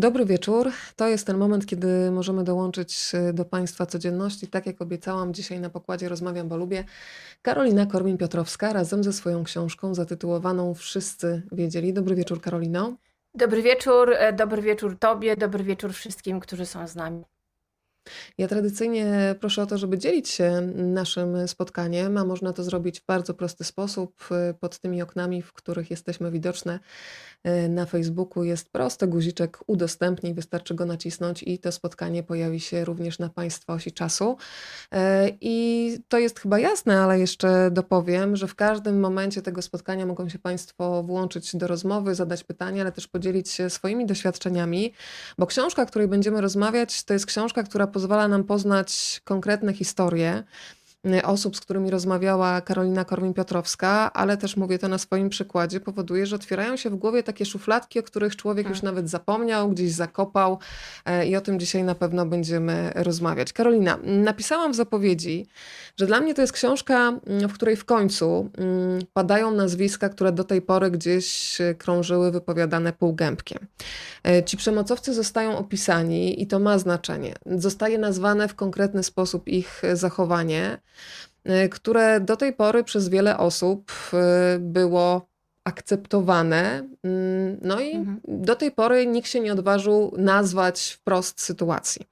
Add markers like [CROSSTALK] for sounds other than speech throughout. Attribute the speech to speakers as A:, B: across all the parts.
A: Dobry wieczór. To jest ten moment, kiedy możemy dołączyć y, do Państwa codzienności. Tak jak obiecałam, dzisiaj na pokładzie rozmawiam, bo lubię. Karolina Kormin-Piotrowska razem ze swoją książką zatytułowaną Wszyscy wiedzieli. Dobry wieczór, Karolino.
B: Dobry wieczór, e, dobry wieczór Tobie, dobry wieczór wszystkim, którzy są z nami.
A: Ja tradycyjnie proszę o to, żeby dzielić się naszym spotkaniem, a można to zrobić w bardzo prosty sposób. Pod tymi oknami, w których jesteśmy widoczne y, na Facebooku, jest prosty guziczek udostępnij, wystarczy go nacisnąć i to spotkanie pojawi się również na Państwa osi czasu. Y, I to jest chyba jasne, ale jeszcze dopowiem, że w każdym momencie tego spotkania mogą się Państwo włączyć do rozmowy, zadać pytania, ale też podzielić się swoimi doświadczeniami, bo książka, o której będziemy rozmawiać, to jest książka, która pozwala nam poznać konkretne historie osób, z którymi rozmawiała Karolina Korwin-Piotrowska, ale też mówię to na swoim przykładzie, powoduje, że otwierają się w głowie takie szufladki, o których człowiek już tak. nawet zapomniał, gdzieś zakopał e, i o tym dzisiaj na pewno będziemy rozmawiać. Karolina, napisałam w zapowiedzi, że dla mnie to jest książka, mm, w której w końcu mm, padają nazwiska, które do tej pory gdzieś e, krążyły wypowiadane półgębkiem. E, ci przemocowcy zostają opisani i to ma znaczenie. Zostaje nazwane w konkretny sposób ich zachowanie, które do tej pory przez wiele osób było akceptowane. Mm, no i mhm. do tej pory nikt się nie odważył nazwać wprost sytuacji.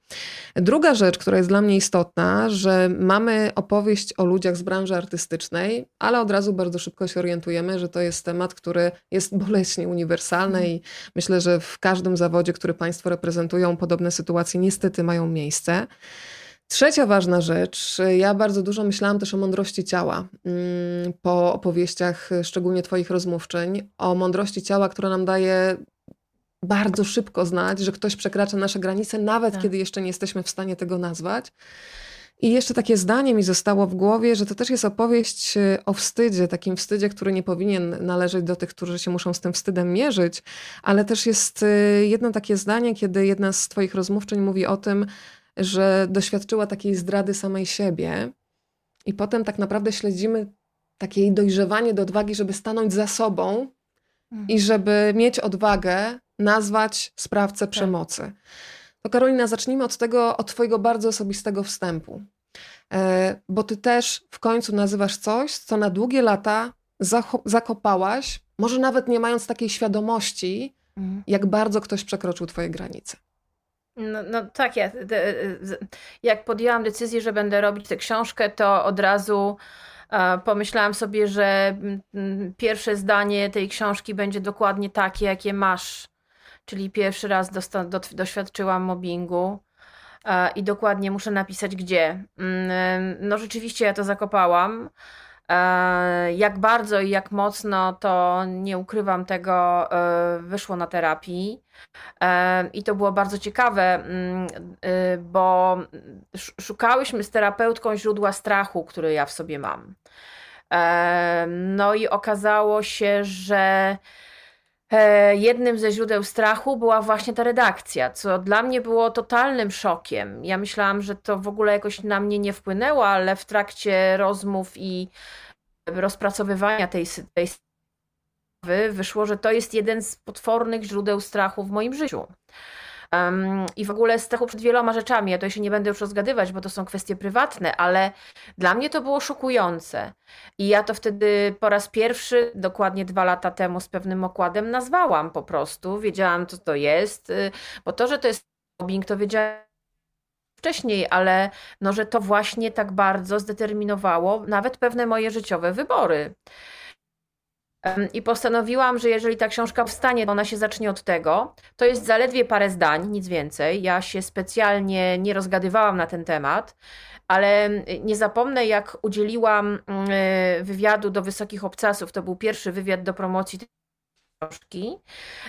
A: Druga rzecz, która jest dla mnie istotna, że mamy opowieść o ludziach z branży artystycznej, ale od razu bardzo szybko się orientujemy, że to jest temat, który jest boleśnie uniwersalny mhm. i myślę, że w każdym zawodzie, który Państwo reprezentują, podobne sytuacje niestety mają miejsce. Trzecia ważna rzecz. Ja bardzo dużo myślałam też o mądrości ciała mm, po opowieściach, szczególnie Twoich rozmówczyń, o mądrości ciała, która nam daje bardzo szybko znać, że ktoś przekracza nasze granice, nawet tak. kiedy jeszcze nie jesteśmy w stanie tego nazwać. I jeszcze takie zdanie mi zostało w głowie, że to też jest opowieść e, o wstydzie, takim wstydzie, który nie powinien należeć do tych, którzy się muszą z tym wstydem mierzyć, ale też jest e, jedno takie zdanie, kiedy jedna z Twoich rozmówczyń mówi o tym, że doświadczyła takiej zdrady samej siebie i potem tak naprawdę śledzimy takie jej dojrzewanie do odwagi, żeby stanąć za sobą mhm. i żeby mieć odwagę nazwać sprawcę tak. przemocy. To Karolina, zacznijmy od tego, od twojego bardzo osobistego wstępu. E, bo ty też w końcu nazywasz coś, co na długie lata zakopałaś, może nawet nie mając takiej świadomości, mhm. jak bardzo ktoś przekroczył twoje granice.
B: No, no tak, ja, jak podjęłam decyzję, że będę robić tę książkę, to od razu pomyślałam sobie, że pierwsze zdanie tej książki będzie dokładnie takie, jakie masz. Czyli pierwszy raz do, doświadczyłam mobbingu i dokładnie muszę napisać gdzie. Mm, no rzeczywiście ja to zakopałam. E, jak bardzo i jak mocno, to nie ukrywam tego, e, wyszło na terapii. E, I to było bardzo ciekawe, mm, bo szukałyśmy z terapeutką źródła strachu, który ja w sobie mam. No i okazało się, że jednym ze źródeł strachu była właśnie ta redakcja, co dla mnie było totalnym szokiem. Ja myślałam, że to w ogóle jakoś na mnie nie wpłynęło, ale w trakcie rozmów i rozpracowywania tej, tej sprawy wyszło, że to jest jeden z potwornych źródeł strachu w moim życiu. Um, I w ogóle strachu przed wieloma rzeczami. Ja to się nie będę już rozgadywać, bo to są kwestie prywatne, ale dla mnie to było szokujące. I ja to wtedy po raz pierwszy, dokładnie dwa lata temu, z pewnym okładem nazwałam po prostu. Wiedziałam, co to jest, y, bo to, że to jest mobbing, to wiedziałam wcześniej, ale no, że to właśnie tak bardzo zdeterminowało nawet pewne moje życiowe wybory. I postanowiłam, że jeżeli ta książka powstanie, to ona się zacznie od tego. To jest zaledwie parę zdań, nic więcej. Ja się specjalnie nie rozgadywałam na ten temat, ale nie zapomnę, jak udzieliłam mm, wywiadu do Wysokich Obcasów. To był pierwszy wywiad do promocji książki.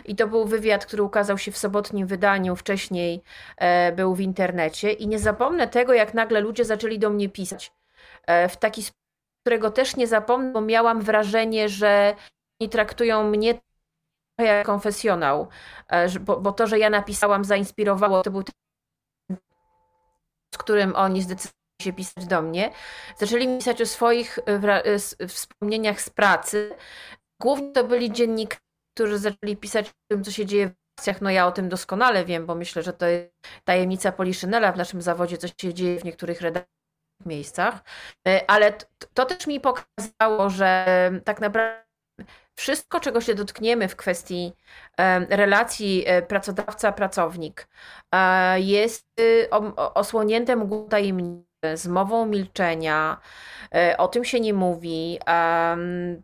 B: I to był wywiad, który ukazał się w sobotnim wydaniu, wcześniej e, był w internecie. I nie zapomnę tego, jak nagle ludzie zaczęli do mnie pisać e, w taki sposób, którego też nie zapomnę, bo miałam wrażenie, że oni traktują mnie jak konfesjonał, e, bo, bo to, że ja napisałam, zainspirowało, to był ten, z którym oni zdecydowali się pisać do mnie. Zaczęli pisać o swoich wspomnieniach z pracy. Głównie to byli dziennikarze, którzy zaczęli pisać o tym, co się dzieje w redakcjach. No ja o tym doskonale wiem, bo myślę, że to jest tajemnica Poliszynela w naszym zawodzie, co się dzieje w niektórych redakcjach miejscach, ale to, też mi pokazało, że tak naprawdę wszystko, czego się dotkniemy w kwestii relacji e, pracodawca-pracownik, e, jest y, osłonięte mgłą tajemnicy, zmową milczenia, e, o tym się nie mówi.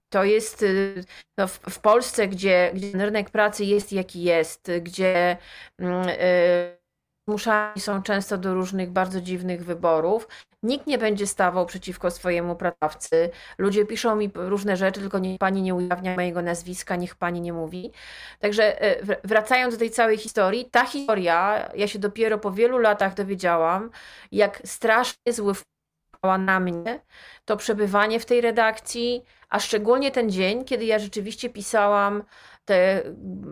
B: To jest y, no, w, Polsce, gdzie, gdzie rynek pracy jest jaki jest, gdzie mm, zmuszani są często do różnych bardzo dziwnych wyborów. Nikt nie będzie stawał przeciwko swojemu pracodawcy. Ludzie piszą mi różne rzeczy, tylko niech pani nie ujawnia mojego nazwiska, niech pani nie mówi. Także e, wracając do tej całej historii, ta historia, ja się dopiero po wielu latach dowiedziałam, jak strasznie zły wpływała na mnie to przebywanie w tej redakcji, a szczególnie ten dzień, kiedy ja rzeczywiście pisałam te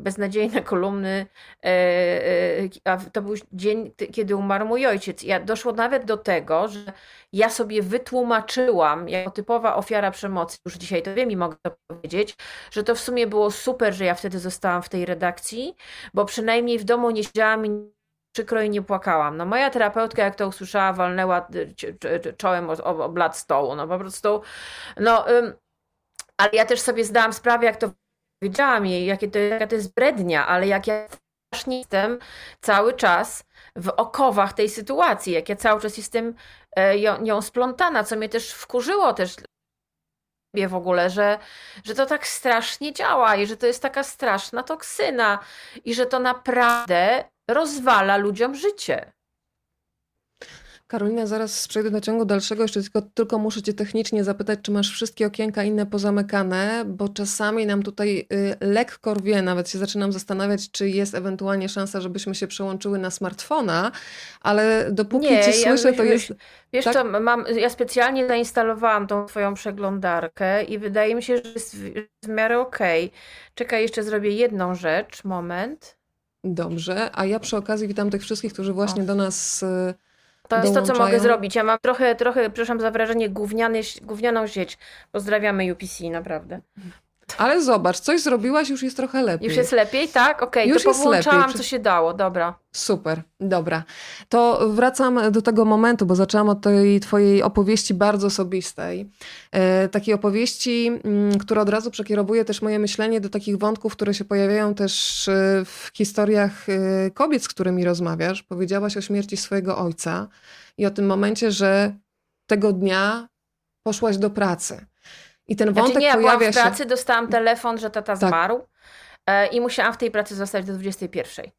B: beznadziejne kolumny. E, e, a to był dzień, kiedy umarł mój ojciec. Ja doszło nawet do tego, że ja sobie wytłumaczyłam, jako typowa ofiara przemocy, już dzisiaj to wiem i mogę to powiedzieć, że to w sumie było super, że ja wtedy zostałam w tej redakcji, bo przynajmniej w domu nie siedziałam i przykro i nie płakałam. No moja terapeutka, jak to usłyszała, walnęła czołem o, o, o blat stołu. No po prostu, no... ale ja też sobie zdałam sprawę, jak to powiedziałam jej, jakie to, jaka to jest brednia, ale jak ja strasznie jestem cały czas w okowach tej sytuacji, jak ja cały czas jestem e, ją, nią splątana, co mnie też wkurzyło też w ogóle, że, że to tak strasznie działa i że to jest taka straszna toksyna i że to naprawdę rozwala ludziom życie.
A: Karolina, zaraz przejdę do ciągu dalszego. Jeszcze tylko, tylko muszę Cię technicznie zapytać, czy masz wszystkie okienka inne pozamykane, bo czasami nam tutaj y, lekko rwie, nawet się zaczynam zastanawiać, czy jest ewentualnie szansa, żebyśmy się przełączyły na smartfona, ale dopóki Nie, Cię ja słyszę, to jest...
B: Wiesz tak? co, mam, ja specjalnie zainstalowałam tą Twoją przeglądarkę i wydaje mi się, że jest w, w miarę okej. Okay. Czekaj, jeszcze zrobię jedną rzecz, moment.
A: Dobrze, a ja przy okazji witam tych wszystkich, którzy właśnie o. do nas y,
B: to jest to, co mogę zrobić. Ja mam trochę, trochę, przepraszam za wrażenie, gówniany, gównianą sieć. Pozdrawiamy UPC, naprawdę.
A: Ale zobacz, coś zrobiłaś, już jest trochę lepiej.
B: Już jest lepiej, tak? Okej, okay, to powłączałam, co się dało, dobra.
A: Super, dobra. To wracam do tego momentu, bo zaczęłam od tej twojej opowieści bardzo osobistej. E, takiej opowieści, m, mm, która od razu przekierowuje też moje myślenie do takich wątków, które się pojawiają też e, w historiach e, kobiet, z którymi rozmawiasz. Powiedziałaś o śmierci swojego ojca i o tym momencie, że tego dnia poszłaś do pracy. I ten wątek znaczy nie,
B: pojawia
A: byłam
B: w pracy, się... dostałam telefon, że tata tak. zmarł e, i musiałam w tej pracy zostać do 21.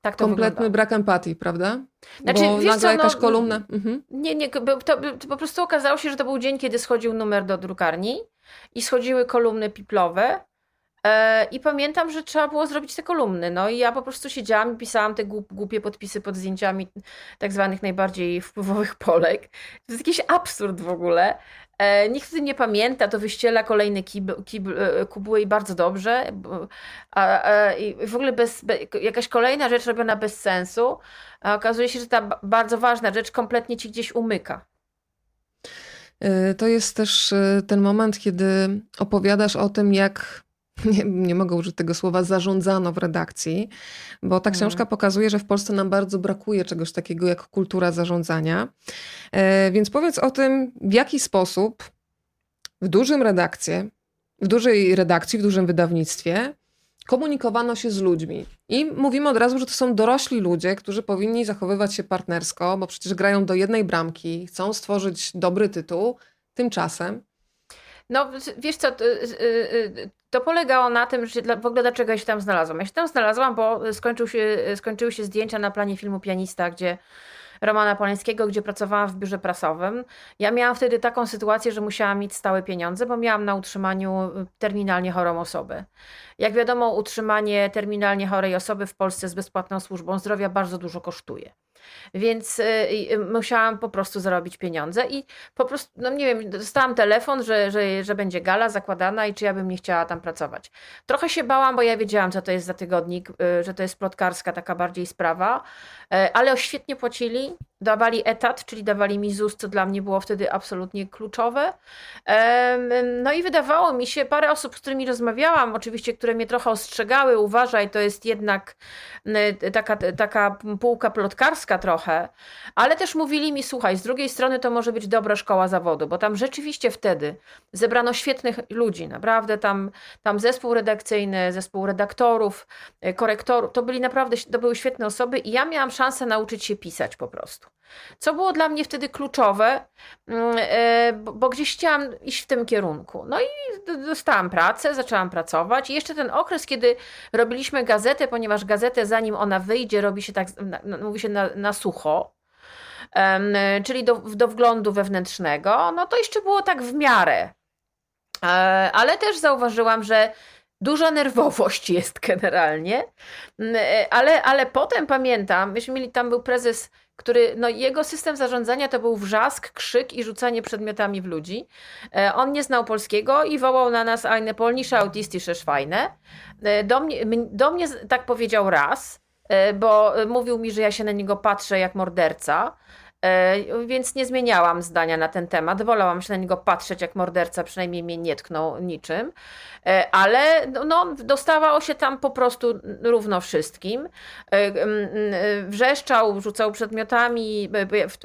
A: Tak to Kompletny wygląda. brak empatii, prawda? Znaczy, Bo nagle co, jakaś no, kolumna... Mhm.
B: Nie, nie, to, to po prostu okazało się, że to był dzień, kiedy schodził numer do drukarni i schodziły kolumny piplowe e, i pamiętam, że trzeba było zrobić te kolumny. No i ja po prostu siedziałam i pisałam te głupie podpisy pod zdjęciami tak zwanych najbardziej wpływowych [LAUGHS] Polek. To jest jakiś absurd w ogóle. E, nikt tym nie pamięta, to wyściela kolejny kibl, kibl, e, i bardzo dobrze. A, a, I w ogóle bez, be, jakaś kolejna rzecz robiona bez sensu. A okazuje się, że ta bardzo ważna rzecz kompletnie ci gdzieś umyka.
A: E, to jest też ten moment, kiedy opowiadasz o tym, jak [LAUGHS] nie, nie mogę użyć tego słowa, zarządzano w redakcji, bo ta mhm. książka pokazuje, że w Polsce nam bardzo brakuje czegoś takiego jak kultura zarządzania. E, więc powiedz o tym, w jaki sposób w dużym redakcji, w dużej redakcji, w dużym wydawnictwie komunikowano się z ludźmi. I mówimy od razu, że to są dorośli ludzie, którzy powinni zachowywać się partnersko, bo przecież grają do jednej bramki, chcą stworzyć dobry tytuł. Tymczasem
B: no, wiesz co, to, y, y, to polegało na tym, że w ogóle dlaczego ja się tam znalazłam. Ja się tam znalazłam, bo skończył się, skończyły się zdjęcia na planie filmu Pianista, gdzie Romana Polańskiego, gdzie pracowałam w biurze prasowym. Ja miałam wtedy taką sytuację, że musiałam mieć stałe pieniądze, bo miałam na utrzymaniu terminalnie chorą osobę. Jak wiadomo, utrzymanie terminalnie chorej osoby w Polsce z bezpłatną służbą zdrowia bardzo dużo kosztuje. Więc y, musiałam po prostu zarobić pieniądze i po prostu, no nie wiem, dostałam telefon, że, że, że będzie gala zakładana i czy ja bym nie chciała tam pracować. Trochę się bałam, bo ja wiedziałam, co to jest za tygodnik, y, że to jest plotkarska taka bardziej sprawa, y, ale świetnie płacili dawali etat, czyli dawali mi ZUS, co dla mnie było wtedy absolutnie kluczowe. No i wydawało mi się, parę osób, z którymi rozmawiałam, oczywiście, które mnie trochę ostrzegały, uważaj, to jest jednak taka, taka półka plotkarska trochę, ale też mówili mi, słuchaj, z drugiej strony to może być dobra szkoła zawodu, bo tam rzeczywiście wtedy zebrano świetnych ludzi, naprawdę tam, tam zespół redakcyjny, zespół redaktorów, e, korektorów, to byli naprawdę, to były świetne osoby i ja miałam szansę nauczyć się pisać po prostu. Co było dla mnie wtedy kluczowe, mm, e, bo gdzieś chciałam iść w tym kierunku. No i dostałam pracę, zaczęłam pracować. I jeszcze ten okres, kiedy robiliśmy gazetę, ponieważ gazetę, zanim ona wyjdzie, robi się tak, mówi się na, na sucho, czyli do, do wglądu wewnętrznego, no to jeszcze było tak w miarę. E, ale też zauważyłam, że Duża nerwowość jest generalnie, mm, e, ale, ale potem pamiętam, myśmy mieli, tam był prezes, który, no jego system zarządzania to był wrzask, krzyk i rzucanie przedmiotami w ludzi. E, on nie znał polskiego i wołał na nas eine polnische autistische Schweine. E, do mnie, do mnie tak powiedział raz, bo mówił mi, że ja się na niego patrzę jak morderca. E, więc nie zmieniałam zdania na ten temat. Wolałam się na niego patrzeć jak morderca, przynajmniej mnie nie tknął niczym. E, ale no, no dostawało się tam po prostu równo wszystkim. E, wrzeszczał, rzucał przedmiotami.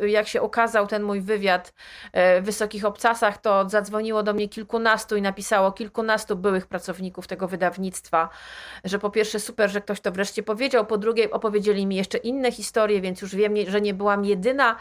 B: Jak się okazał ten mój wywiad w Wysokich Obcasach, to zadzwoniło do mnie kilkunastu i napisało kilkunastu byłych pracowników tego wydawnictwa, że po pierwsze super, że ktoś to wreszcie powiedział, po drugie opowiedzieli mi jeszcze inne historie, więc już wiem, że nie byłam jedyna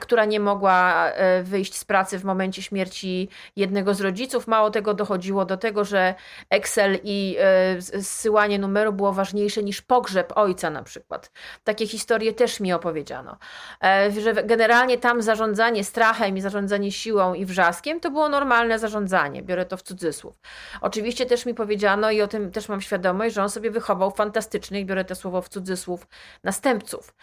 B: która nie mogła e, wyjść z pracy w momencie śmierci jednego z rodziców. Mało tego, dochodziło do tego, że Excel i e, zsyłanie numeru było ważniejsze niż pogrzeb ojca na przykład. Takie historie też mi opowiedziano. E, że generalnie tam zarządzanie strachem i zarządzanie siłą i wrzaskiem to było normalne zarządzanie. Biorę to w cudzysłów. Oczywiście też mi powiedziano i o tym też mam świadomość, że on sobie wychował fantastycznych, biorę to słowo w cudzysłów, następców.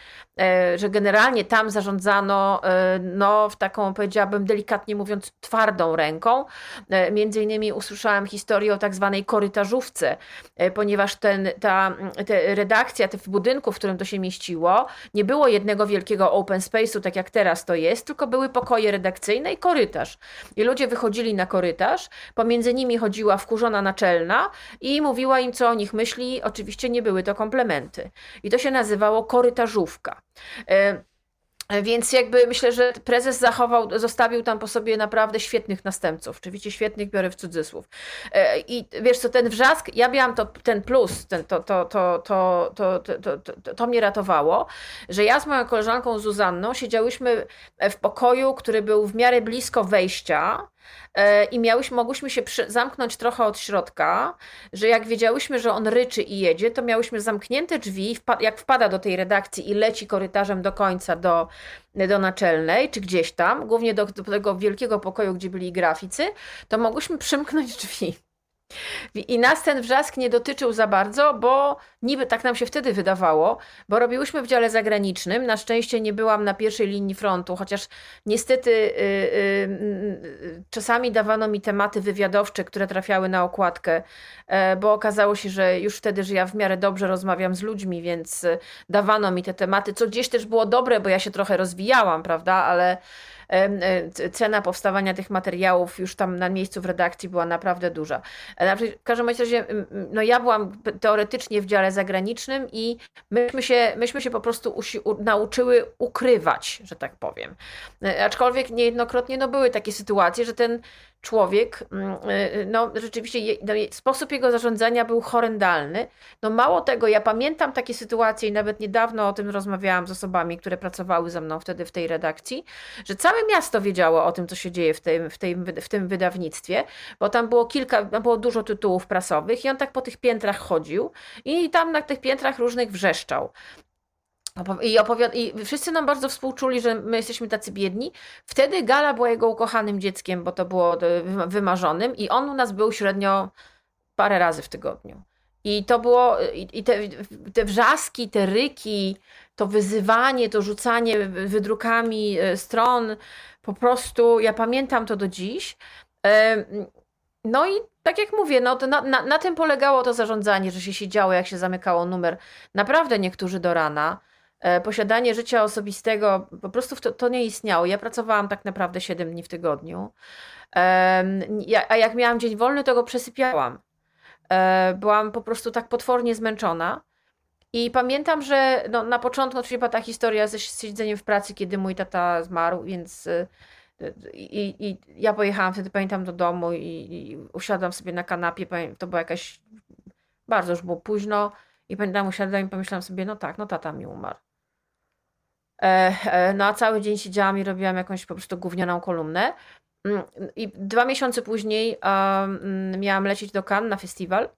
B: Że generalnie tam zarządzanie zarządzano e, no, w taką, powiedziałabym, delikatnie mówiąc, twardą ręką. E, między innymi usłyszałam historię o tak zwanej korytarzówce, e, ponieważ ten, ta, ta redakcja w budynku, w którym to się mieściło, nie było jednego wielkiego open space'u, tak jak teraz to jest, tylko były pokoje redakcyjne i korytarz. I ludzie wychodzili na korytarz, pomiędzy nimi chodziła wkurzona naczelna i mówiła im, co o nich myśli. Oczywiście nie były to komplementy. I to się nazywało korytarzówka. Więc jakby myślę, że prezes zachował, zostawił tam po sobie naprawdę świetnych następców. Oczywiście świetnych biorę w cudzysłów. E, I wiesz co, ten wrzask, ja miałam to, ten plus, ten, to, to, to, to, to, to, to, to mnie ratowało, że ja z moją koleżanką Zuzanną siedziałyśmy w pokoju, który był w miarę blisko wejścia i miałyśmy, mogłyśmy się przy, zamknąć trochę od środka, że jak wiedziałyśmy, że on ryczy i jedzie, to miałyśmy zamknięte drzwi, jak wpada do tej redakcji i leci korytarzem do końca do, do naczelnej, czy gdzieś tam, głównie do, do tego wielkiego pokoju, gdzie byli graficy, to mogłyśmy przymknąć drzwi. I nas ten wrzask nie dotyczył za bardzo, bo niby tak nam się wtedy wydawało, bo robiłyśmy w dziale zagranicznym. Na szczęście nie byłam na pierwszej linii frontu, chociaż niestety yy, yy, czasami dawano mi tematy wywiadowcze, które trafiały na okładkę, yy, bo okazało się, że już wtedy, że ja w miarę dobrze rozmawiam z ludźmi, więc y, dawano mi te tematy, co gdzieś też było dobre, bo ja się trochę rozwijałam, prawda, ale E, cena powstawania tych materiałów już tam na miejscu w redakcji była naprawdę duża. E, w każdym razie, no ja byłam teoretycznie w dziale zagranicznym i myśmy się, myśmy się po prostu nauczyły ukrywać, że tak powiem. E, aczkolwiek niejednokrotnie no, były takie sytuacje, że ten człowiek, mm, y, no rzeczywiście no, sposób jego zarządzania był horrendalny. No mało tego, ja pamiętam takie sytuacje i nawet niedawno o tym rozmawiałam z osobami, które pracowały ze mną wtedy w tej redakcji, że całe miasto wiedziało o tym, co się dzieje w tym, w w tym wydawnictwie, bo tam było kilka, było dużo tytułów prasowych i on tak po tych piętrach chodził i tam na tych piętrach różnych wrzeszczał. I, opowiad- I wszyscy nam bardzo współczuli, że my jesteśmy tacy biedni. Wtedy Gala była jego ukochanym dzieckiem, bo to było wymarzonym, i on u nas był średnio parę razy w tygodniu. I to było, i te, te wrzaski, te ryki, to wyzywanie, to rzucanie wydrukami e, stron, po prostu ja pamiętam to do dziś. No i tak jak mówię, no na, na, na tym polegało to zarządzanie, że się siedziało, jak się zamykało numer. Naprawdę niektórzy do rana. E, posiadanie życia osobistego po prostu to, to nie istniało. Ja pracowałam tak naprawdę 7 dni w tygodniu. A jak miałam dzień wolny, to go przesypiałam. E, byłam po prostu tak potwornie zmęczona. I pamiętam, że no, na początku oczywiście była ta historia ze siedzeniem w pracy, kiedy mój tata zmarł, więc e, i, i ja pojechałam wtedy, pamiętam, do domu i, i usiadłam sobie na kanapie. To była jakaś, bardzo już było późno. I pamiętam, usiadłam i pomyślałam sobie, no tak, no tata mi umarł. E, e, no a cały dzień siedziałam i robiłam jakąś po prostu gównianą kolumnę. Mm, I dwa miesiące później um, miałam lecieć do Cannes na festiwal.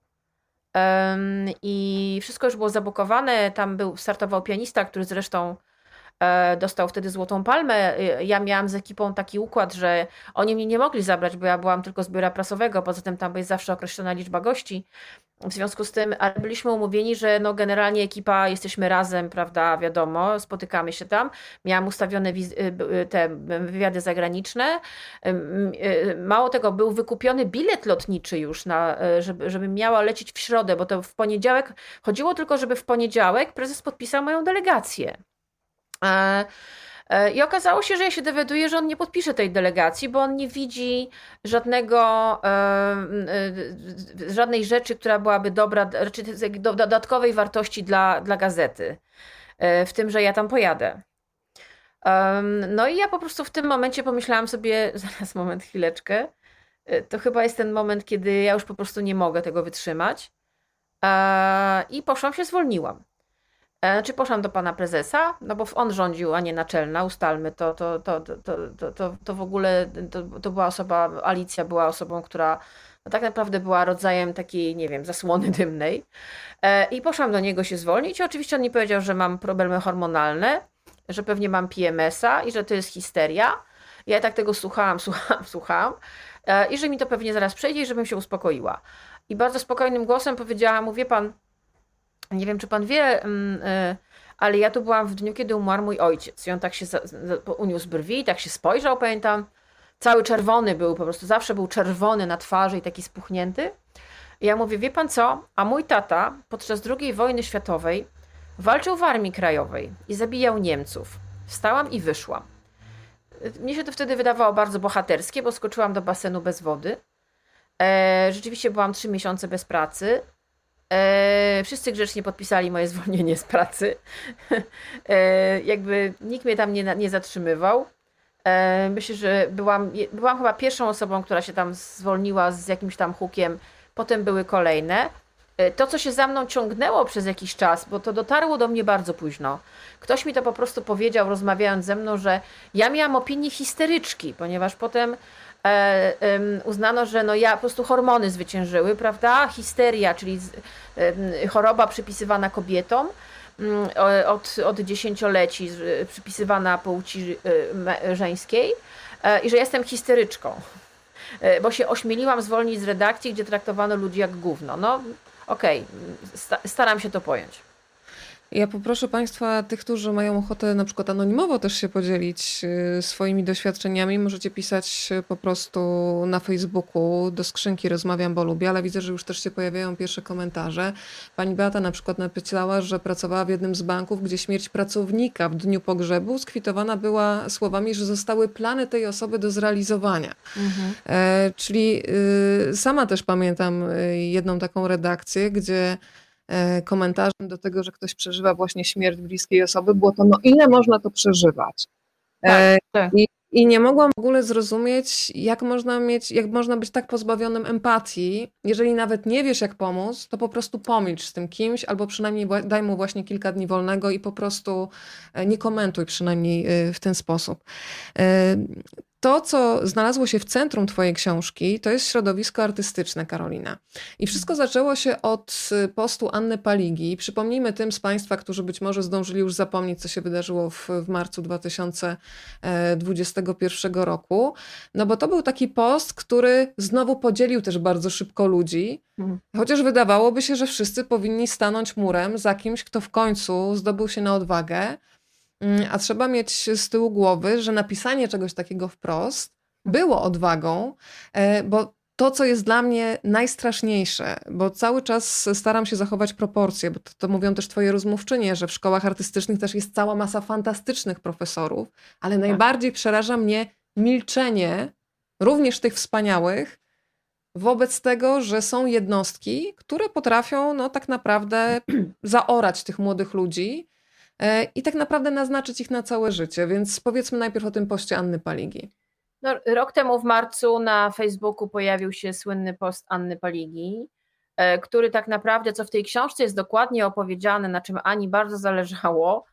B: I wszystko już było zabukowane. Tam był, startował pianista, który zresztą e, dostał wtedy Złotą Palmę. Ja miałam z ekipą taki układ, że oni mnie nie mogli zabrać, bo ja byłam tylko z biura prasowego. Poza tym tam jest zawsze określona liczba gości. W związku z tym, ale byliśmy umówieni, że no generalnie ekipa, jesteśmy razem, prawda, wiadomo, spotykamy się tam. Miałam ustawione y, y, te wywiady zagraniczne. Y, mało tego, był wykupiony bilet lotniczy już, na, żeby, żeby miała lecieć w środę, bo to w poniedziałek, chodziło tylko, żeby w poniedziałek prezes podpisał moją delegację. E, I okazało się, że ja się dowiaduję, że on nie podpisze tej delegacji, bo on nie widzi żadnego, e, e, żadnej rzeczy, która byłaby dobra, raczej dodatkowej wartości dla, dla gazety. W tym, że ja tam pojadę. No i ja po prostu w tym momencie pomyślałam sobie, [LAUGHS] zaraz moment, chwileczkę. To chyba jest ten moment, kiedy ja już po prostu nie mogę tego wytrzymać. I poszłam się zwolniłam. Znaczy poszłam do pana prezesa, no bo on rządził, a nie naczelna, ustalmy to, to, to, to, to, to, to w ogóle, to, to była osoba, Alicja była osobą, która no tak naprawdę była rodzajem takiej, nie wiem, zasłony dymnej. E, I poszłam do niego się zwolnić. Oczywiście on mi powiedział, że mam problemy hormonalne, że pewnie mam PMS-a i że to jest histeria. Ja tak tego słuchałam, [LAUGHS] słuchałam, słuchałam e, i że mi to pewnie zaraz przejdzie i żebym się uspokoiła. I bardzo spokojnym głosem powiedziałam mu, wie pan, nie wiem, czy pan wie, mm, e, ale ja tu byłam w dniu, kiedy umarł mój ojciec. I on tak się uniósł brwi, tak się spojrzał, pamiętam. Cały czerwony był, po prostu zawsze był czerwony na twarzy i taki spuchnięty. I ja mówię, wie pan co? A mój tata podczas II wojny światowej walczył w armii krajowej i zabijał Niemców. Wstałam i wyszłam. Mnie się to wtedy wydawało bardzo bohaterskie, bo skoczyłam do basenu bez wody. E, rzeczywiście byłam trzy miesiące bez pracy. E, wszyscy grzecznie podpisali moje [LAUGHS] zwolnienie z pracy. E, jakby nikt mnie tam nie, nie zatrzymywał. E, myślę, że byłam, byłam chyba pierwszą osobą, która się tam zwolniła z jakimś tam hukiem. Potem były kolejne. E, to, co się za mną ciągnęło przez jakiś czas, bo to dotarło do mnie bardzo późno. Ktoś mi to po prostu powiedział, rozmawiając ze mną, że ja miałam opinię histeryczki, ponieważ potem uznano, że no ja po prostu hormony zwyciężyły, prawda? Histeria, czyli choroba przypisywana kobietom mm, od, od dziesięcioleci, przypisywana płci e, żeńskiej e, i że jestem histeryczką, e, bo się ośmieliłam zwolnić z redakcji, gdzie traktowano ludzi jak gówno. No okej, okay, staram się to pojąć.
A: Ja poproszę Państwa, tych, którzy mają ochotę na przykład anonimowo też się podzielić y, swoimi doświadczeniami, możecie pisać po prostu na Facebooku do skrzynki Rozmawiam, bo lubię, ale widzę, że już też się pojawiają pierwsze komentarze. Pani Beata na przykład napisała, że pracowała w jednym z banków, gdzie śmierć pracownika w dniu pogrzebu skwitowana była słowami, że zostały plany tej osoby do zrealizowania. Mhm. E, czyli y, sama też pamiętam y, jedną taką redakcję, gdzie komentarzem do tego, że ktoś przeżywa właśnie śmierć bliskiej osoby, było to, no ile można to przeżywać. E, tak, tak. I, I nie mogłam w ogóle zrozumieć, jak można mieć, jak można być tak pozbawionym empatii. Jeżeli nawet nie wiesz, jak pomóc, to po prostu pomilcz z tym kimś, albo przynajmniej daj mu właśnie kilka dni wolnego i po prostu e, nie komentuj przynajmniej w ten sposób to, co znalazło się w centrum Twojej książki, to jest środowisko artystyczne, Karolina. I wszystko zaczęło się od y, postu Anny Paligi. Przypomnijmy tym z Państwa, którzy być może zdążyli już zapomnieć, co się wydarzyło w, w marcu 2021 e, roku. No bo to był taki post, który znowu podzielił też bardzo szybko ludzi. Mhm. Chociaż wydawałoby się, że wszyscy powinni stanąć murem za kimś, kto w końcu zdobył się na odwagę a trzeba mieć z tyłu głowy, że napisanie czegoś takiego wprost było odwagą, e, bo to, co jest dla mnie najstraszniejsze, bo cały czas staram się zachować proporcje, bo to, to, mówią też twoje rozmówczynie, że w szkołach artystycznych też jest cała masa fantastycznych profesorów, ale tak. najbardziej przeraża mnie milczenie, również tych wspaniałych, wobec tego, że są jednostki, które potrafią no, tak naprawdę [CLEARS THROAT] zaorać tych młodych ludzi i tak naprawdę naznaczyć ich na całe życie. Więc powiedzmy najpierw o tym poście Anny Paligi.
B: No, rok temu w marcu na Facebooku pojawił się słynny post Anny Paligi, e, który tak naprawdę, co w tej książce jest dokładnie opowiedziane, na czym Ani bardzo zależało,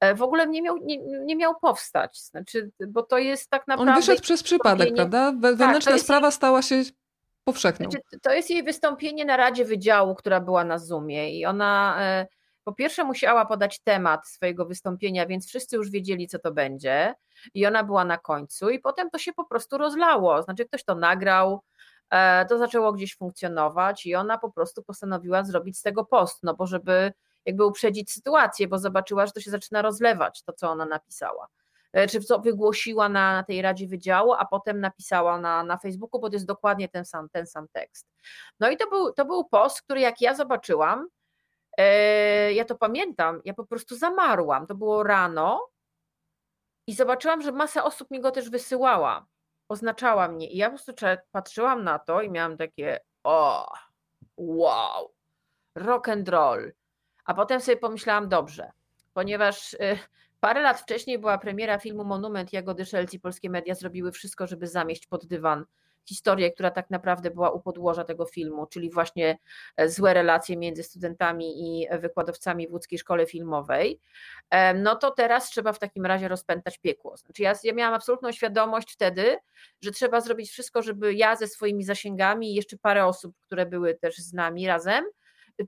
B: e, w ogóle nie miał, nie, nie miał powstać. Znaczy, bo to jest tak naprawdę.
A: On wyszedł przez przypadek, prawda? Tak, wewnętrzna tak, sprawa stała się powszechną. Znaczy,
B: to jest jej wystąpienie na Radzie Wydziału, która była na Zoomie i ona e, po pierwsze musiała podać temat swojego wystąpienia, więc wszyscy już wiedzieli, co to będzie i ona była na końcu i potem to się po prostu rozlało, znaczy ktoś to nagrał, e, to zaczęło gdzieś funkcjonować i ona po prostu postanowiła zrobić z tego post, no bo żeby jakby uprzedzić sytuację, bo zobaczyła, że to się zaczyna rozlewać, to co ona napisała. E, czy co wygłosiła na, tej Radzie Wydziału, a potem napisała na, na Facebooku, bo to jest dokładnie ten sam, ten sam tekst. No i to był, to był post, który jak ja zobaczyłam, ja to pamiętam, ja po prostu zamarłam. To było rano i zobaczyłam, że masa osób mi go też wysyłała, oznaczała mnie. I ja po prostu patrzyłam na to i miałam takie, o, wow, rock and roll. A potem sobie pomyślałam, dobrze, ponieważ y, Parę lat wcześniej była premiera filmu Monument Jagody Szelc i polskie media zrobiły wszystko, żeby zamieść pod dywan historię, która tak naprawdę była u podłoża tego filmu, czyli właśnie e, złe relacje między studentami i wykładowcami w łódzkiej szkole filmowej, no to teraz trzeba w takim razie rozpętać piekło. Znaczy ja, ja miałam absolutną świadomość wtedy, że trzeba zrobić wszystko, żeby ja ze swoimi zasięgami i jeszcze parę osób, które były też z nami razem,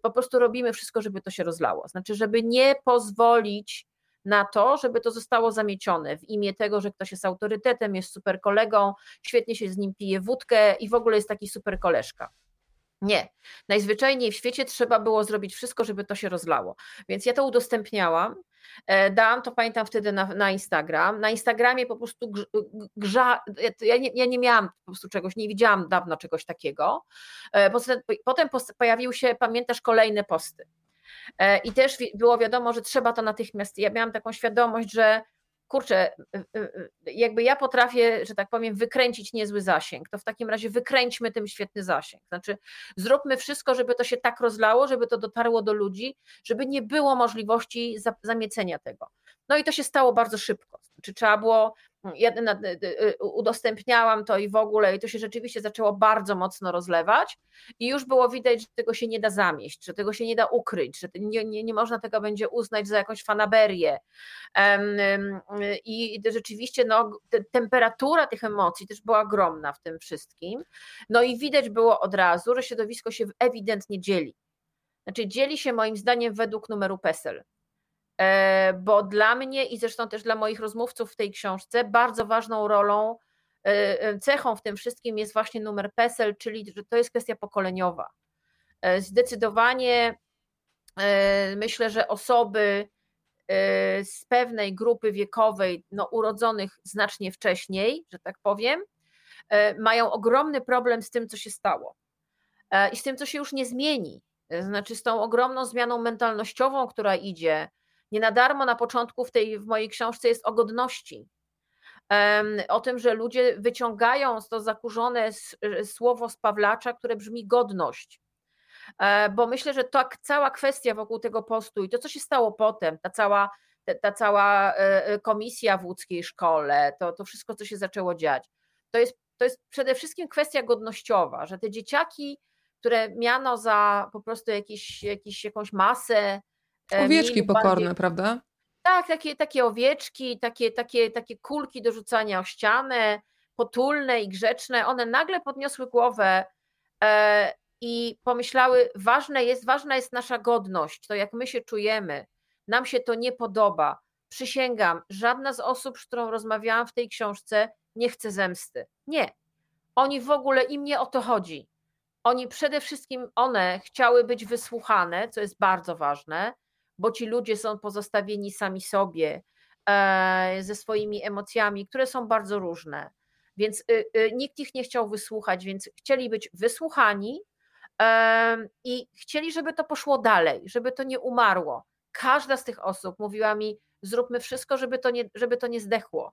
B: po prostu robimy wszystko, żeby to się rozlało. Znaczy, żeby nie pozwolić na to, żeby to zostało zamiecione w imię tego, że ktoś jest autorytetem, jest super kolegą, świetnie się z nim pije wódkę i w ogóle jest taki super koleżka. Nie. Najzwyczajniej w świecie trzeba było zrobić wszystko, żeby to się rozlało. Więc ja to udostępniałam. E, dałam to, pamiętam wtedy na, na Instagram. Na Instagramie po prostu grza. Ja nie, ja nie miałam po prostu czegoś, nie widziałam dawno czegoś takiego. E, potem pojawiły się, pamiętasz, kolejne posty. E, I też było wiadomo, że trzeba to natychmiast. Ja miałam taką świadomość, że kurczę, jakby ja potrafię, że tak powiem, wykręcić niezły zasięg, to w takim razie wykręćmy tym świetny zasięg. Znaczy, zróbmy wszystko, żeby to się tak rozlało, żeby to dotarło do ludzi, żeby nie było możliwości zamiecenia tego. No i to się stało bardzo szybko. Znaczy, trzeba było ja udostępniałam to i w ogóle, i to się rzeczywiście zaczęło bardzo mocno rozlewać, i już było widać, że tego się nie da zamieść, że tego się nie da ukryć, że nie, nie, nie można tego będzie uznać za jakąś fanaberię. I rzeczywiście no, temperatura tych emocji też była ogromna w tym wszystkim. No i widać było od razu, że środowisko się ewidentnie dzieli. Znaczy, dzieli się moim zdaniem według numeru PESEL. E, bo dla mnie i zresztą też dla moich rozmówców w tej książce bardzo ważną rolą, e, e, cechą w tym wszystkim jest właśnie numer PESEL, czyli że to jest kwestia pokoleniowa. Zdecydowanie myślę, że osoby z pewnej grupy wiekowej, no, urodzonych znacznie wcześniej, że tak powiem, mają ogromny problem z tym, co się stało i z tym, co się już nie zmieni. Znaczy, z tą ogromną zmianą mentalnościową, która idzie, nie na darmo na początku w tej w mojej książce jest o godności. O tym, że ludzie wyciągają to zakurzone słowo z Pawlacza, które brzmi godność. E, bo myślę, że ta cała kwestia wokół tego postu i to, co się stało potem, ta cała, ta, cała e, e, komisja w łódzkiej szkole, to, to wszystko, co się zaczęło dziać, to jest, to jest przede wszystkim kwestia godnościowa, że te dzieciaki, które miano za po prostu jakiś, jakiś, jakąś masę
A: E, owieczki pokorne, bardziej... prawda?
B: Tak, takie, takie owieczki, takie, takie, takie kulki do rzucania o ścianę, potulne i grzeczne, one nagle podniosły głowę e, i pomyślały, ważne jest, ważna jest nasza godność, to jak my się czujemy, nam się to nie podoba. Przysięgam, żadna z osób, z którą rozmawiałam w tej książce, nie chce zemsty. Nie. Oni w ogóle im nie o to chodzi. Oni przede wszystkim, one chciały być wysłuchane, co jest bardzo ważne, bo ci ludzie są pozostawieni sami sobie, e, ze swoimi emocjami, które są bardzo różne. Więc nikt ich nie chciał wysłuchać, więc chcieli być wysłuchani i chcieli, żeby to poszło dalej, żeby to nie umarło. Każda z tych osób mówiła mi: zróbmy wszystko, żeby to nie, żeby to nie zdechło,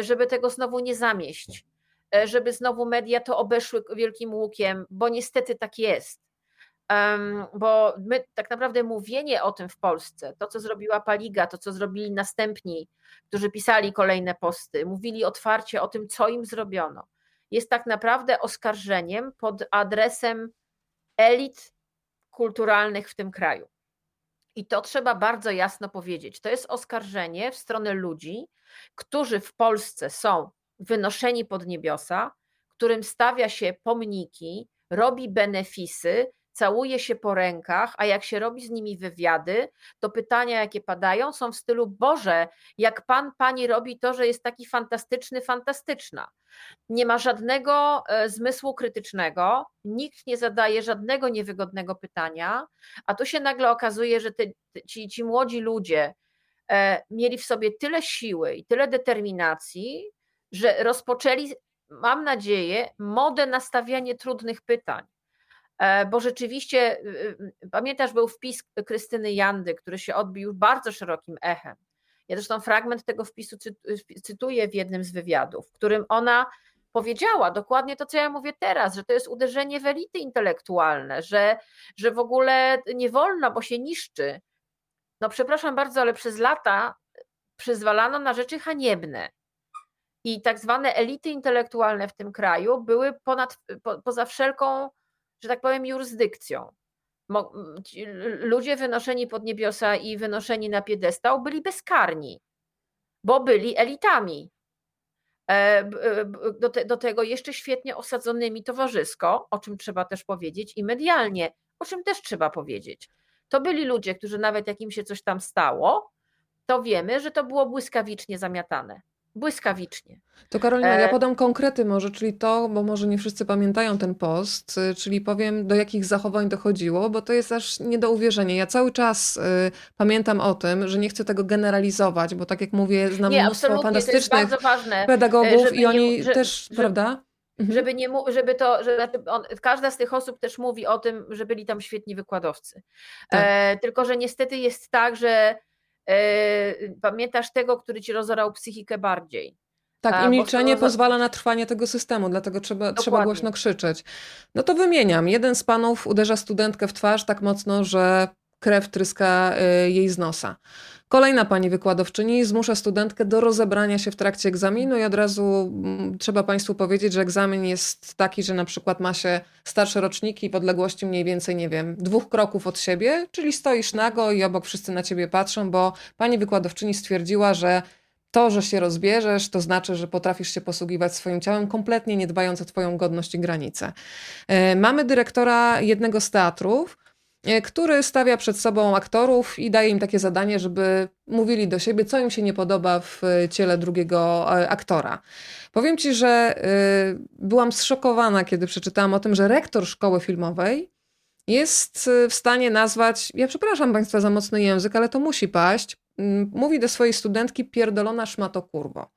B: żeby tego znowu nie zamieść, żeby znowu media to obeszły wielkim łukiem, bo niestety tak jest bo my tak naprawdę mówienie o tym w Polsce, to co zrobiła Paliga, to co zrobili następni, którzy pisali kolejne posty, mówili otwarcie o tym, co im zrobiono, jest tak naprawdę oskarżeniem pod adresem elit kulturalnych w tym kraju. I to trzeba bardzo jasno powiedzieć. To jest oskarżenie w stronę ludzi, którzy w Polsce są wynoszeni pod niebiosa, którym stawia się pomniki, robi benefisy, całuje się po rękach, a jak się robi z nimi wywiady, to pytania, jakie padają, są w stylu: Boże, jak pan, pani robi to, że jest taki fantastyczny, fantastyczna. Nie ma żadnego e, zmysłu krytycznego, nikt nie zadaje żadnego niewygodnego pytania, a tu się nagle okazuje, że te, ci, ci młodzi ludzie e, mieli w sobie tyle siły i tyle determinacji, że rozpoczęli, mam nadzieję, modę na stawianie trudnych pytań bo rzeczywiście, y, y, pamiętasz, był wpis Krystyny Jandy, który się odbił bardzo szerokim echem. Ja zresztą fragment tego wpisu cytuję w jednym z wywiadów, w którym ona powiedziała dokładnie to, co ja mówię teraz, że to jest uderzenie w elity intelektualne, że, że w ogóle nie wolno, bo się niszczy. No przepraszam bardzo, ale przez lata przyzwalano na rzeczy haniebne. I tak zwane elity intelektualne w tym kraju były ponad, po, poza wszelką że tak powiem, jurysdykcją. Ludzie wynoszeni pod niebiosa i wynoszeni na piedestał byli bezkarni, bo byli elitami. E, e, do, te, do tego jeszcze świetnie osadzonymi towarzysko, o czym trzeba też powiedzieć, i medialnie, o czym też trzeba powiedzieć. To byli ludzie, którzy nawet jak im się coś tam stało, to wiemy, że to było błyskawicznie zamiatane błyskawicznie.
A: To Karolina, ja e, podam konkrety może, czyli to, bo może nie wszyscy pamiętają ten post, y, czyli powiem do jakich zachowań dochodziło, bo to jest aż nie do uwierzenia. Ja cały czas y, pamiętam o tym, że nie chcę tego generalizować, bo tak jak mówię, znam nie, mnóstwo fantastycznych pedagogów i oni nie, też, że, prawda?
B: Mhm. Żeby nie żeby to, że znaczy on, każda z tych osób też mówi o tym, że byli tam świetni wykładowcy. Tak. E, tylko, że niestety jest tak, że pamiętasz tego, który ci rozorał psychikę bardziej.
A: Tak, i milczenie roz... pozwala na trwanie tego systemu, dlatego trzeba, trzeba głośno krzyczeć. No to wymieniam. Jeden z panów uderza studentkę w twarz tak mocno, że krew tryska e, jej z nosa. Kolejna pani wykładowczyni zmusza studentkę do rozebrania się w trakcie egzaminu i od razu mm, trzeba Państwu powiedzieć, że egzamin jest taki, że na przykład ma się starsze roczniki w odległości mniej więcej, nie wiem, dwóch kroków od siebie, czyli stoisz nago i obok wszyscy na ciebie patrzą, bo pani wykładowczyni stwierdziła, że to, że się rozbierzesz, to znaczy, że potrafisz się posługiwać swoim ciałem, kompletnie nie dbając o Twoją godność i granice. E, mamy dyrektora jednego z teatrów, który stawia przed sobą aktorów i daje im takie zadanie, żeby mówili do siebie, co im się nie podoba w ciele drugiego e, aktora. Powiem ci, że e, byłam zszokowana, kiedy przeczytałam o tym, że rektor szkoły filmowej jest w stanie nazwać, ja przepraszam Państwa za mocny język, ale to musi paść, mówi do swojej studentki pierdolona szmato kurwo.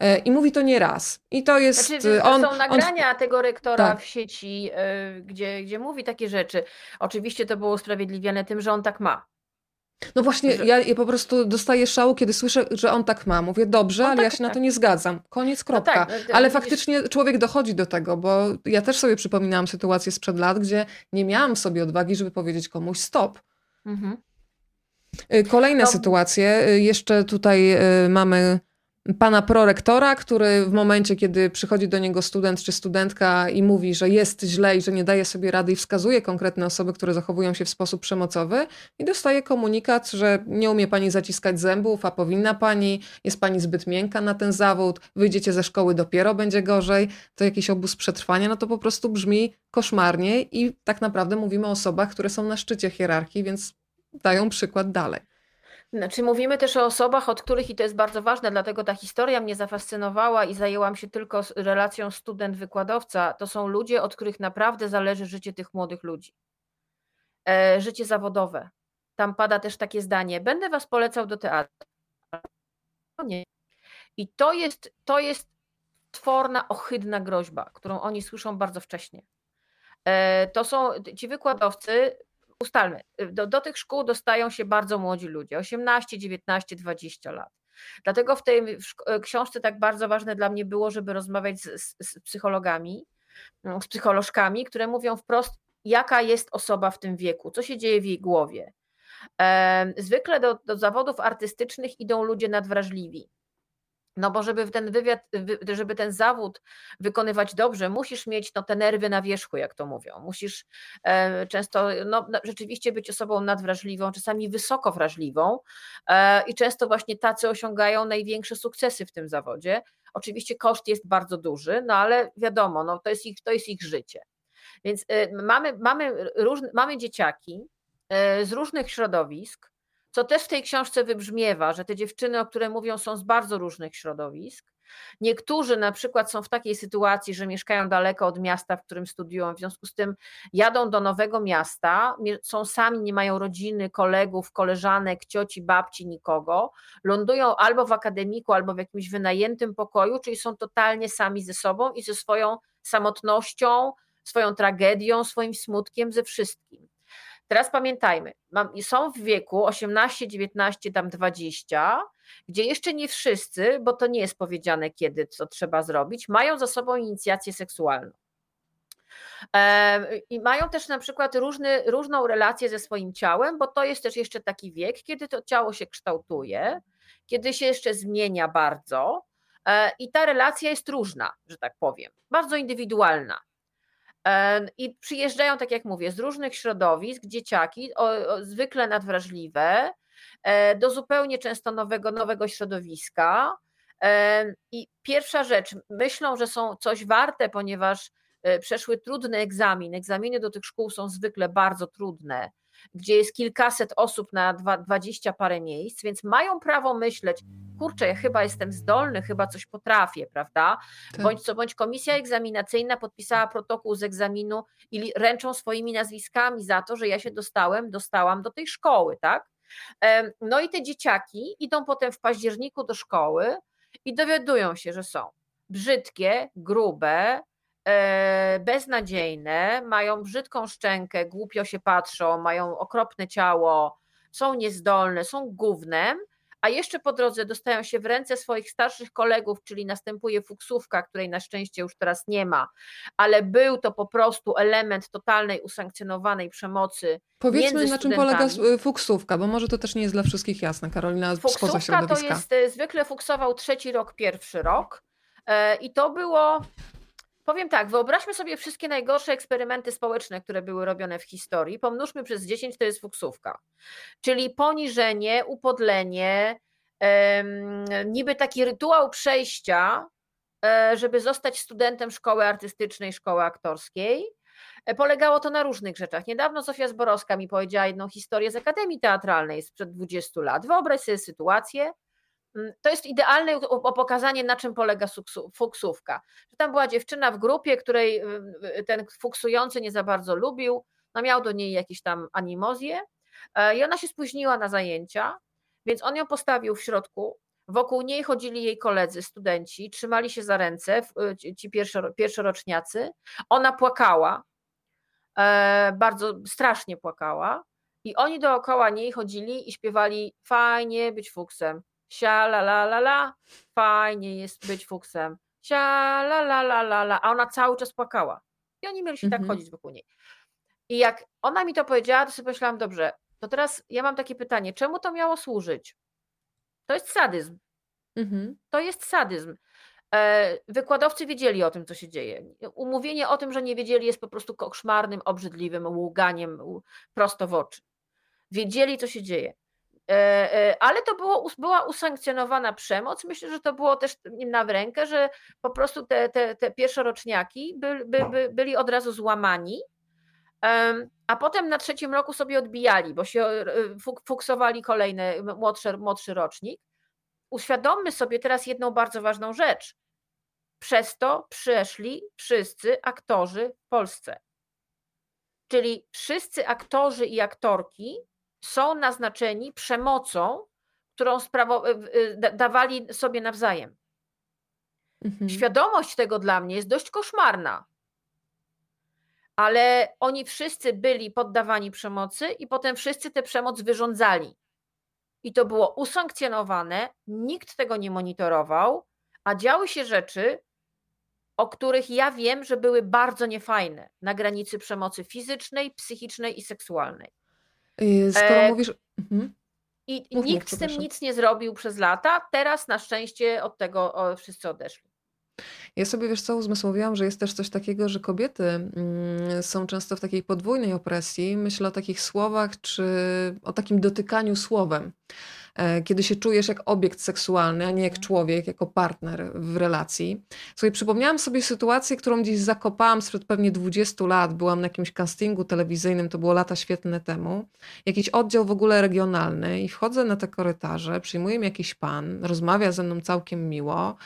A: E, I mówi to nie raz. I to jest.
B: Znaczy, on, są nagrania on... tego rektora tak. w sieci, e, gdzie, gdzie mówi takie rzeczy. Oczywiście to było usprawiedliwione tym, że on tak ma.
A: No właśnie, że... ja, ja, po prostu dostaję szału, kiedy słyszę, że on tak ma. Mówię, dobrze, ale tak, ja się tak. na to nie zgadzam. Koniec, kropka. No tak, no, ale widzisz... faktycznie człowiek dochodzi do tego, bo ja też sobie przypominałam sytuację sprzed lat, gdzie nie miałam sobie odwagi, żeby powiedzieć komuś stop. Mhm. E, kolejne no... sytuacje. Jeszcze tutaj mamy pana prorektora, który w momencie, kiedy przychodzi do niego student czy studentka i mówi, że jest źle i że nie daje sobie rady i wskazuje konkretne osoby, które zachowują się w sposób przemocowy i dostaje komunikat, że nie umie pani zaciskać zębów, a powinna pani, jest pani zbyt miękka na ten zawód, wyjdziecie ze szkoły, dopiero będzie gorzej, to jakiś obóz przetrwania, no to po prostu brzmi koszmarnie i tak naprawdę mówimy o osobach, które są na szczycie hierarchii, więc dają przykład dalej.
B: Znaczy mówimy też o osobach, od których, i to jest bardzo ważne, dlatego ta historia mnie zafascynowała i zajęłam się tylko relacją student-wykładowca. To są ludzie, od których naprawdę zależy życie tych młodych ludzi. E, życie zawodowe. Tam pada też takie zdanie: Będę was polecał do teatru. Nie. I to jest, to jest potworna, ohydna groźba, którą oni słyszą bardzo wcześnie. E, to są ci wykładowcy, ustalmy, do, do tych szkół dostają się bardzo młodzi ludzie, 18, 19, 20 lat. Dlatego w tej książce tak bardzo ważne dla mnie było, żeby rozmawiać z, z, z psychologami, no, z psycholożkami, które mówią wprost, jaka jest osoba w tym wieku, co się dzieje w jej głowie. Zwykle do, do zawodów artystycznych idą ludzie nadwrażliwi. No bo żeby ten wywiad, żeby ten zawód wykonywać dobrze, musisz mieć no, te nerwy na wierzchu, jak to mówią. Musisz e, często no, rzeczywiście być osobą nadwrażliwą, czasami wysoko wrażliwą e, i często właśnie tacy osiągają największe sukcesy w tym zawodzie. Oczywiście koszt jest bardzo duży, no ale wiadomo, no, to, jest ich, to jest ich życie. Więc e, mamy, mamy, różne, mamy dzieciaki e, z różnych środowisk, co też w tej książce wybrzmiewa, że te dziewczyny, o które mówią, są z bardzo różnych środowisk. Niektórzy na przykład są w takiej sytuacji, że mieszkają daleko od miasta, w którym studiują, w związku z tym jadą do nowego miasta, są sami, nie mają rodziny, kolegów, koleżanek, cioci, babci, nikogo, lądują albo w akademiku, albo w jakimś wynajętym pokoju, czyli są totalnie sami ze sobą i ze swoją samotnością, swoją tragedią, swoim smutkiem, ze wszystkim. Teraz pamiętajmy, mam, są w wieku 18, 19, tam 20, gdzie jeszcze nie wszyscy, bo to nie jest powiedziane kiedy, co trzeba zrobić, mają za sobą inicjację seksualną. I mają też na przykład różny, różną relację ze swoim ciałem, bo to jest też jeszcze taki wiek, kiedy to ciało się kształtuje, kiedy się jeszcze zmienia bardzo e, i ta relacja jest różna, że tak powiem, bardzo indywidualna. I przyjeżdżają, tak jak mówię, z różnych środowisk dzieciaki, o, o, zwykle nadwrażliwe, e, do zupełnie często nowego, nowego środowiska. I pierwsza rzecz, myślą, że są coś warte, ponieważ e, przeszły trudny egzamin. Egzaminy do tych szkół są zwykle bardzo trudne gdzie jest kilkaset osób na dwadzieścia parę miejsc, więc mają prawo myśleć, kurczę, ja chyba jestem zdolny, chyba coś potrafię, prawda? Tak. Bądź co bądź komisja egzaminacyjna podpisała protokół z egzaminu i ręczą swoimi nazwiskami za to, że ja się dostałem, dostałam do tej szkoły, tak? No i te dzieciaki idą potem w październiku do szkoły i dowiadują się, że są brzydkie, grube, beznadziejne, mają brzydką szczękę, głupio się patrzą, mają okropne ciało, są niezdolne, są gównem, a jeszcze po drodze dostają się w ręce swoich starszych kolegów, czyli następuje fuksówka, której na szczęście już teraz nie ma, ale był to po prostu element totalnej usankcjonowanej przemocy.
A: Powiedzmy, na czym polega fuksówka, bo może to też nie jest dla wszystkich jasne, Karolina, fuksówka spoza środowiska.
B: to jest, y, zwykle fuksował trzeci rok, pierwszy rok e, i to było Powiem tak, wyobraźmy sobie wszystkie najgorsze eksperymenty społeczne, które były robione w historii. Pomnóżmy przez 10, to jest fuksówka. Czyli poniżenie, upodlenie, niby taki rytuał przejścia, e, żeby zostać studentem szkoły artystycznej, szkoły aktorskiej. E, polegało to na różnych rzeczach. Niedawno Sofia Zborowska mi powiedziała jedną historię z Akademii Teatralnej sprzed 20 lat. Wyobraź sobie sytuację, to jest idealne pokazanie, na czym polega fuksówka. Że tam była dziewczyna w grupie, której y, y, ten fuksujący nie za bardzo lubił, no miał do niej jakieś tam animozje e, i ona się spóźniła na zajęcia, więc on ją postawił w środku. Wokół niej chodzili jej koledzy, studenci, trzymali się za ręce, y, ci pierwszoroczniacy. Ona płakała, e, bardzo strasznie płakała. I oni dookoła niej chodzili i śpiewali: Fajnie być fuksem, sia la la la la, fajnie jest być fuksem, sia la la la la la, a ona cały czas płakała. I oni mieli się tak mhm. tak chodzić wokół niej. I jak ona mi to powiedziała, to sobie myślałam, dobrze, to teraz ja mam takie pytanie, czemu to miało służyć? To jest sadyzm. Mhm. To jest sadyzm. E, wykładowcy wiedzieli o tym, co się dzieje. Umówienie o tym, że nie wiedzieli, jest po prostu koszmarnym, obrzydliwym ługaniem prosto w oczy. Wiedzieli, co się dzieje. E, e, ale to było, była usankcjonowana przemoc. Myślę, że to było też im na rękę, że po prostu te, te, te pierwszoroczniaki by, by, by, byli od razu złamani, a potem na trzecim roku sobie odbijali, bo się e, fuksowali kolejny młodszy, młodszy rocznik. Uświadommy sobie teraz jedną bardzo ważną rzecz. Przez to przeszli wszyscy aktorzy w Polsce. Czyli wszyscy aktorzy i aktorki są naznaczeni przemocą, którą dawali sobie nawzajem. Mhm. Świadomość tego dla mnie jest dość koszmarna. Ale oni wszyscy byli poddawani przemocy i potem wszyscy tę przemoc wyrządzali. I to było usankcjonowane, nikt tego nie monitorował, a działy się rzeczy, o których ja wiem, że były bardzo niefajne na granicy przemocy fizycznej, psychicznej i seksualnej.
A: Y, skoro e... mówisz. Mhm.
B: I Mów nikt z tym nic nie zrobił przez lata. Teraz na szczęście od tego wszyscy odeszli.
A: Ja sobie, wiesz co, uzmysłowiłam, że jest też coś takiego, że kobiety mm, są często w takiej podwójnej opresji. Myślę o takich słowach, czy o takim dotykaniu słowem. E, kiedy się czujesz jak obiekt seksualny, a nie jak człowiek, jako partner w relacji. Sobie przypomniałam sobie sytuację, którą gdzieś zakopałam sprzed pewnie 20 lat. Byłam na jakimś castingu telewizyjnym, to było lata świetne temu. Jakiś oddział w ogóle regionalny i wchodzę na te korytarze, przyjmuje mi jakiś pan, rozmawia ze mną całkiem miło.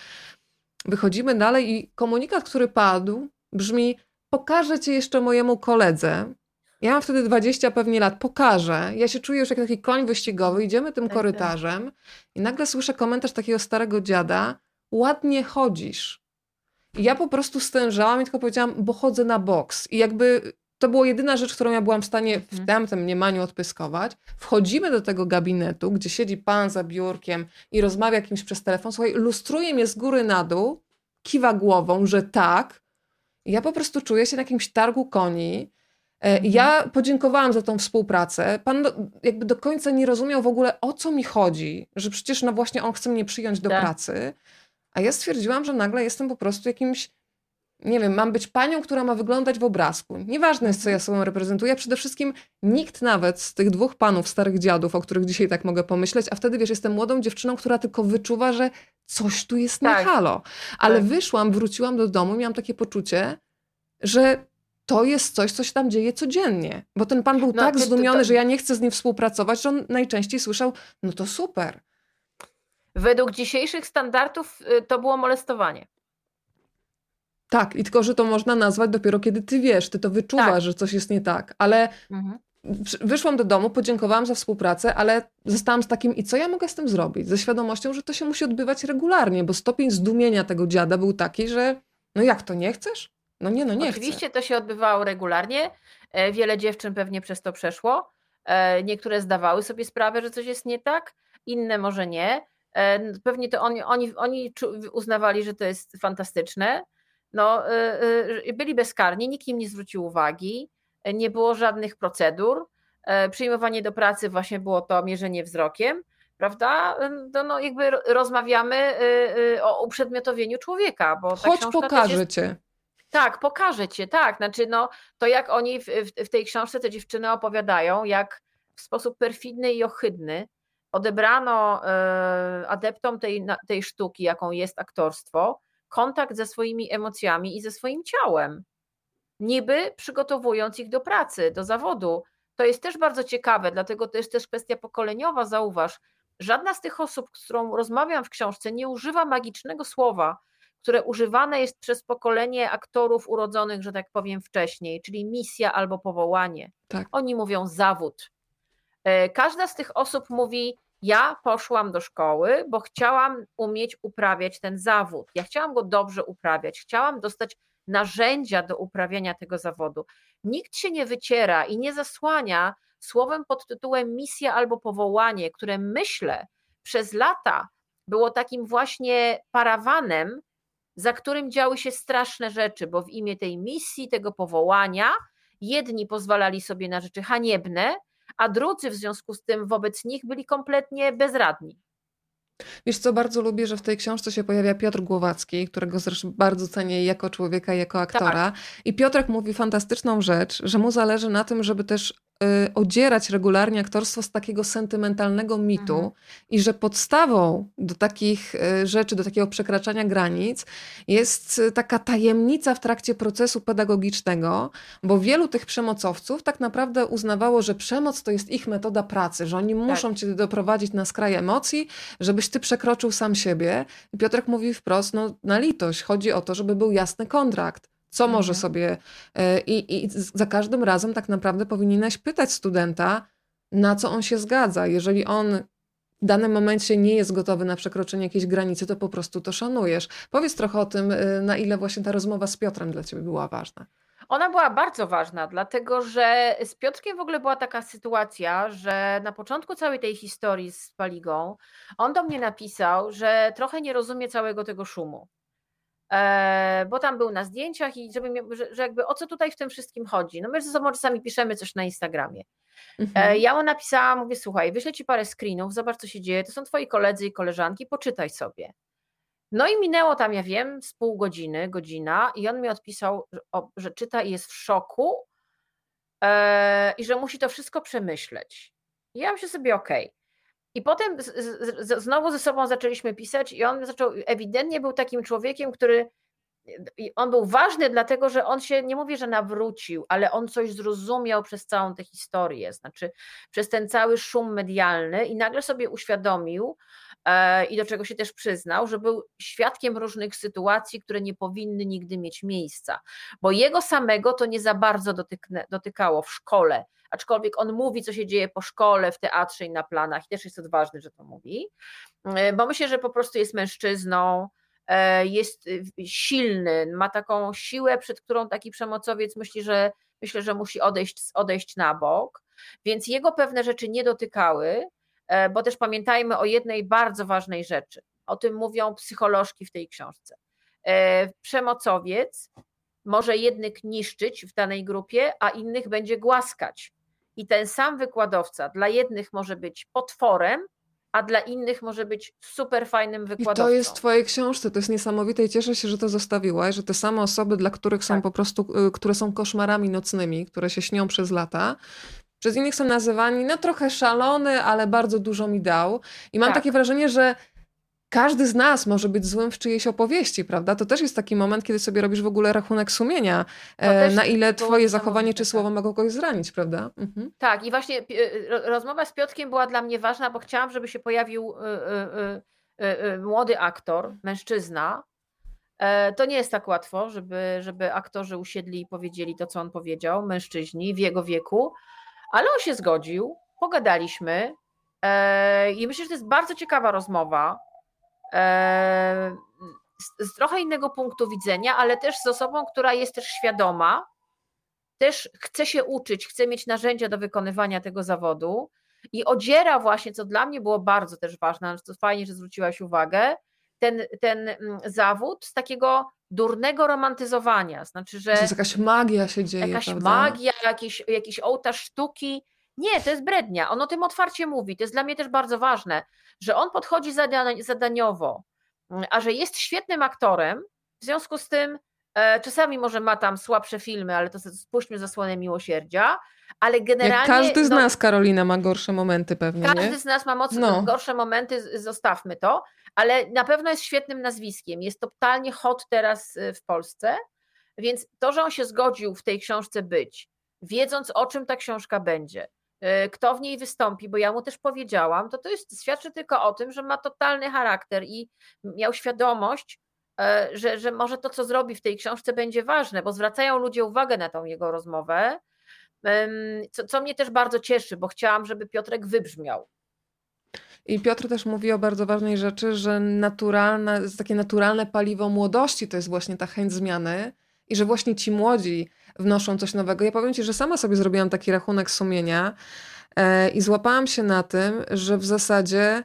A: Wychodzimy dalej i komunikat, który padł, brzmi: Pokażę cię jeszcze mojemu koledze. Ja mam wtedy 20 pewnie lat, pokażę. Ja się czuję już jak taki koń wyścigowy, idziemy tym tak, tak. korytarzem tak. i nagle słyszę komentarz takiego starego dziada: Ładnie chodzisz. I ja po prostu stężałam i tylko powiedziałam, bo chodzę na boks. I jakby to była jedyna rzecz, którą ja byłam w stanie w mhm. tamtym mniemaniu odpyskować. Wchodzimy do tego gabinetu, gdzie siedzi pan za biurkiem i rozmawia kimś przez telefon. Słuchaj, lustruje mnie z góry na dół, kiwa głową, że tak. I ja po prostu czuję się na jakimś targu koni. E, mhm. Ja podziękowałam za tą współpracę. Pan do, jakby do końca nie rozumiał w ogóle o co mi chodzi, że przecież no właśnie on chce mnie przyjąć do tak. pracy. A ja stwierdziłam, że nagle jestem po prostu jakimś nie wiem, mam być panią, która ma wyglądać w obrazku. Nieważne jest, co ja sobą reprezentuję. Przede wszystkim nikt nawet z tych dwóch panów, starych dziadów, o których dzisiaj tak mogę pomyśleć, a wtedy, wiesz, jestem młodą dziewczyną, która tylko wyczuwa, że coś tu jest tak. na halo. Ale tak. wyszłam, wróciłam do domu i miałam takie poczucie, że to jest coś, co się tam dzieje codziennie. Bo ten pan był no, tak zdumiony, to... że ja nie chcę z nim współpracować, że on najczęściej słyszał, no to super.
B: Według dzisiejszych standardów y, to było molestowanie.
A: Tak, i tylko, że to można nazwać dopiero kiedy ty wiesz, ty to wyczuwasz, tak. że coś jest nie tak. Ale mhm. wyszłam do domu, podziękowałam za współpracę, ale zostałam z takim, i co ja mogę z tym zrobić? Ze świadomością, że to się musi odbywać regularnie, bo stopień zdumienia tego dziada był taki, że no jak to nie chcesz? No nie, no nie
B: Oczywiście
A: chcę.
B: to się odbywało regularnie. E, wiele dziewczyn pewnie przez to przeszło. E, niektóre zdawały sobie sprawę, że coś jest nie tak, inne może nie. E, pewnie to oni, oni, oni uznawali, że to jest fantastyczne no, byli bezkarni, nikt im nie zwrócił uwagi, nie było żadnych procedur. Przyjmowanie do pracy właśnie było to mierzenie wzrokiem, prawda? No, no jakby rozmawiamy o uprzedmiotowieniu człowieka. Bo
A: Chodź pokażę jest... cię.
B: Tak, pokażę cię, tak. Znaczy, no, to jak oni w, w, w tej książce te dziewczyny opowiadają, jak w sposób perfidny i ohydny odebrano e, adeptom tej, tej sztuki, jaką jest aktorstwo, kontakt ze swoimi emocjami i ze swoim ciałem, niby przygotowując ich do pracy, do zawodu. To jest też bardzo ciekawe, dlatego to jest też kwestia pokoleniowa, zauważ. Żadna z tych osób, z którą rozmawiam w książce, nie używa magicznego słowa, które używane jest przez pokolenie aktorów urodzonych, że tak powiem, wcześniej, czyli misja albo powołanie. Tak. Oni mówią zawód. E, każda z tych osób mówi: ja poszłam do szkoły, bo chciałam umieć uprawiać ten zawód. Ja chciałam go dobrze uprawiać, chciałam dostać narzędzia do uprawiania tego zawodu. Nikt się nie wyciera i nie zasłania słowem pod tytułem misja albo powołanie, które myślę przez lata było takim właśnie parawanem, za którym działy się straszne rzeczy, bo w imię tej misji, tego powołania, jedni pozwalali sobie na rzeczy haniebne, a drudzy w związku z tym wobec nich byli kompletnie bezradni.
A: Wiesz co, bardzo lubię, że w tej książce się pojawia Piotr Głowacki, którego zresztą bardzo cenię jako człowieka, jako aktora. Tak. I Piotrek mówi fantastyczną rzecz, że mu zależy na tym, żeby też odzierać regularnie aktorstwo z takiego sentymentalnego mitu mhm. i że podstawą do takich y, rzeczy, do takiego przekraczania granic jest y, taka tajemnica w trakcie procesu pedagogicznego, bo wielu tych przemocowców tak naprawdę uznawało, że przemoc to jest ich metoda pracy, że oni muszą tak. cię doprowadzić na skraj emocji, żebyś ty przekroczył sam siebie. I Piotrek mówi wprost, no na litość, chodzi o to, żeby był jasny kontrakt co mhm. może sobie. E, I, I za każdym razem tak naprawdę powinieneś pytać studenta, na co on się zgadza. Jeżeli on w danym momencie nie jest gotowy na przekroczenie jakiejś granicy, to po prostu to szanujesz. Powiedz trochę o tym, y, na ile właśnie ta rozmowa z Piotrem dla ciebie była ważna.
B: Ona była bardzo ważna, dlatego że z Piotrkiem w ogóle była taka sytuacja, że na początku całej tej historii z Paligą on do mnie napisał, że trochę nie rozumie całego tego szumu. E, bo tam był na zdjęciach i żeby, że, że jakby o co tutaj w tym wszystkim chodzi. No my ze sobą czasami piszemy coś na Instagramie. E, mhm. Ja mu napisałam, mówię, słuchaj, wyślę ci parę screenów, zobacz co się dzieje, to są twoi koledzy i koleżanki, poczytaj sobie. No i minęło tam, ja wiem, z pół godziny, godzina i on mi odpisał, że czyta i jest w szoku e, i że musi to wszystko przemyśleć. I ja myślę sobie, okej. Okay. I potem z, z, znowu ze sobą zaczęliśmy pisać i on zaczął, ewidentnie był takim człowiekiem, który on był ważny, dlatego że on się, nie mówię, że nawrócił, ale on coś zrozumiał przez całą tę historię, znaczy przez ten cały szum medialny i nagle sobie uświadomił e, i do czego się też przyznał, że był świadkiem różnych sytuacji, które nie powinny nigdy mieć miejsca, bo jego samego to nie za bardzo dotykało w szkole, aczkolwiek on mówi, co się dzieje po szkole, w teatrze i na planach, i też jest odważny, że to mówi, e, bo myślę, że po prostu jest mężczyzną, e, jest silny, ma taką siłę, przed którą taki przemocowiec myśli, że myślę, że musi odejść, odejść na bok, więc jego pewne rzeczy nie dotykały, e, bo też pamiętajmy o jednej bardzo ważnej rzeczy. O tym mówią psycholożki w tej książce. Przemocowiec może jednych niszczyć w danej grupie, a innych będzie głaskać. I ten sam wykładowca dla jednych może być potworem, a dla innych może być super fajnym wykładowcą.
A: I to jest w twojej książce, to jest niesamowite i cieszę się, że to zostawiłaś, że te same osoby, dla których są tak. po prostu, y, które są koszmarami nocnymi, które się śnią przez lata, przez innych są nazywani, no trochę szalony, ale bardzo dużo mi dał. I mam tak. takie wrażenie, że każdy z nas może być złym w czyjejś opowieści, prawda? To też jest taki moment, kiedy sobie robisz w ogóle rachunek sumienia, e, na ile twoje zachowanie czy słowo mogą kogoś zranić, prawda?
B: Mhm. Tak, i właśnie e, rozmowa z Piotkiem była dla mnie ważna, bo chciałam, żeby się pojawił e, młody aktor, mężczyzna. To nie jest tak łatwo, żeby, żeby aktorzy usiedli i powiedzieli to, co on powiedział, mężczyźni w jego wieku, ale on się zgodził, pogadaliśmy i myślę, że to jest bardzo ciekawa rozmowa, z, z trochę innego punktu widzenia, ale też z osobą, która jest też świadoma, też chce się uczyć, chce mieć narzędzia do wykonywania tego zawodu i odziera właśnie, co dla mnie było bardzo też ważne, to fajnie, że zwróciłaś uwagę, ten, ten mm, zawód z takiego durnego romantyzowania, znaczy, że... To
A: jest jakaś magia się dzieje,
B: Jakaś
A: prawda?
B: magia, jakiś, jakiś ołtarz sztuki. Nie, to jest brednia. On o tym otwarcie mówi. To jest dla mnie też bardzo ważne, że on podchodzi zadaniowo, a że jest świetnym aktorem, w związku z tym e, czasami może ma tam słabsze filmy, ale to spuśćmy zasłonę miłosierdzia, ale generalnie... Jak
A: każdy z no, nas, Karolina, ma gorsze momenty pewnie,
B: Każdy
A: nie?
B: z nas ma mocno no. gorsze momenty, zostawmy to, ale na pewno jest świetnym nazwiskiem, jest totalnie hot teraz e, w Polsce, więc to, że on się zgodził w tej książce być, wiedząc o czym ta książka będzie, kto w niej wystąpi, bo ja mu też powiedziałam, to to jest, świadczy tylko o tym, że ma totalny charakter i miał świadomość, e, że, że może to, co zrobi w tej książce, będzie ważne, bo zwracają ludzie uwagę na tą jego rozmowę, co, co mnie też bardzo cieszy, bo chciałam, żeby Piotrek wybrzmiał.
A: I Piotr też mówi o bardzo ważnej rzeczy, że naturalne, takie naturalne paliwo młodości to jest właśnie ta chęć zmiany i że właśnie ci młodzi wnoszą coś nowego. Ja powiem Ci, że sama sobie zrobiłam taki rachunek sumienia e, i złapałam się na tym, że w zasadzie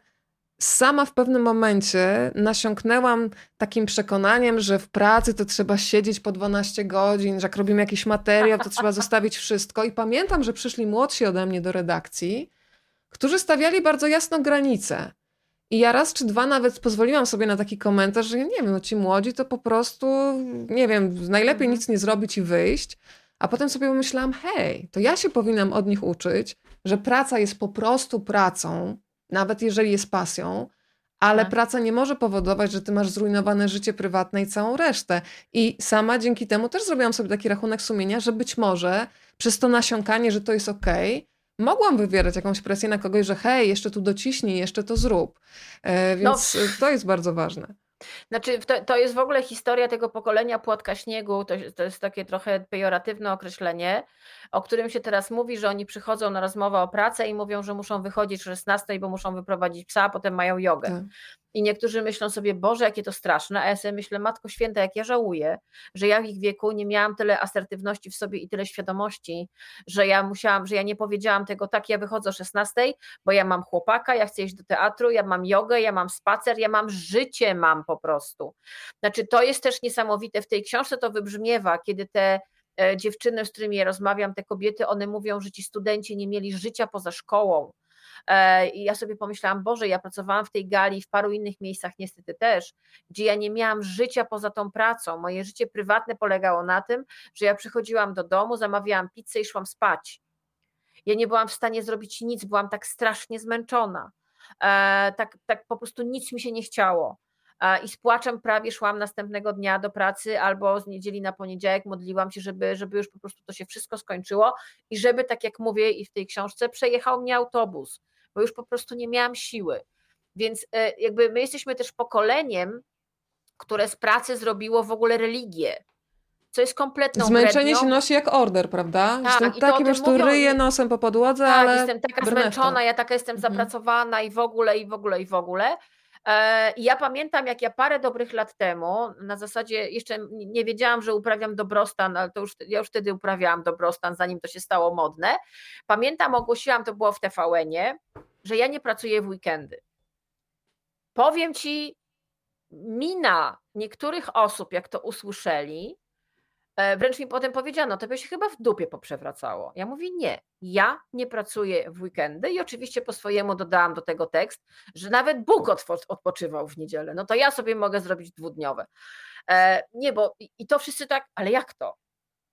A: sama w pewnym momencie nasiąknęłam takim przekonaniem, że w pracy to trzeba siedzieć po 12 godzin, że jak robimy jakiś materiał, to trzeba zostawić wszystko. I pamiętam, że przyszli młodsi ode mnie do redakcji, którzy stawiali bardzo jasno granice. I ja raz czy dwa nawet pozwoliłam sobie na taki komentarz, że ja nie wiem, no ci młodzi to po prostu, nie wiem, najlepiej mhm. nic nie zrobić i wyjść. A potem sobie pomyślałam, hej, to ja się powinnam od nich uczyć, że praca jest po prostu pracą, nawet jeżeli jest pasją, ale tak. praca nie może powodować, że ty masz zrujnowane życie prywatne i całą resztę. I sama dzięki temu też zrobiłam sobie taki rachunek sumienia, że być może przez to nasiąkanie, że to jest okej, okay, mogłam wywierać jakąś presję na kogoś, że hej, jeszcze tu dociśnij, jeszcze to zrób. E, więc no. to jest bardzo ważne.
B: Znaczy, to, to jest w ogóle historia tego pokolenia płatka śniegu. To, to jest takie trochę pejoratywne określenie, o którym się teraz mówi, że oni przychodzą na rozmowę o pracę i mówią, że muszą wychodzić o 16, bo muszą wyprowadzić psa, a potem mają jogę. Tak. I niektórzy myślą sobie, Boże, jakie to straszne, a ja sobie myślę, Matko Święta, jak ja żałuję, że ja w ich wieku nie miałam tyle asertywności w sobie i tyle świadomości, że ja musiałam, że ja nie powiedziałam tego, tak, ja wychodzę o 16, bo ja mam chłopaka, ja chcę iść do teatru, ja mam jogę, ja mam spacer, ja mam życie, mam po prostu. Znaczy, to jest też niesamowite, w tej książce to wybrzmiewa, kiedy te dziewczyny, z którymi ja rozmawiam, te kobiety, one mówią, że ci studenci nie mieli życia poza szkołą, E, I ja sobie pomyślałam, Boże, ja pracowałam w tej gali, w paru innych miejscach niestety też, gdzie ja nie miałam życia poza tą pracą. Moje życie prywatne polegało na tym, że ja przychodziłam do domu, zamawiałam pizzę i szłam spać. Ja nie byłam w stanie zrobić nic, byłam tak strasznie zmęczona. E, tak, tak po prostu nic mi się nie chciało i z płaczem prawie szłam następnego dnia do pracy albo z niedzieli na poniedziałek modliłam się, żeby, żeby już po prostu to się wszystko skończyło i żeby, tak jak mówię i w tej książce, przejechał mnie autobus, bo już po prostu nie miałam siły. Więc e, jakby my jesteśmy też pokoleniem, które z pracy zrobiło w ogóle religię co jest kompletną
A: Zmęczenie
B: brednią.
A: się nosi jak order, prawda? Tak, jestem taki, po prostu ryję nosem po podłodze, tak, ale
B: jestem taka zmęczona, ja taka jestem mhm. zapracowana i w ogóle, i w ogóle, i w ogóle. E, I ja pamiętam, jak ja parę dobrych lat temu, na zasadzie jeszcze nie wiedziałam, że uprawiam dobrostan, ale to już, ja już wtedy uprawiałam dobrostan, zanim to się stało modne. Pamiętam, ogłosiłam, to było w TVN-ie, że ja nie pracuję w weekendy. Powiem ci, mina niektórych osób, jak to usłyszeli, wręcz mi potem powiedziano, to by się chyba w dupie poprzewracało. Ja mówię, nie, ja nie pracuję w weekendy i oczywiście po swojemu dodałam do tego tekst, że nawet Bóg odpoczywał w niedzielę, no to ja sobie mogę zrobić dwudniowe. E, nie, bo i to wszyscy tak, ale jak to?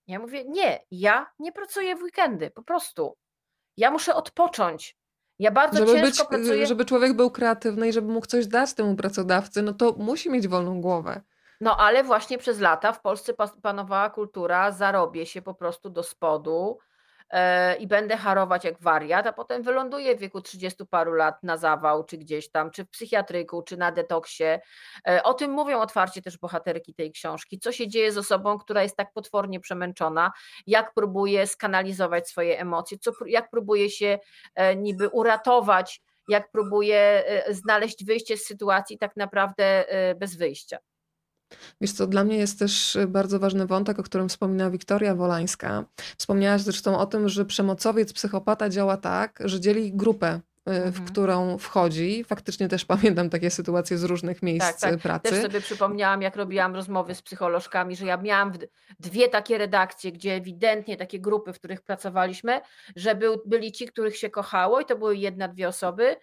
B: Ja mówię, nie, ja nie pracuję w weekendy, po prostu. Ja muszę odpocząć. Ja bardzo
A: żeby
B: ciężko
A: być, pracuję. Żeby człowiek był kreatywny i żeby mógł coś dać temu pracodawcy, no to musi mieć wolną głowę.
B: No ale właśnie przez lata w Polsce panowała kultura, zarobię się po prostu do spodu e, i będę harować jak wariat, a potem wyląduję w wieku 30 paru lat na zawał, czy gdzieś tam, czy w psychiatryku, czy na detoksie. E, o tym mówią otwarcie też bohaterki tej książki. Co się dzieje z osobą, która jest tak potwornie przemęczona, jak próbuje skanalizować swoje emocje, co, jak próbuje się e, niby uratować, jak próbuje znaleźć wyjście z sytuacji tak naprawdę bez wyjścia.
A: Wiesz co, dla mnie jest też bardzo ważny wątek, o którym wspomina Wiktoria Wolańska. Wspomniałaś zresztą o tym, że przemocowiec, psychopata działa tak, że dzieli grupę y, w mhm. którą wchodzi. Faktycznie też [LAUGHS] pamiętam takie sytuacje z różnych miejsc tak, tak. pracy.
B: Też sobie przypomniałam, jak robiłam rozmowy z psycholożkami, że ja miałam dwie takie redakcje, gdzie ewidentnie takie grupy, w których pracowaliśmy, że był, byli ci, których się kochało i to były jedna, dwie osoby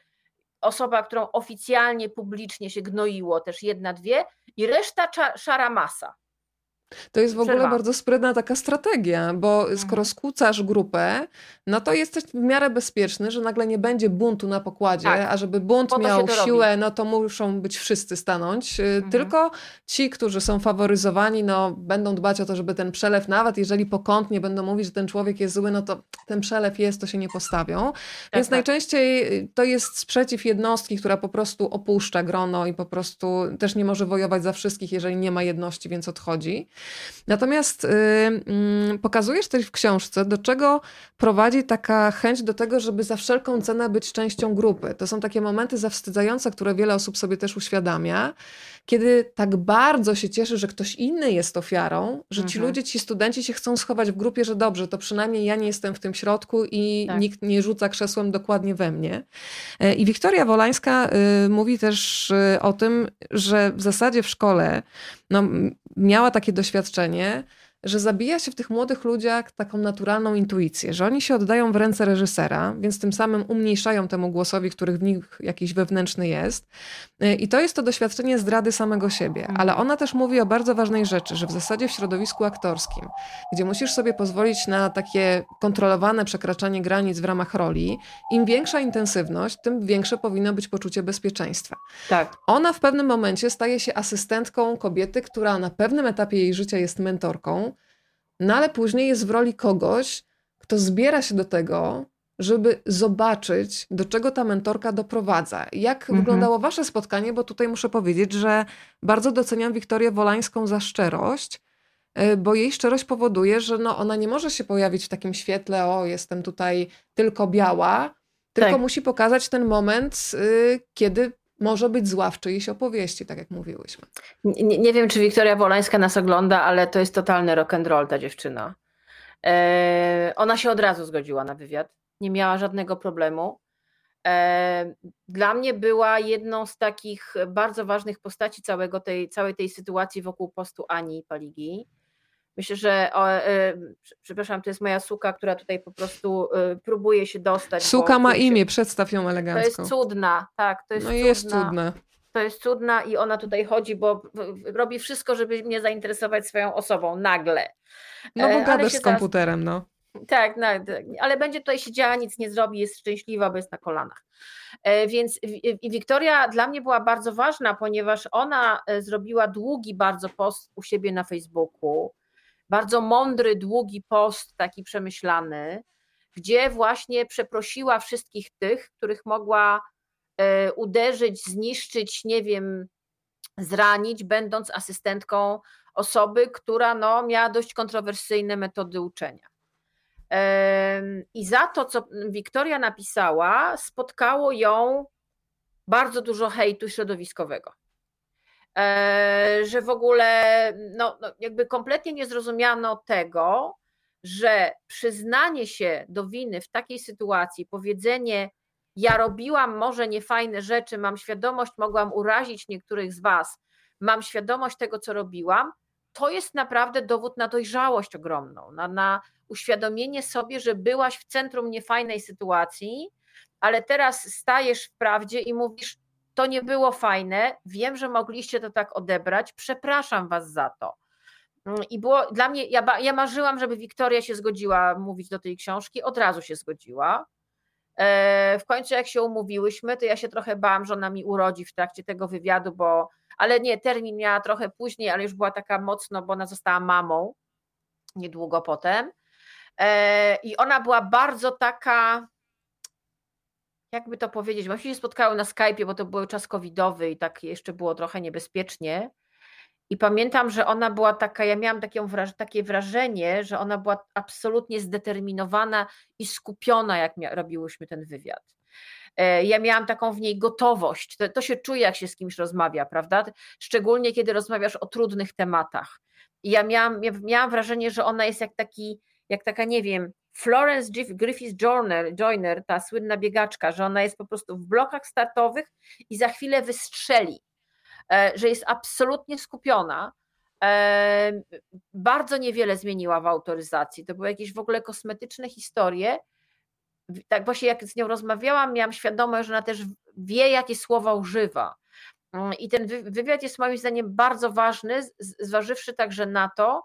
B: osoba, którą oficjalnie, publicznie się gnoiło, też jedna, dwie, i reszta szara masa.
A: To jest w ogóle Przerwa. bardzo sprytna taka strategia, bo mhm. skoro skłócasz grupę, no to jesteś w miarę bezpieczny, że nagle nie będzie buntu na pokładzie, tak. a żeby bunt miał siłę, robi. no to muszą być wszyscy stanąć. Y, mhm. Tylko ci, którzy są faworyzowani, no będą dbać o to, żeby ten przelew, nawet jeżeli pokątnie będą mówić, że ten człowiek jest zły, no to ten przelew jest, to się nie postawią. Tak, Więc tak. najczęściej y, to jest sprzeciw jednostki, która po prostu opuszcza grono i po prostu też nie może wojować za wszystkich, jeżeli nie ma jedności, więc odchodzi. Natomiast yy, pokazujesz też w książce, do czego prowadzi taka chęć do tego, żeby za wszelką cenę być częścią grupy. To są takie momenty zawstydzające, które wiele osób sobie też uświadamia, kiedy tak bardzo się cieszy, że ktoś inny jest ofiarą, że ci mhm. ludzie, ci studenci się chcą schować w grupie, że dobrze, to przynajmniej ja nie jestem w tym środku i tak. nikt nie rzuca krzesłem dokładnie we mnie. E, I Wiktoria Wolańska y, mówi też y, o tym, że w zasadzie w szkole no, miała takie doświadczenie, że zabija się w tych młodych ludziach taką naturalną intuicję, że oni się oddają w ręce reżysera, więc tym samym umniejszają temu głosowi, który w nich jakiś wewnętrzny jest. I to jest to doświadczenie zdrady samego siebie. Mhm. Ale ona też mówi o bardzo ważnej rzeczy, że w zasadzie w środowisku aktorskim, gdzie musisz sobie pozwolić na takie kontrolowane przekraczanie granic w ramach roli, im większa intensywność, tym większe powinno być poczucie bezpieczeństwa.
B: Tak.
A: Ona w pewnym momencie staje się asystentką kobiety, która na pewnym etapie jej życia jest mentorką, no ale później jest w roli kogoś, kto zbiera się do tego, żeby zobaczyć, do czego ta mentorka doprowadza. Jak mhm. wyglądało wasze spotkanie, bo tutaj muszę powiedzieć, że bardzo doceniam Wiktorię Wolańską za szczerość, y, bo jej szczerość powoduje, że no ona nie może się pojawić w takim świetle, o jestem tutaj tylko biała, tylko tak. musi pokazać ten moment, y, kiedy może być zła w czyjejś opowieści, tak jak mówiłyśmy.
B: Nie, nie wiem, czy Wiktoria Wolańska nas ogląda, ale to jest totalny rock and roll ta dziewczyna. E, ona się od razu zgodziła na wywiad, nie miała żadnego problemu. E, dla mnie była jedną z takich bardzo ważnych postaci całego tej, całej tej sytuacji wokół postu Ani Paligi. Myślę, że o, e, przepraszam, to jest moja suka, która tutaj po prostu e, próbuje się dostać.
A: Suka ma imię, przedstaw ją elegancko.
B: To jest cudna, tak, to jest
A: no
B: cudna.
A: jest cudna.
B: To jest cudna i ona tutaj chodzi, bo robi wszystko, żeby mnie zainteresować swoją osobą nagle.
A: No bo e, gadasz z komputerem, no.
B: Tak, no, ale będzie tutaj siedziała, nic nie zrobi, jest szczęśliwa, bo jest na kolanach. Więc i Wiktoria dla mnie była bardzo ważna, ponieważ ona zrobiła długi bardzo post u siebie na Facebooku, bardzo mądry, długi post, taki przemyślany, gdzie właśnie przeprosiła wszystkich tych, których mogła e, uderzyć, zniszczyć, nie wiem, zranić, będąc asystentką osoby, która no, miała dość kontrowersyjne metody uczenia. I za to, co Wiktoria napisała, spotkało ją bardzo dużo hejtu środowiskowego. E, że w ogóle no, no, jakby kompletnie nie zrozumiano tego, że przyznanie się do winy w takiej sytuacji, powiedzenie, ja robiłam może niefajne rzeczy, mam świadomość, mogłam urazić niektórych z Was, mam świadomość tego, co robiłam, to jest naprawdę dowód na dojrzałość ogromną, na, na uświadomienie sobie, że byłaś w centrum niefajnej sytuacji, ale teraz stajesz w prawdzie i mówisz, to nie było fajne, wiem, że mogliście to tak odebrać, przepraszam was za to. Mm, I było dla mnie, ja, ja marzyłam, żeby Wiktoria się zgodziła mówić do tej książki, od razu się zgodziła. E, w końcu, jak się umówiłyśmy, to ja się trochę bałam, że ona mi urodzi w trakcie tego wywiadu, bo, ale nie, termin miała trochę później, ale już była taka mocno, bo ona została mamą niedługo potem. E, I ona była bardzo taka, jakby to powiedzieć, myśmy się spotkały na Skype'ie, bo to był czas covidowy i tak jeszcze było trochę niebezpiecznie. I pamiętam, że ona była taka, ja miałam takie, takie wrażenie, że ona była absolutnie zdeterminowana i skupiona, jak robiłyśmy ten wywiad. E, ja miałam taką w niej gotowość. To, to się czuje, jak się z kimś rozmawia, prawda? Szczególnie kiedy rozmawiasz o trudnych tematach. I ja miałam, miałam wrażenie, że ona jest jak taki, jak taka, nie wiem, Florence Griffith Joyner, Joyner, ta słynna biegaczka, że ona jest po prostu w blokach startowych i za chwilę wystrzeli, e, że jest absolutnie skupiona. E, bardzo niewiele zmieniła w autoryzacji. To były jakieś w ogóle kosmetyczne historie. Tak właśnie jak z nią rozmawiałam, miałam świadomość, że ona też wie, jakie słowa używa. Mm, I ten wywiad jest moim zdaniem bardzo ważny, zważywszy także na to,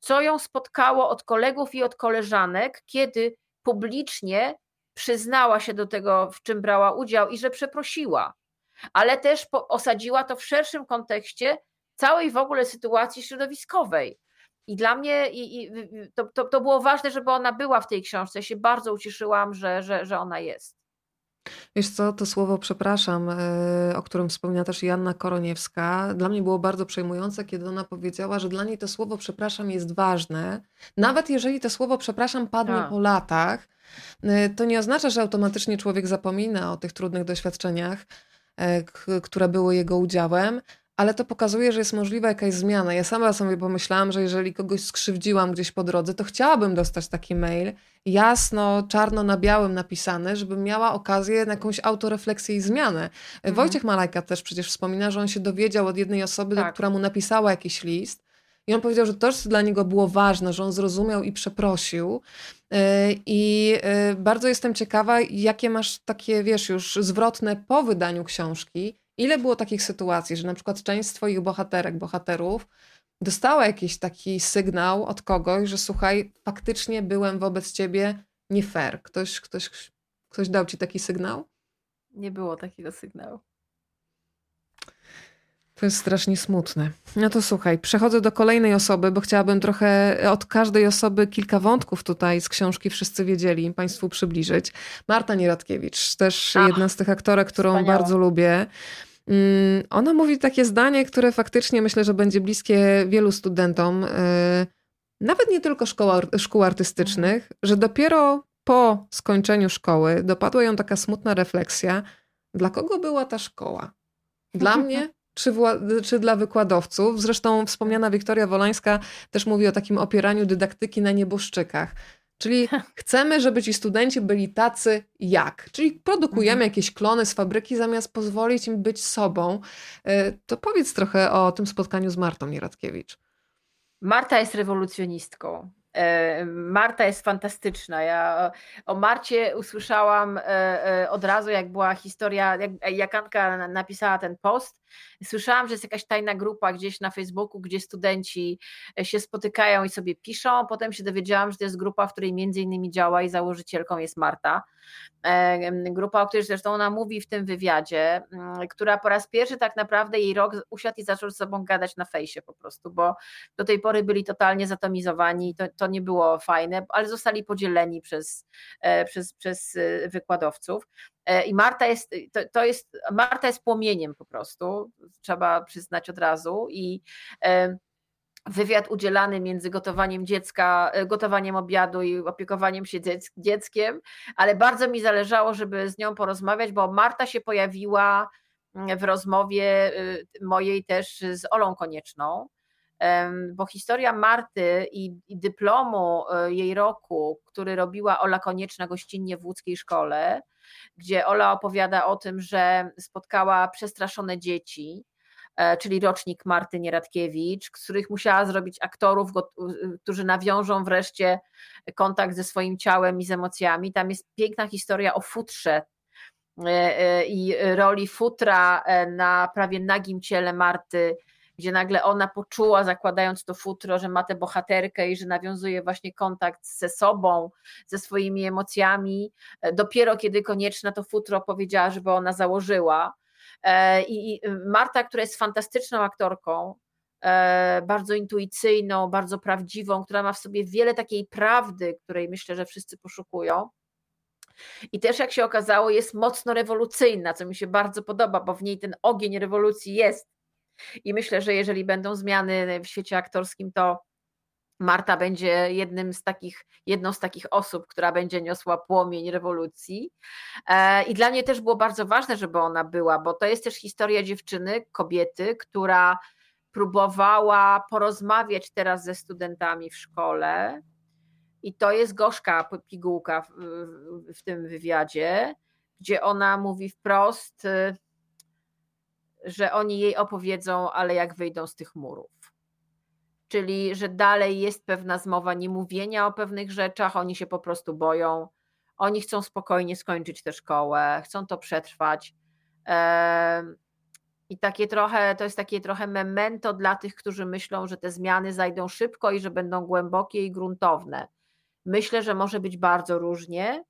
B: co ją spotkało od kolegów i od koleżanek, kiedy publicznie przyznała się do tego, w czym brała udział i że przeprosiła, ale też osadziła to w szerszym kontekście całej w ogóle sytuacji środowiskowej. I dla mnie i, i to, to, to, było ważne, żeby ona była w tej książce. Ja się bardzo ucieszyłam, że, że, że ona jest.
A: Wiesz co, to słowo przepraszam, e, o którym wspomniała też Janna Koroniewska, dla mnie było bardzo przejmujące, kiedy ona powiedziała, że dla niej to słowo przepraszam jest ważne. Nawet jeżeli to słowo przepraszam padnie tak. po latach, e, to nie oznacza, że automatycznie człowiek zapomina o tych trudnych doświadczeniach, e, które były jego udziałem, ale to pokazuje, że jest możliwa jakaś zmiana. Ja sama sobie pomyślałam, że jeżeli kogoś skrzywdziłam gdzieś po drodze, to chciałabym dostać taki mail, jasno, czarno na białym napisany, żebym miała okazję na jakąś autorefleksję i zmianę. Mhm. Wojciech Malajka też przecież wspomina, że on się dowiedział od jednej osoby, tak. która mu napisała jakiś list. I on powiedział, że to dla niego było ważne, że on zrozumiał i przeprosił. E, I e, bardzo jestem ciekawa, jakie masz takie, wiesz, już zwrotne po wydaniu książki, Ile było takich sytuacji, że na przykład część z Twoich bohaterek, bohaterów dostała jakiś taki sygnał od kogoś, że słuchaj, faktycznie byłem wobec Ciebie nie fair. Ktoś, ktoś, ktoś dał Ci taki sygnał?
B: Nie było takiego sygnału.
A: To jest strasznie smutne. No to słuchaj, przechodzę do kolejnej osoby, bo chciałabym trochę od każdej osoby kilka wątków tutaj z książki Wszyscy Wiedzieli Państwu przybliżyć. Marta Nieradkiewicz, też Ach, jedna z tych aktorek, którą wspaniała. bardzo lubię. Mm, ona mówi takie zdanie, które faktycznie myślę, że będzie bliskie wielu studentom, y, nawet nie tylko szkół artystycznych, że dopiero po skończeniu szkoły dopadła ją taka smutna refleksja, dla kogo była ta szkoła? Dla [LAUGHS] mnie czy, czy, dla wykładowców. Zresztą wspomniana Wiktoria Wolańska też mówi o takim opieraniu dydaktyki na nieboszczykach. Czyli [LAUGHS] chcemy, żeby ci studenci byli tacy jak. Czyli produkujemy mhm. jakieś klony z fabryki, zamiast pozwolić im być sobą. E, to powiedz trochę o tym spotkaniu z Martą Nieradkiewicz.
B: Marta jest rewolucjonistką. E, Marta jest fantastyczna. Ja o Marcie usłyszałam e, e, od razu, jak była historia, jak, jak Anka napisała ten post. Słyszałam, że jest jakaś tajna grupa gdzieś na Facebooku, gdzie studenci się spotykają i sobie piszą. Potem się dowiedziałam, że to jest grupa, w której między innymi działa i założycielką jest Marta. Grupa, o której zresztą ona mówi w tym wywiadzie, mm, która po raz pierwszy tak naprawdę jej rok usiadł i zaczął z sobą gadać na fejsie po prostu, bo do tej pory byli totalnie zatomizowani, to, to nie było fajne, ale zostali podzieleni przez, e, przez, przez e, wykładowców. E, I Marta jest, to, to, jest, Marta jest płomieniem po prostu, trzeba przyznać od razu. I wywiad udzielany między gotowaniem dziecka, e, gotowaniem obiadu i opiekowaniem się dzieckiem, ale bardzo mi zależało, żeby z nią porozmawiać, bo Marta się pojawiła mm, w rozmowie y, mojej też z Olą Konieczną, bo historia Marty i, dyplomu e, jej roku, który robiła Ola Konieczna gościnnie w łódzkiej szkole, gdzie Ola opowiada o tym, że spotkała przestraszone dzieci, E, czyli rocznik Marty Nieradkiewicz, których musiała zrobić aktorów, którzy nawiążą wreszcie kontakt ze swoim ciałem i z emocjami. Tam jest piękna historia o futrze e, e, i roli futra na prawie nagim ciele Marty, gdzie nagle ona poczuła, zakładając to futro, że ma tę bohaterkę i że nawiązuje właśnie kontakt ze sobą, ze swoimi emocjami. Dopiero kiedy konieczna to futro powiedziała, żeby ona założyła. E, I Marta, która jest fantastyczną aktorką, e, bardzo intuicyjną, bardzo prawdziwą, która ma w sobie wiele takiej prawdy, której myślę, że wszyscy poszukują. I też, jak się okazało, jest mocno rewolucyjna, co mi się bardzo podoba, bo w niej ten ogień rewolucji jest. I myślę, że jeżeli będą zmiany w świecie aktorskim, to Marta będzie jednym z takich, jedną z takich osób, która będzie niosła płomień rewolucji. E, I dla mnie też było bardzo ważne, żeby ona była, bo to jest też historia dziewczyny, kobiety, która próbowała porozmawiać teraz ze studentami w szkole. I to jest gorzka pigułka w, w tym wywiadzie, gdzie ona mówi wprost, że oni jej opowiedzą, ale jak wyjdą z tych murów czyli że dalej jest pewna zmowa niemówienia o pewnych rzeczach, oni się po prostu boją, oni chcą spokojnie skończyć tę szkołę, chcą to przetrwać. I takie trochę, to jest takie trochę memento dla tych, którzy myślą, że te zmiany zajdą szybko i że będą głębokie i gruntowne. Myślę, że może być bardzo różnie,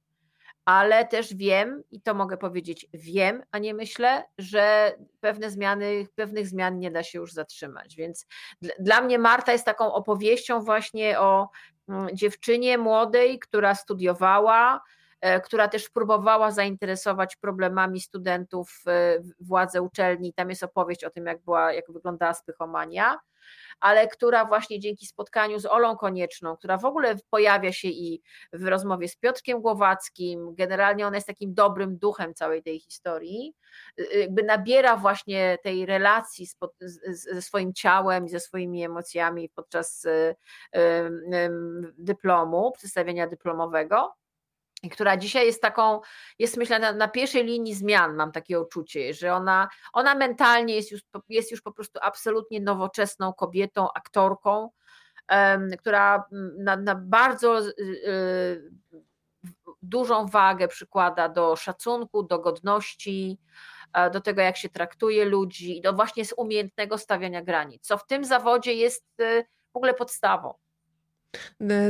B: ale też wiem, i to mogę powiedzieć, wiem, a nie myślę, że pewne zmiany, pewnych zmian nie da się już zatrzymać. Więc dla mnie Marta jest taką opowieścią właśnie o mm, dziewczynie młodej, która studiowała, która też próbowała zainteresować problemami studentów e, władze uczelni. Tam jest opowieść o tym, jak, była, jak wyglądała spychomania ale która właśnie dzięki spotkaniu z Olą Konieczną, która w ogóle pojawia się i w rozmowie z Piotrkiem Głowackim, generalnie ona jest takim dobrym duchem całej tej historii, y, jakby nabiera właśnie tej relacji ze swoim ciałem i ze swoimi emocjami podczas dyplomu, przedstawienia dyplomowego która dzisiaj jest taką, jest myślę na, na, pierwszej linii zmian, mam takie uczucie, że ona, ona mentalnie jest już, jest już po prostu absolutnie nowoczesną kobietą, aktorką, um, która na, na bardzo y, y, dużą wagę przykłada do szacunku, do godności, e, do tego, jak się traktuje ludzi, do właśnie z umiejętnego stawiania granic, co w tym zawodzie jest y, w ogóle podstawą.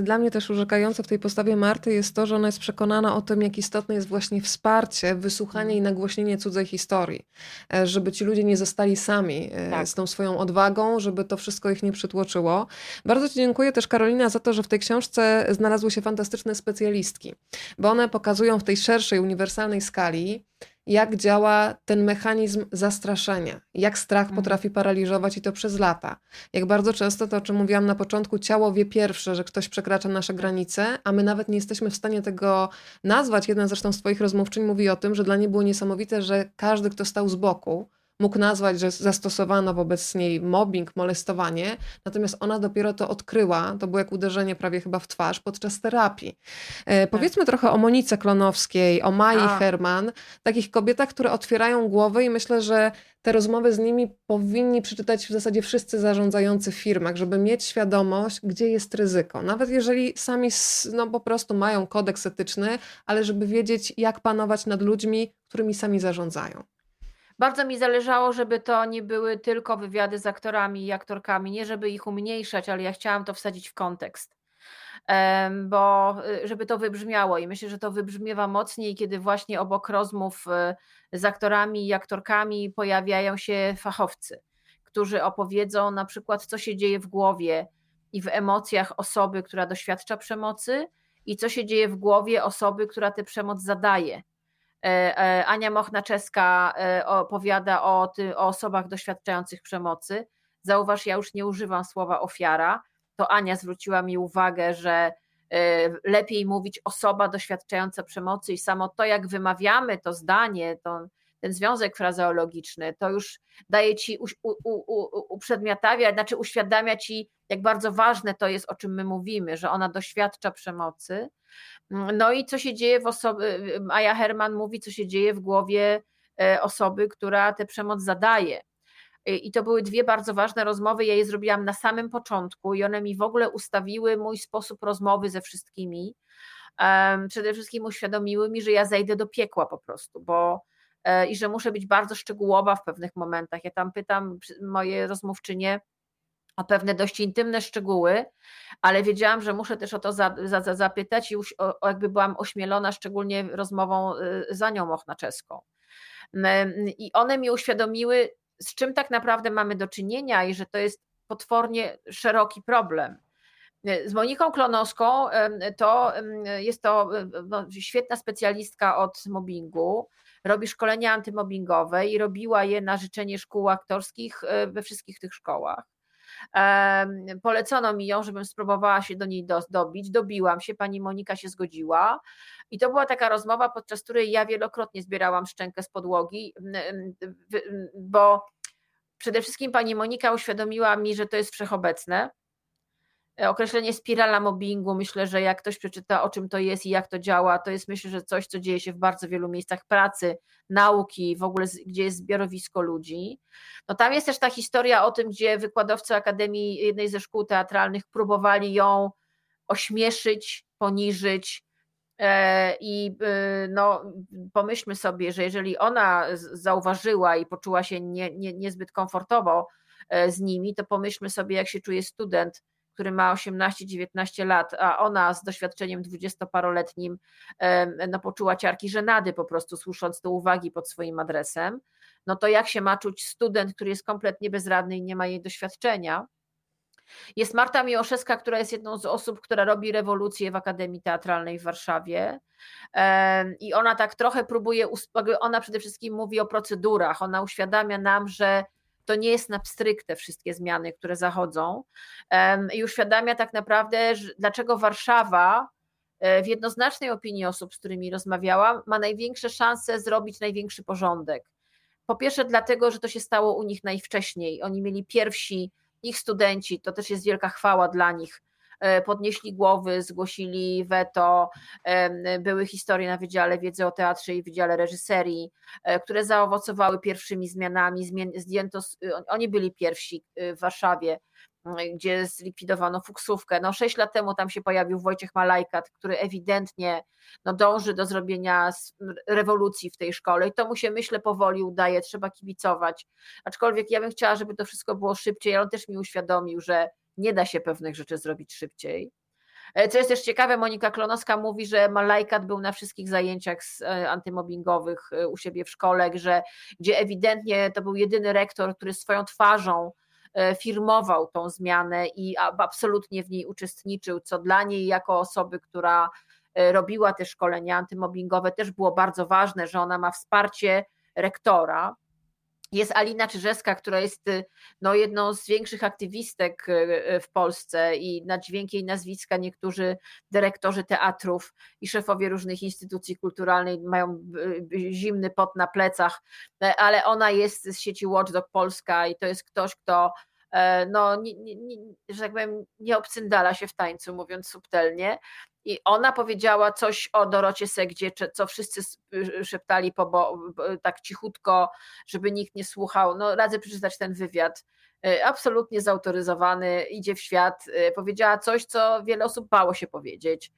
A: Dla mnie też urzekające w tej postawie Marty jest to, że ona jest przekonana o tym, jak istotne jest właśnie wsparcie, wysłuchanie i mhm. nagłośnienie cudzej historii. E, żeby ci ludzie nie zostali sami e, tak. z tą swoją odwagą, żeby to wszystko ich nie przytłoczyło. Bardzo Ci dziękuję też Karolina za to, że w tej książce znalazły się fantastyczne specjalistki, bo one pokazują w tej szerszej, uniwersalnej skali, jak działa ten mechanizm zastraszenia, jak strach mhm. potrafi paraliżować i to przez lata. Jak bardzo często to, o czym mówiłam na początku, ciało wie pierwsze, że ktoś przekracza nasze granice, a my nawet nie jesteśmy w stanie tego nazwać. Jedna zresztą z Twoich rozmówczyń mówi o tym, że dla niej było niesamowite, że każdy, kto stał z boku, mógł nazwać, że zastosowano wobec niej mobbing, molestowanie, natomiast ona dopiero to odkryła, to było jak uderzenie prawie chyba w twarz podczas terapii. E, tak. Powiedzmy trochę o Monice Klonowskiej, o Mai A. Herman, takich kobietach, które otwierają głowę i myślę, że te rozmowy z nimi powinni przeczytać w zasadzie wszyscy zarządzający w firmach, żeby mieć świadomość, gdzie jest ryzyko. Nawet jeżeli sami no, po prostu mają kodeks etyczny, ale żeby wiedzieć, jak panować nad ludźmi, którymi sami zarządzają.
B: Bardzo mi zależało, żeby to nie były tylko wywiady z aktorami i aktorkami, nie żeby ich umniejszać, ale ja chciałam to wsadzić w kontekst. Bo y, żeby to wybrzmiało i myślę, że to wybrzmiewa mocniej, kiedy właśnie obok rozmów y, z aktorami i aktorkami pojawiają się fachowcy, którzy opowiedzą na przykład, co się dzieje w głowie i w emocjach osoby, która doświadcza przemocy, i co się dzieje w głowie osoby, która tę przemoc zadaje Ania Mochnaczeska e, opowiada o, ty, o osobach doświadczających przemocy. Zauważ, ja już nie używam słowa ofiara. To Ania zwróciła mi uwagę, że lepiej mówić osoba doświadczająca przemocy i samo to, jak wymawiamy to zdanie, to, ten związek frazeologiczny, to już daje ci u, u, u, uprzedmiotawia, znaczy uświadamia ci, jak bardzo ważne to jest, o czym my mówimy, że ona doświadcza przemocy. No i co się dzieje w osoby, Maja Herman mówi, co się dzieje w głowie e, osoby, która tę przemoc zadaje. I to były dwie bardzo ważne rozmowy. Ja je zrobiłam na samym początku i one mi w ogóle ustawiły mój sposób rozmowy ze wszystkimi. Przede wszystkim uświadomiły mi, że ja zejdę do piekła po prostu, bo e, i że muszę być bardzo szczegółowa w pewnych momentach. Ja tam pytam moje rozmówczynie, o pewne dość intymne szczegóły, ale wiedziałam, że muszę też o to za, za, zapytać i już, o, jakby byłam ośmielona szczególnie rozmową y, za nią Mochnaczeską. I one mi uświadomiły, z czym tak naprawdę mamy do czynienia i że to jest potwornie szeroki problem. Z Moniką Klonowską to jest to no, świetna specjalistka od mobbingu, robi szkolenia antymobbingowe i robiła je na życzenie szkół aktorskich we wszystkich tych szkołach. Polecono mi ją, żebym spróbowała się do niej dobić. Dobiłam się, pani Monika się zgodziła. I to była taka rozmowa, podczas której ja wielokrotnie zbierałam szczękę z podłogi, bo przede wszystkim pani Monika uświadomiła mi, że to jest wszechobecne określenie spirala mobbingu, myślę, że jak ktoś przeczyta o czym to jest i jak to działa, to jest myślę, że coś, co dzieje się w bardzo wielu miejscach pracy, nauki, w ogóle gdzie jest zbiorowisko ludzi. No tam jest też ta historia o tym, gdzie wykładowcy Akademii jednej ze szkół teatralnych próbowali ją ośmieszyć, poniżyć, e, i e, no, pomyślmy sobie, że jeżeli ona zauważyła i poczuła się nie, nie, niezbyt komfortowo z nimi, to pomyślmy sobie, jak się czuje student który ma 18-19 lat, a ona z doświadczeniem dwudziestoparoletnim no, poczuła ciarki żenady po prostu słysząc te uwagi pod swoim adresem, no to jak się ma czuć student, który jest kompletnie bezradny i nie ma jej doświadczenia? Jest Marta Miłoszewska, która jest jedną z osób, która robi rewolucję w Akademii Teatralnej w Warszawie. I ona tak trochę próbuje, ona przede wszystkim mówi o procedurach, ona uświadamia nam, że to nie jest na pstryk te wszystkie zmiany, które zachodzą i uświadamia tak naprawdę, dlaczego Warszawa e, w jednoznacznej opinii osób, z którymi rozmawiałam, ma największe szanse zrobić największy porządek. Po pierwsze, dlatego, że to się stało u nich najwcześniej. Oni mieli pierwsi, ich studenci, to też jest wielka chwała dla nich, podnieśli głowy, zgłosili weto, były historie na Wydziale Wiedzy o Teatrze i Wydziale Reżyserii, e, które zaowocowały pierwszymi zmianami, zdjęto, oni byli pierwsi e, w Warszawie, gdzie zlikwidowano fuksówkę. No, sześć lat temu tam się pojawił Wojciech Malajkat, który ewidentnie no, dąży do zrobienia rewolucji w tej szkole i to mu się, myślę, powoli udaje, trzeba kibicować. Aczkolwiek ja bym chciała, żeby to wszystko było szybciej, ale on też mi uświadomił, że nie da się pewnych rzeczy zrobić szybciej. E, co jest też ciekawe, Monika Klonowska mówi, że Malajkat był na wszystkich zajęciach e, antymobbingowych u siebie w szkole, że, gdzie ewidentnie to był jedyny rektor, który swoją twarzą firmował tą zmianę i absolutnie w niej uczestniczył, co dla niej jako osoby, która robiła te szkolenia antymobbingowe, też było bardzo ważne, że ona ma wsparcie rektora. Jest Alina Czyżewska, która jest y, no, jedną z większych aktywistek y, y, w Polsce i na dźwięk jej nazwiska niektórzy dyrektorzy teatrów i szefowie różnych instytucji kulturalnych mają zimny pot na plecach, ale ona jest z sieci Watchdog Polska i to jest ktoś, kto no, nie, nie, nie, że tak powiem, nie obcyndala się w tańcu, mówiąc subtelnie, i ona powiedziała coś o Dorocie Segdzie, co wszyscy y, szeptali po, bo, tak cichutko, żeby nikt nie słuchał. No, radzę przeczytać ten wywiad. Y, absolutnie zautoryzowany, idzie w świat. Y, powiedziała coś, co wiele osób bało się powiedzieć,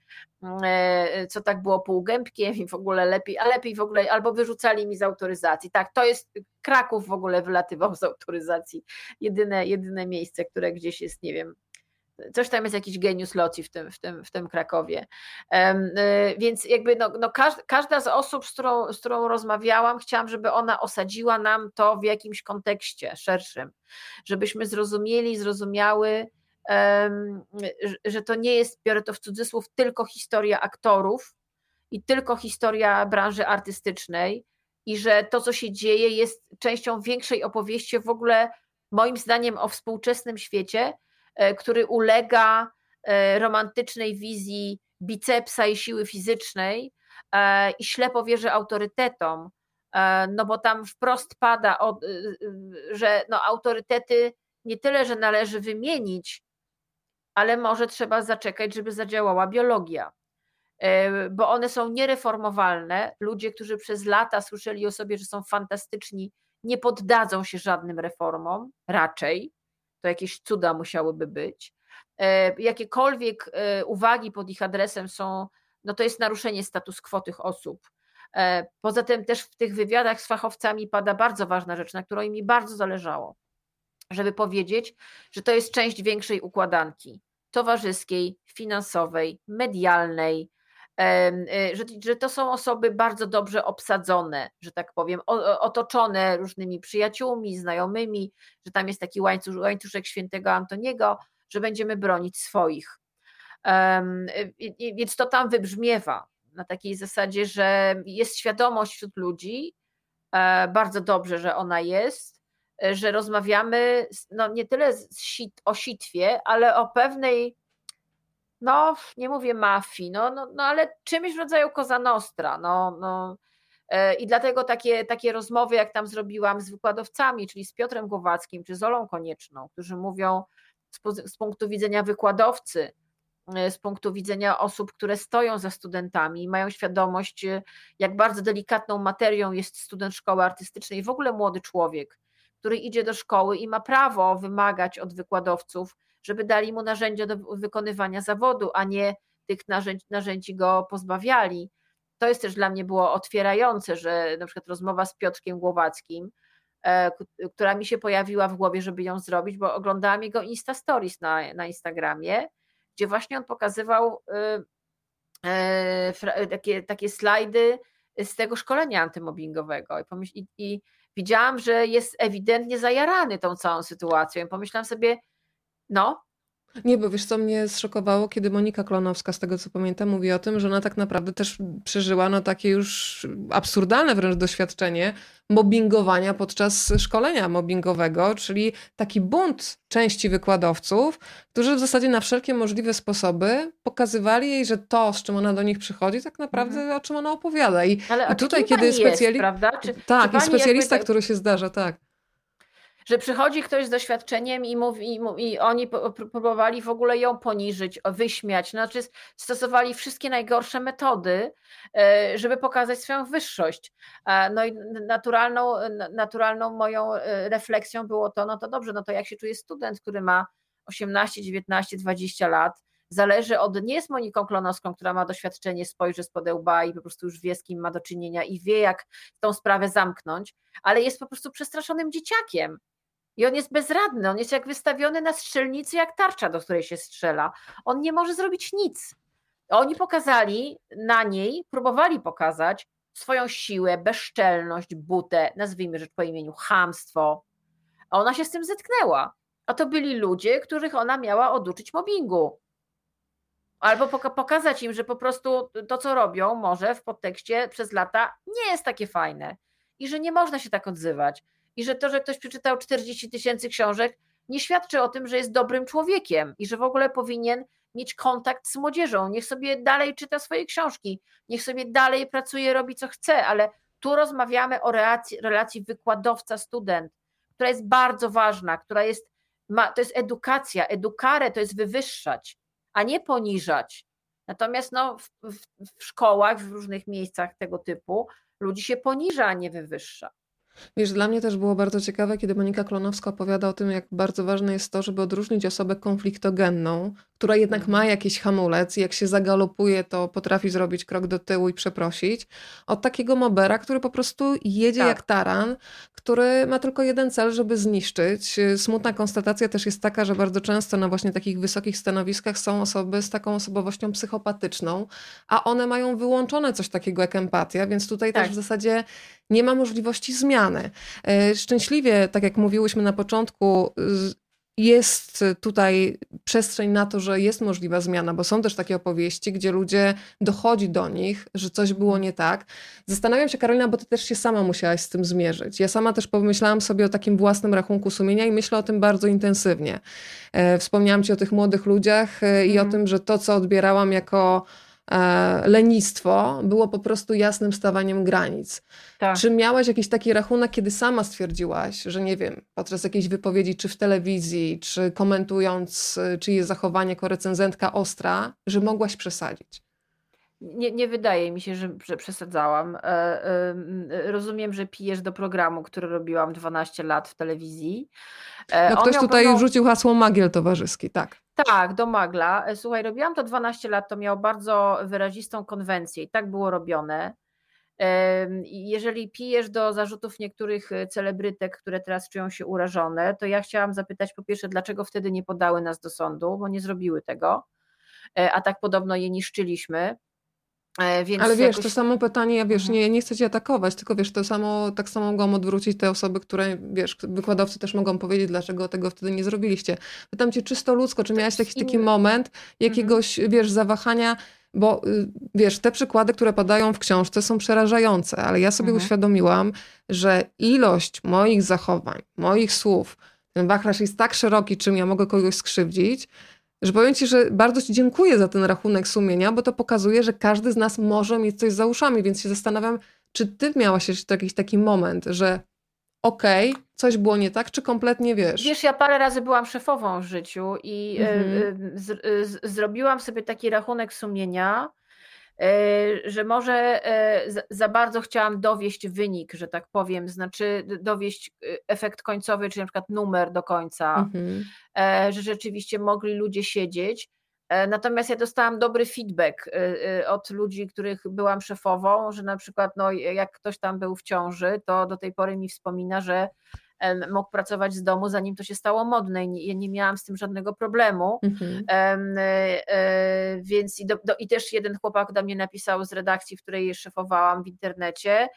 B: co tak było półgębkiem i w ogóle lepiej, a lepiej w ogóle, albo wyrzucali mi z autoryzacji. Tak, to jest Kraków w ogóle wylatywał z autoryzacji. Jedyne, jedyne miejsce, które gdzieś jest, nie wiem, coś tam jest jakiś genius loci w tym, w tym, w tym Krakowie. Y, więc jakby no, no każda z osób, z którą, z którą rozmawiałam, chciałam, żeby ona osadziła nam to w jakimś kontekście szerszym, żebyśmy zrozumieli, zrozumiały, że to nie jest, biorę to w cudzysłów, tylko historia aktorów i tylko historia branży artystycznej i że to, co się dzieje, jest częścią większej opowieści w ogóle, moim zdaniem, o współczesnym świecie, który ulega e, romantycznej wizji bicepsa i siły fizycznej e, i ślepo wierzy autorytetom, no bo tam wprost pada, że no autorytety nie tyle, że należy wymienić, ale może trzeba zaczekać, żeby zadziałała biologia, bo one są niereformowalne. Ludzie, którzy przez lata słyszeli o sobie, że są fantastyczni, nie poddadzą się żadnym reformom, raczej to jakieś cuda musiałyby być. E, jakiekolwiek e, uwagi pod ich adresem są, no to jest naruszenie status quo tych osób. E, poza tym też w tych wywiadach z fachowcami pada bardzo ważna rzecz, na której mi bardzo zależało, żeby powiedzieć, że to jest część większej układanki towarzyskiej, finansowej, medialnej, że, że to są osoby bardzo dobrze obsadzone, że tak powiem, otoczone różnymi przyjaciółmi, znajomymi, że tam jest taki łańcusz, łańcuszek świętego Antoniego, że będziemy bronić swoich. Więc to tam wybrzmiewa na takiej zasadzie, że jest świadomość wśród ludzi, e, bardzo dobrze, że ona jest, e, że rozmawiamy no nie tyle o sitwie, ale o pewnej no nie mówię mafii, no, no, no ale czymś w rodzaju Cosa Nostra, no, no. E, I dlatego takie, takie rozmowy, jak tam zrobiłam z wykładowcami, czyli z Piotrem Głowackim czy z Olą Konieczną, którzy mówią z, z punktu widzenia wykładowcy, e, z punktu widzenia osób, które stoją za studentami i mają świadomość, e, jak bardzo delikatną materią jest student szkoły artystycznej, w ogóle młody człowiek, który idzie do szkoły i ma prawo wymagać od wykładowców żeby dali mu narzędzia do wykonywania zawodu, a nie tych narzędzi, narzędzi go pozbawiali. To jest też dla mnie było otwierające, że na przykład rozmowa z Piotrkiem Głowackim, e, która mi się pojawiła w głowie, żeby ją zrobić, bo oglądałam jego Insta Stories na, na Instagramie, gdzie właśnie on pokazywał y, e, takie, takie slajdy z tego szkolenia antymobbingowego i, pomyśl, i, i widziałam, że jest ewidentnie zajarany tą całą sytuacją. I pomyślałam sobie, no.
A: Nie, bo wiesz co mnie zszokowało, kiedy Monika Klonowska, z tego co pamiętam, mówi o tym, że ona tak naprawdę też przeżyła no takie już absurdalne wręcz doświadczenie mobbingowania podczas szkolenia mobbingowego, czyli taki bunt części wykładowców, którzy w zasadzie na wszelkie możliwe sposoby pokazywali jej, że to, z czym ona do nich przychodzi, tak naprawdę mhm. o czym ona opowiada. I,
B: Ale
A: i tutaj, kiedy specjalista. Tak,
B: czy
A: i specjalista, jakby... który się zdarza, tak
B: że przychodzi ktoś z doświadczeniem i, mówi, i, oni próbowali w ogóle ją poniżyć, wyśmiać, znaczy stosowali wszystkie najgorsze metody, e, żeby pokazać swoją wyższość. No i naturalną, naturalną moją e, refleksją było to, no to dobrze, no to jak się czuje student, który ma 18, 19, 20 lat, zależy od, nie jest Moniką Klonowską, która ma doświadczenie, spojrzy z łba i po prostu już wie, z kim ma do czynienia i wie, jak tą sprawę zamknąć, ale jest po prostu przestraszonym dzieciakiem, I on jest bezradny, on jest jak wystawiony na strzelnicy, jak tarcza, do której się strzela. On nie może zrobić nic. Oni pokazali na niej, próbowali pokazać swoją siłę, bezczelność, butę, nazwijmy rzecz po imieniu, hamstwo. A ona się z tym zetknęła. A to byli ludzie, których ona miała oduczyć mobbingu. Albo pokazać im, że po prostu to, co robią, może w podtekście przez lata nie jest takie fajne i że nie można się tak odzywać. I że to, że ktoś przeczytał 40 tysięcy książek, nie świadczy o tym, że jest dobrym człowiekiem i że w ogóle powinien mieć kontakt z młodzieżą. Niech sobie dalej czyta swoje książki, niech sobie dalej pracuje, robi co chce, ale tu rozmawiamy o relacji, relacji wykładowca-student, która jest bardzo ważna, która jest, ma, to jest edukacja, edukare to jest wywyższać, a nie poniżać. Natomiast no, w, w, w szkołach, w różnych miejscach tego typu ludzi się poniża, a nie wywyższa.
A: Wiesz, dla mnie też było bardzo ciekawe, kiedy Monika Klonowska opowiada o tym, jak bardzo ważne jest to, żeby odróżnić osobę konfliktogenną, która jednak ma jakiś hamulec i jak się zagalopuje, to potrafi zrobić krok do tyłu i przeprosić, od takiego mobera, który po prostu jedzie tak. jak taran, który ma tylko jeden cel, żeby zniszczyć. Smutna konstatacja też jest taka, że bardzo często na właśnie takich wysokich stanowiskach są osoby z taką osobowością psychopatyczną, a one mają wyłączone coś takiego jak empatia, więc tutaj tak. też w zasadzie nie ma możliwości zmiany. E, szczęśliwie, tak jak mówiłyśmy na początku, jest tutaj przestrzeń na to, że jest możliwa zmiana, bo są też takie opowieści, gdzie ludzie dochodzi do nich, że coś było nie tak. Zastanawiam się, Karolina, bo ty też się sama musiałaś z tym zmierzyć. Ja sama też pomyślałam sobie o takim własnym rachunku sumienia i myślę o tym bardzo intensywnie. E, wspomniałam ci o tych młodych ludziach e, i mm. o mhm. tym, że to, co odbierałam jako lenistwo było po prostu jasnym stawaniem granic. Tak. Czy miałaś jakiś taki rachunek, kiedy sama stwierdziłaś, że nie wiem, podczas jakiejś wypowiedzi, czy w telewizji, czy komentując e, czyjeś zachowanie jako recenzentka ostra, że mogłaś przesadzić?
B: Nie, nie wydaje mi się, że, że przesadzałam. E, rozumiem, że pijesz do programu, który robiłam 12 lat w telewizji.
A: No ktoś tutaj pewną... wrzucił hasło magiel towarzyski, tak.
B: Tak, do magla. E, słuchaj, robiłam to 12 lat, to miało bardzo wyrazistą konwencję i tak było robione. Jeżeli pijesz do zarzutów niektórych e, celebrytek, które teraz czują się urażone, to ja chciałam zapytać po pierwsze, dlaczego wtedy nie podały nas do sądu, bo nie zrobiły tego, e, a tak podobno je niszczyliśmy.
A: E, więc Ale wiesz, jakoś... to samo pytanie, ja wiesz, mhm. nie, nie chcę cię atakować, tylko wiesz, to samo, tak samo mogą odwrócić te osoby, które, wiesz, wykładowcy też mogą powiedzieć, dlaczego tego wtedy nie zrobiliście. Pytam cię czysto ludzko, czy miałeś taki, taki moment jakiegoś, mhm. wiesz, zawahania, bo y, wiesz, te przykłady, które padają w książce są przerażające, ale ja sobie mhm. uświadomiłam, że ilość moich zachowań, moich słów, ten wachlarz jest tak szeroki, czym ja mogę kogoś skrzywdzić, że powiem Ci, że bardzo Ci dziękuję za ten rachunek sumienia, bo to pokazuje, że każdy z nas może mieć coś za uszami, więc się zastanawiam, czy Ty miałaś jeszcze jakiś taki moment, że okej, okay, coś było nie tak, czy kompletnie wiesz?
B: Wiesz, ja parę razy byłam szefową w życiu i e, mhm. z, e, z, zrobiłam sobie taki rachunek sumienia, E, że może e, za bardzo chciałam dowieść wynik, że tak powiem, znaczy dowieść e, efekt końcowy, czyli na przykład numer do końca, mhm. że rzeczywiście mogli ludzie siedzieć. Natomiast ja dostałam dobry feedback od ludzi, których byłam szefową, że na przykład no, jak ktoś tam był w ciąży, to do tej pory mi wspomina, że mógł pracować z domu, zanim to się stało modne i nie, ja nie miałam z tym żadnego problemu. Mhm. E, e, więc i, do, do, i też jeden chłopak do mnie napisał z redakcji, w której szefowałam w internecie,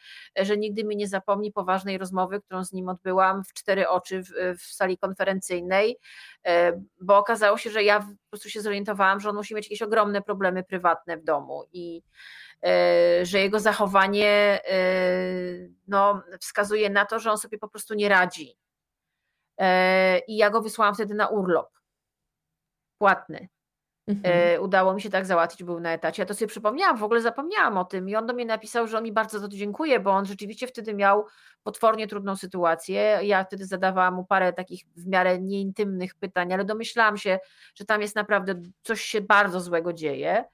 B: że nigdy mi nie zapomni poważnej rozmowy, którą z nim odbyłam w cztery oczy w, w sali konferencyjnej, e, bo okazało się, że ja po prostu się zorientowałam, że on musi mieć jakieś ogromne problemy prywatne w domu i że jego zachowanie e, no, wskazuje na to, że on sobie po prostu nie radzi. E, I ja go wysłałam wtedy na urlop płatny. Mhm. Udało mi się tak załatwić, był na etacie. Ja to sobie przypomniałam, w ogóle zapomniałam o tym. I on do mnie napisał, że on mi bardzo za to dziękuję, bo on rzeczywiście wtedy miał potwornie trudną sytuację. Ja wtedy zadawałam mu parę takich w miarę nieintymnych pytań, ale domyślałam się, że tam jest naprawdę coś się bardzo złego dzieje.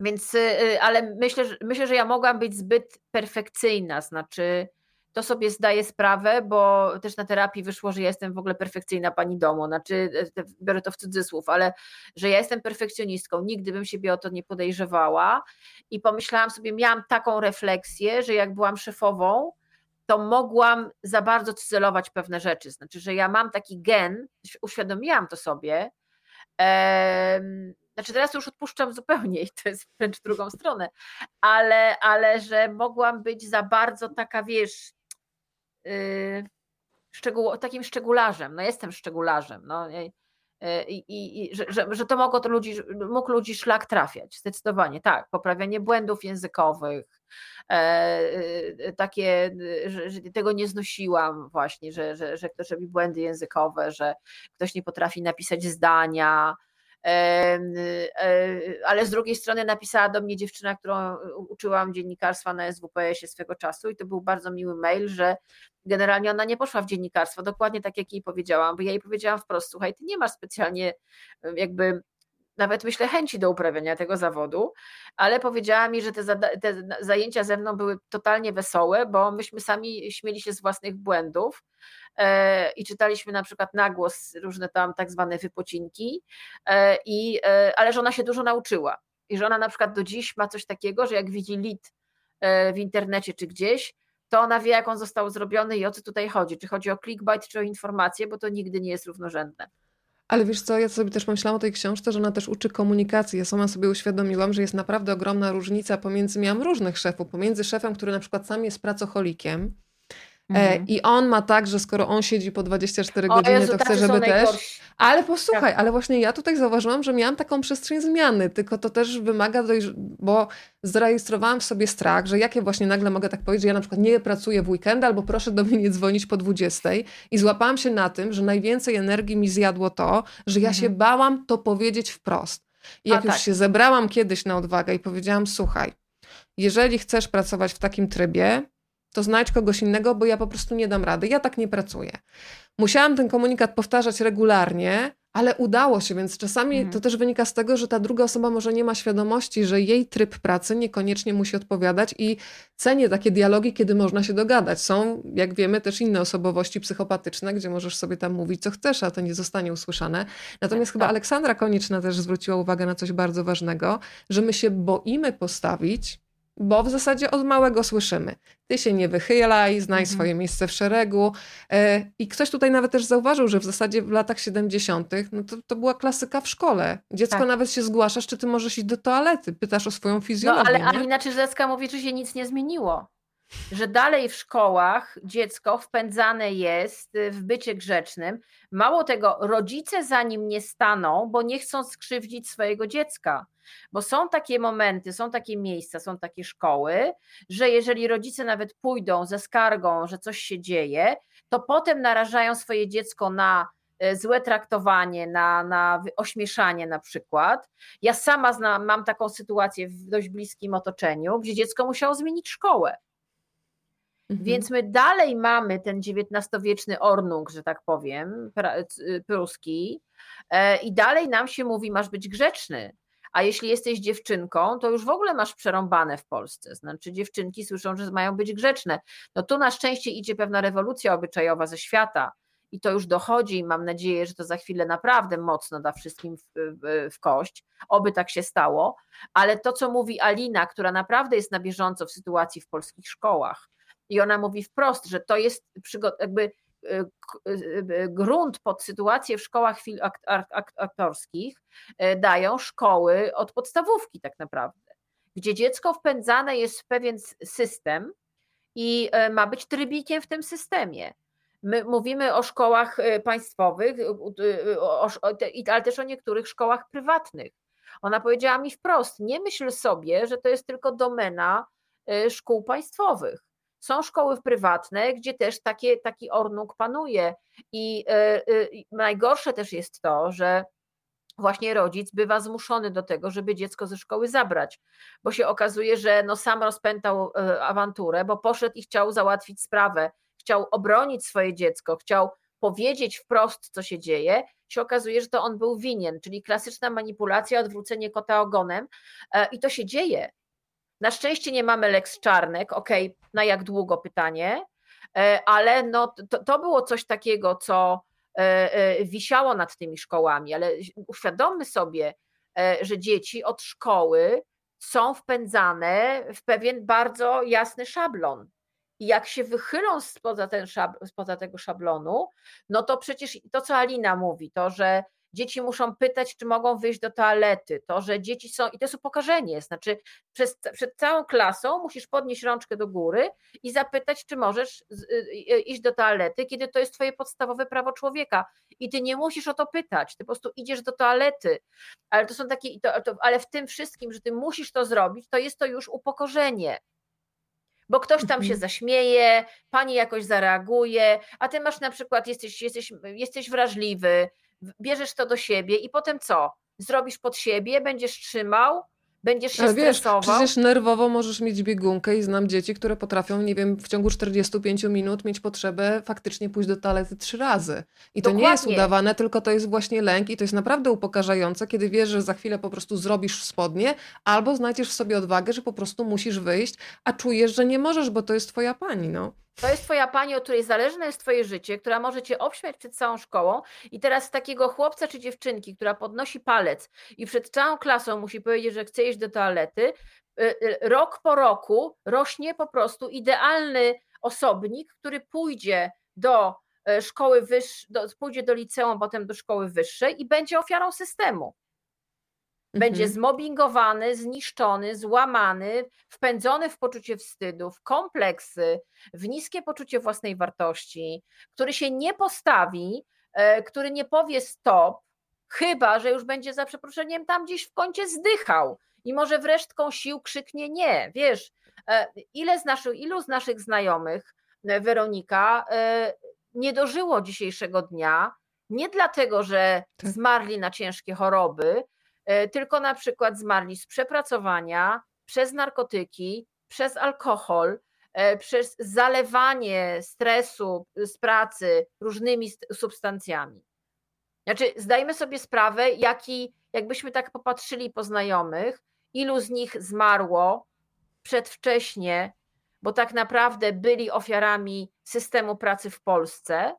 B: Więc, y, y, ale myślę, że, myślę, że ja mogłam być zbyt perfekcyjna, znaczy to sobie zdaję sprawę, bo też na terapii wyszło, że ja jestem w ogóle perfekcyjna pani domu, znaczy y, biorę to w cudzysłów, ale że ja jestem perfekcjonistką, nigdy bym siebie o to nie podejrzewała i pomyślałam sobie, miałam taką refleksję, że jak byłam szefową, to mogłam za bardzo cyzelować pewne rzeczy. Znaczy, że ja mam taki gen, uświadomiłam to sobie. Znaczy, teraz już odpuszczam zupełnie i to jest wręcz drugą stronę, ale, ale że mogłam być za bardzo taka, wiesz, yy, szczegół, takim szczegularzem. No, jestem szczegularzem. No, E, i, i że, że, że to mogło to ludzi, mógł ludzi szlak trafiać, zdecydowanie, tak, poprawianie błędów językowych, e, e takie, że, że, tego nie znosiłam właśnie, że, że, że ktoś robi błędy językowe, że ktoś nie potrafi napisać zdania, ale z drugiej strony napisała do mnie dziewczyna, którą uczyłam dziennikarstwa na SWPS-ie swego czasu i to był bardzo miły mail, że generalnie ona nie poszła w dziennikarstwo, dokładnie tak jak jej powiedziałam, bo ja jej powiedziałam wprost, słuchaj, ty nie masz specjalnie jakby nawet myślę chęci do uprawiania tego zawodu, ale powiedziała mi, że te, te, zajęcia ze mną były totalnie wesołe, bo myśmy sami śmieli się z własnych błędów e, i czytaliśmy na przykład na głos różne tam tak zwane wypocinki, e, i, e, ale że ona się dużo nauczyła i że ona na przykład do dziś ma coś takiego, że jak widzi lit e, w internecie czy gdzieś, to ona wie, jak on został zrobiony i o co tutaj chodzi. Czy chodzi o clickbait, czy o informację, bo to nigdy nie jest równorzędne.
A: Ale wiesz co, ja sobie też pomyślałam o tej książce, że ona też uczy komunikacji. Ja sama sobie uświadomiłam, że jest naprawdę ogromna różnica pomiędzy, miałam różnych szefów, pomiędzy szefem, który na przykład sam jest pracocholikiem, mhm. I on ma tak, że skoro on siedzi po 24 o godziny, Jezu, to chce, żeby też. Ale posłuchaj, tak. ale właśnie ja tutaj zauważyłam, że miałam taką przestrzeń zmiany, tylko to też wymaga, dojrz... bo zarejestrowałam w sobie strach, że jakie właśnie nagle mogę tak powiedzieć, że ja na przykład nie pracuję w weekend, albo proszę do mnie nie dzwonić po 20 i złapałam się na tym, że najwięcej energii mi zjadło to, że ja mhm. się bałam to powiedzieć wprost. I jak A, już tak. się zebrałam kiedyś na odwagę i powiedziałam, słuchaj, jeżeli chcesz pracować w takim trybie, to znajdź kogoś innego, bo ja po prostu nie dam rady. Ja tak nie pracuję. Musiałam ten komunikat powtarzać regularnie, ale udało się, więc czasami mhm. to też wynika z tego, że ta druga osoba może nie ma świadomości, że jej tryb pracy niekoniecznie musi odpowiadać i cenię takie dialogi, kiedy można się dogadać. Są, jak wiemy, też inne osobowości psychopatyczne, gdzie możesz sobie tam mówić, co chcesz, a to nie zostanie usłyszane. Natomiast tak, chyba tak. Aleksandra Konieczna też zwróciła uwagę na coś bardzo ważnego, że my się boimy postawić bo w zasadzie od małego słyszymy. Ty się nie wychylaj, znaj mhm. swoje miejsce w szeregu. E, I ktoś tutaj nawet też zauważył, że w zasadzie w latach 70. No to, to była klasyka w szkole. Dziecko tak. nawet się zgłaszasz, czy ty możesz iść do toalety, pytasz o swoją fizjologię.
B: No ale Alina Czyżecka mówi, że się nic nie zmieniło. Że dalej w szkołach dziecko wpędzane jest w bycie grzecznym. Mało tego, rodzice za nim nie staną, bo nie chcą skrzywdzić swojego dziecka. Bo są takie momenty, są takie miejsca, są takie szkoły, że jeżeli rodzice nawet pójdą ze skargą, że coś się dzieje, to potem narażają swoje dziecko na e, złe traktowanie, na, na ośmieszanie na przykład. Ja sama znam, mam taką sytuację w dość bliskim otoczeniu, gdzie dziecko musiało zmienić szkołę. Mhm. Więc my dalej mamy ten XIX-wieczny ornung, że tak powiem, pruski, e, i dalej nam się mówi, masz być grzeczny. A jeśli jesteś dziewczynką, to już w ogóle masz przerąbane w Polsce. Znaczy, dziewczynki słyszą, że mają być grzeczne. No tu na szczęście idzie pewna rewolucja obyczajowa ze świata i to już dochodzi i mam nadzieję, że to za chwilę naprawdę mocno da wszystkim w, w, w, kość, oby tak się stało, ale to, co mówi Alina, która naprawdę jest na bieżąco w sytuacji w polskich szkołach i ona mówi wprost, że to jest jakby Y, y, y, grunt pod sytuację w szkołach aktorskich e, dają szkoły od podstawówki tak naprawdę, gdzie dziecko wpędzane jest w pewien system i e, ma być trybikiem w tym systemie. My mówimy o szkołach e, państwowych, ale też o niektórych szkołach prywatnych. Ona powiedziała mi wprost: Nie myśl sobie, że to jest tylko domena szkół państwowych. Są szkoły prywatne, gdzie też takie, taki ornuk panuje. I e, e, najgorsze też jest to, że właśnie rodzic bywa zmuszony do tego, żeby dziecko ze szkoły zabrać, bo się okazuje, że no sam rozpętał e, awanturę, bo poszedł i chciał załatwić sprawę, chciał obronić swoje dziecko, chciał powiedzieć wprost, co się dzieje, się okazuje, że to on był winien, czyli klasyczna manipulacja, odwrócenie kota ogonem i to się dzieje. Na szczęście nie mamy Lex Czarnek, ok, na jak długo pytanie, e, ale no, to, to było coś takiego, co e, e, wisiało nad tymi szkołami, ale uświadommy sobie, że dzieci od szkoły są wpędzane w pewien bardzo jasny szablon. I jak się wychylą spoza, ten szab, spoza tego szablonu, no to przecież to, co Alina mówi, to, że dzieci muszą pytać, czy mogą wyjść do toalety, to, że dzieci są, i to jest upokorzenie, znaczy przez, przed całą klasą musisz podnieść rączkę do góry i zapytać, czy możesz y, y, iść do toalety, kiedy to jest twoje podstawowe prawo człowieka. I ty nie musisz o to pytać, ty po prostu idziesz do toalety, ale to są takie, to, to, ale w tym wszystkim, że ty musisz to zrobić, to jest to już upokorzenie, bo ktoś tam się mhm. zaśmieje, pani jakoś zareaguje, a ty masz na przykład, jesteś, jesteś, jesteś wrażliwy, bierzesz to do siebie i potem co? Zrobisz pod siebie, będziesz trzymał, będziesz się Ale wiesz, stresował.
A: Przecież nerwowo możesz mieć biegunkę i znam dzieci, które potrafią, nie wiem, w ciągu 45 minut mieć potrzebę faktycznie pójść do toalety trzy razy. I to Dokładnie. nie jest udawane, tylko to jest właśnie lęk i to jest naprawdę upokarzające, kiedy wiesz, że za chwilę po prostu zrobisz spodnie albo znajdziesz w sobie odwagę, że po prostu musisz wyjść, a czujesz, że nie możesz, bo to jest twoja pani, no.
B: To jest twoja pani, od której zależne jest twoje życie, która może cię obśmiać przed całą szkołą i teraz takiego chłopca czy dziewczynki, która podnosi palec i przed całą klasą musi powiedzieć, że chce iść do toalety, y, y, rok po roku rośnie po prostu idealny osobnik, który pójdzie do e, szkoły wyższej, pójdzie do liceum, potem do szkoły wyższej i będzie ofiarą systemu. Będzie mhm. zmobbingowany, zniszczony, złamany, wpędzony w poczucie wstydu, w kompleksy, w niskie poczucie własnej wartości, który się nie postawi, e, który nie powie stop, chyba że już będzie za przeproszeniem tam gdzieś w kącie zdychał i może wresztką sił krzyknie nie. Wiesz, e, ile z naszych, ilu z naszych znajomych, e, Weronika, nie dożyło dzisiejszego dnia, nie dlatego, że tak. zmarli na ciężkie choroby, tylko na przykład zmarli z przepracowania, przez narkotyki, przez alkohol, e, przez zalewanie stresu z pracy różnymi substancjami. Znaczy, zdajmy sobie sprawę, jaki, jakbyśmy tak popatrzyli po znajomych, ilu z nich zmarło przedwcześnie, bo tak naprawdę byli ofiarami systemu pracy w Polsce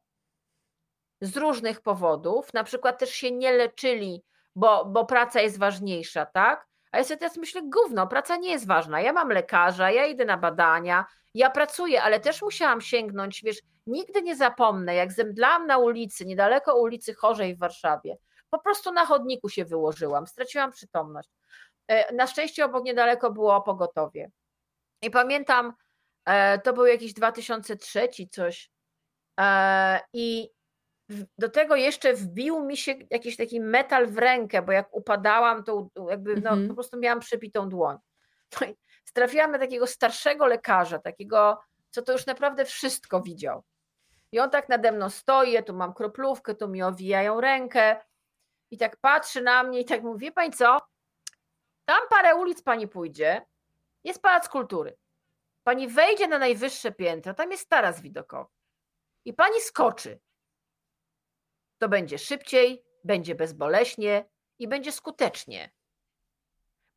B: z różnych powodów, na przykład też się nie leczyli bo, bo praca jest ważniejsza, tak? A ja sobie teraz myślę, gówno, praca nie jest ważna. Ja mam lekarza, ja idę na badania, ja pracuję, ale też musiałam sięgnąć, wiesz, nigdy nie zapomnę, jak zemdlałam na ulicy, niedaleko ulicy Chorzej w Warszawie. Po prostu na chodniku się wyłożyłam, straciłam przytomność. E, na szczęście obok niedaleko było pogotowie. I pamiętam, e, to był jakiś 2003 coś. E, I do tego jeszcze wbił mi się jakiś taki metal w rękę, bo jak upadałam, to jakby no, mhm. po prostu miałam przepitą dłoń. No i trafiłam na takiego starszego lekarza, takiego, co to już naprawdę wszystko widział. I on tak nade mną stoi, tu mam kroplówkę, tu mi owijają rękę i tak patrzy na mnie i tak mówi, wie pani co, tam parę ulic pani pójdzie, jest Pałac Kultury. Pani wejdzie na najwyższe piętro, tam jest taras widokowy. I pani skoczy to będzie szybciej, będzie bezboleśnie i będzie skutecznie.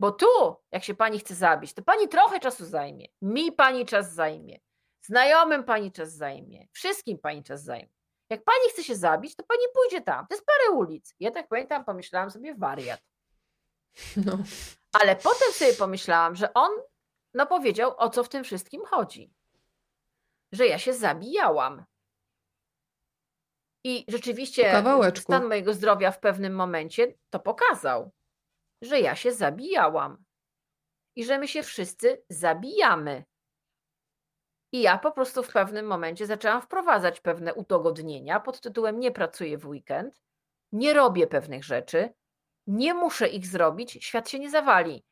B: Bo tu, jak się pani chce zabić, to pani trochę czasu zajmie. Mi pani czas zajmie. Znajomym pani czas zajmie. Wszystkim pani czas zajmie. Jak pani chce się zabić, to pani pójdzie tam. To jest parę ulic. Ja tak pamiętam, pomyślałam sobie wariat. [LAUGHS] No. Ale potem sobie pomyślałam, że on no powiedział, o co w tym wszystkim chodzi. Że ja się zabijałam. I rzeczywiście stan mojego zdrowia w pewnym momencie to pokazał, że ja się zabijałam i że my się wszyscy zabijamy. I ja po prostu w pewnym momencie zaczęłam wprowadzać pewne udogodnienia pod tytułem nie pracuję w weekend, nie robię pewnych rzeczy, nie muszę ich zrobić, świat się nie zawali.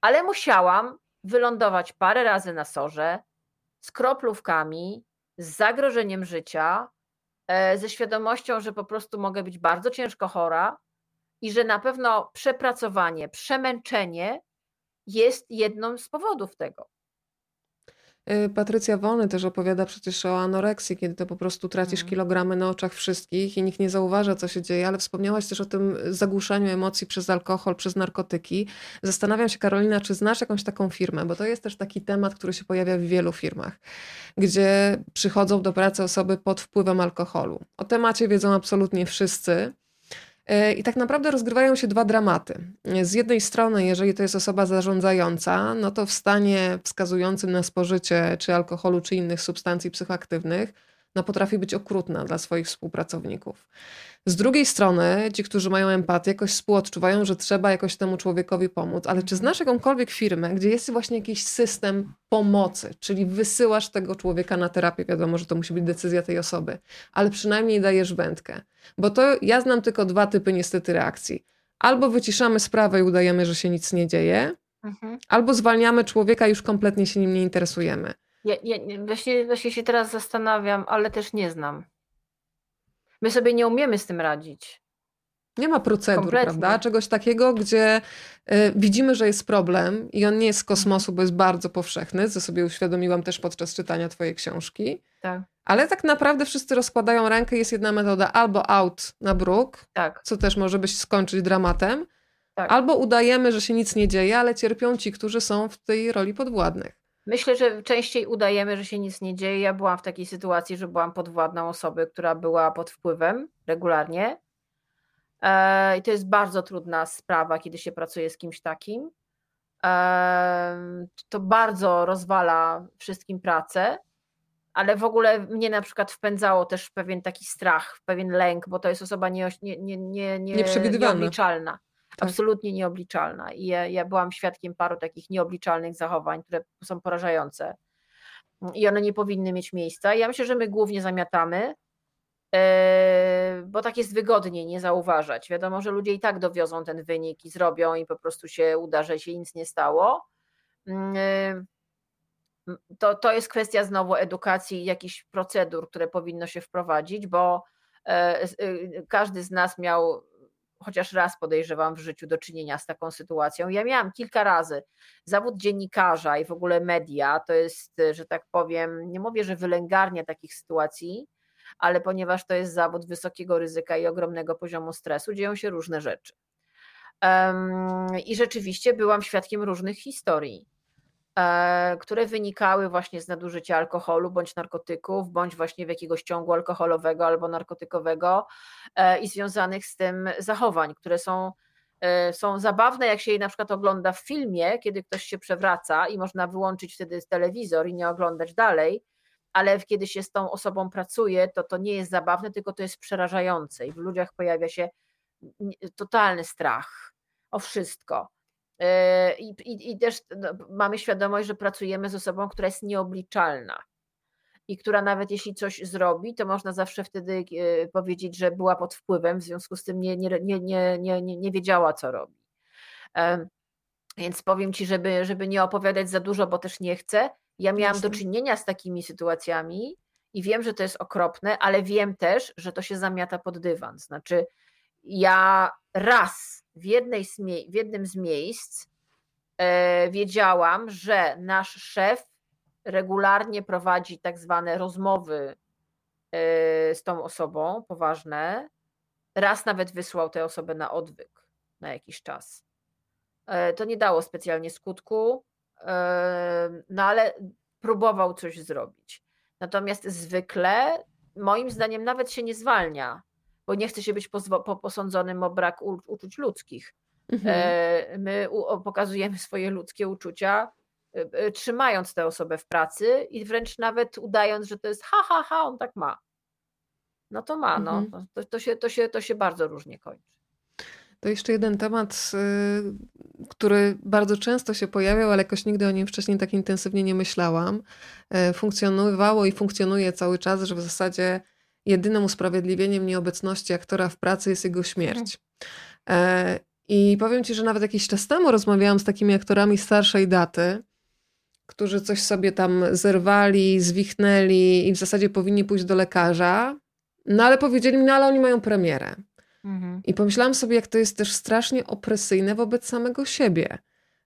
B: Ale musiałam wylądować parę razy na sorze z kroplówkami, z zagrożeniem życia, ze świadomością, że po prostu mogę być bardzo ciężko chora i że na pewno przepracowanie, przemęczenie jest jedną z powodów tego.
A: Y, Patrycja Wony też opowiada przecież o anoreksji, kiedy to po prostu tracisz mm. kilogramy na oczach wszystkich i nikt nie zauważa, co się dzieje, ale wspomniałaś też o tym zagłuszaniu emocji przez alkohol, przez narkotyki. Zastanawiam się, Karolina, czy znasz jakąś taką firmę, bo to jest też taki temat, który się pojawia w wielu firmach, gdzie przychodzą do pracy osoby pod wpływem alkoholu. O temacie wiedzą absolutnie wszyscy. E, I tak naprawdę rozgrywają się dwa dramaty. Z jednej strony, jeżeli to jest osoba zarządzająca, no to w stanie wskazującym na spożycie czy alkoholu, czy innych substancji psychoaktywnych, no potrafi być okrutna dla swoich współpracowników. Z drugiej strony, ci, którzy mają empatię, jakoś współodczuwają, że trzeba jakoś temu człowiekowi pomóc. Ale czy znasz jakąkolwiek firmę, gdzie jest właśnie jakiś system pomocy, czyli wysyłasz tego człowieka na terapię? Wiadomo, że to musi być decyzja tej osoby, ale przynajmniej dajesz wędkę. Bo to ja znam tylko dwa typy niestety reakcji. Albo wyciszamy sprawę i udajemy, że się nic nie dzieje, mhm. albo zwalniamy człowieka i już kompletnie się nim nie interesujemy.
B: Ja, ja właśnie, właśnie się teraz zastanawiam, ale też nie znam. My sobie nie umiemy z tym radzić.
A: Nie ma procedur, Kompletnie. prawda? Czegoś takiego, gdzie y, widzimy, że jest problem i on nie jest z kosmosu, bo jest bardzo powszechny, co sobie uświadomiłam też podczas czytania twojej książki. Tak. Ale tak naprawdę wszyscy rozkładają rękę, jest jedna metoda albo out na bruk, tak. co też może być skończyć dramatem, tak. albo udajemy, że się nic nie dzieje, ale cierpią ci, którzy są w tej roli podwładnych.
B: Myślę, że częściej udajemy, że się nic nie dzieje. Ja byłam w takiej sytuacji, że byłam podwładną osoby, która była pod wpływem regularnie. E, I to jest bardzo trudna sprawa, kiedy się pracuje z kimś takim. E, to bardzo rozwala wszystkim pracę, ale w ogóle mnie na przykład wpędzało też pewien taki strach, pewien lęk, bo to jest osoba nie, nie, nie, nie, nieobliczalna. Tak. absolutnie nieobliczalna. I ja, ja byłam świadkiem paru takich nieobliczalnych zachowań, które są porażające. I one nie powinny mieć miejsca. Ja myślę, że my głównie zamiatamy, e, bo tak jest wygodniej nie zauważać. Wiadomo, że ludzie i tak dowiozą ten wynik i zrobią, i po prostu się uda, że się nic nie stało. Mm, e, to, to jest kwestia znowu edukacji i jakichś procedur, które powinno się wprowadzić, bo e, każdy z nas miał chociaż raz podejrzewam w życiu do czynienia z taką sytuacją. Ja miałam kilka razy zawód dziennikarza i w ogóle media, to jest, że tak powiem, nie mówię, że wylęgarnia takich sytuacji, ale ponieważ to jest zawód wysokiego ryzyka i ogromnego poziomu stresu, dzieją się różne rzeczy. I rzeczywiście byłam świadkiem różnych historii. E, które wynikały właśnie z nadużycia alkoholu bądź narkotyków, bądź właśnie w jakiegoś ciągu alkoholowego albo narkotykowego e, i związanych z tym zachowań, które są, e, są zabawne, jak się je na przykład ogląda w filmie, kiedy ktoś się przewraca i można wyłączyć wtedy telewizor i nie oglądać dalej, ale kiedy się z tą osobą pracuje, to to nie jest zabawne, tylko to jest przerażające i w ludziach pojawia się totalny strach o wszystko. E, I, i, i też no, mamy świadomość, że pracujemy z osobą, która jest nieobliczalna i która nawet jeśli coś zrobi, to można zawsze wtedy e, powiedzieć, że była pod wpływem, w związku z tym nie, nie, nie, nie, nie, nie wiedziała, co robi. Więc powiem Ci, żeby, żeby nie opowiadać za dużo, bo też nie chcę. Ja miałam do czynienia z takimi sytuacjami i wiem, że to jest okropne, ale wiem też, że to się zamiata pod dywan. Znaczy, ja raz w, jednej z mie- w jednym z miejsc e, wiedziałam, że nasz szef regularnie prowadzi tak zwane rozmowy e, z tą osobą, poważne. Raz nawet wysłał tę osobę na odwyk na jakiś czas. E, to nie dało specjalnie skutku, e, no ale próbował coś zrobić. Natomiast zwykle, moim zdaniem, nawet się nie zwalnia bo nie chce się być posądzonym o brak uczuć ludzkich. Mhm. E, my pokazujemy swoje ludzkie uczucia, e, e, trzymając tę osobę w pracy i wręcz nawet udając, że to jest ha, ha, ha, on tak ma. No to ma, no. Mhm. To, to, się, to, się, to się bardzo różnie kończy.
A: To jeszcze jeden temat, który bardzo często się pojawiał, ale jakoś nigdy o nim wcześniej tak intensywnie nie myślałam. Funkcjonowało i funkcjonuje cały czas, że w zasadzie jedynym usprawiedliwieniem nieobecności aktora w pracy jest jego śmierć. E, I powiem ci, że nawet jakiś czas temu rozmawiałam z takimi aktorami starszej daty, którzy coś sobie tam zerwali, zwichnęli i w zasadzie powinni pójść do lekarza, no ale powiedzieli mi, no ale oni mają premierę. Mhm. I pomyślałam sobie, jak to jest też strasznie opresyjne wobec samego siebie,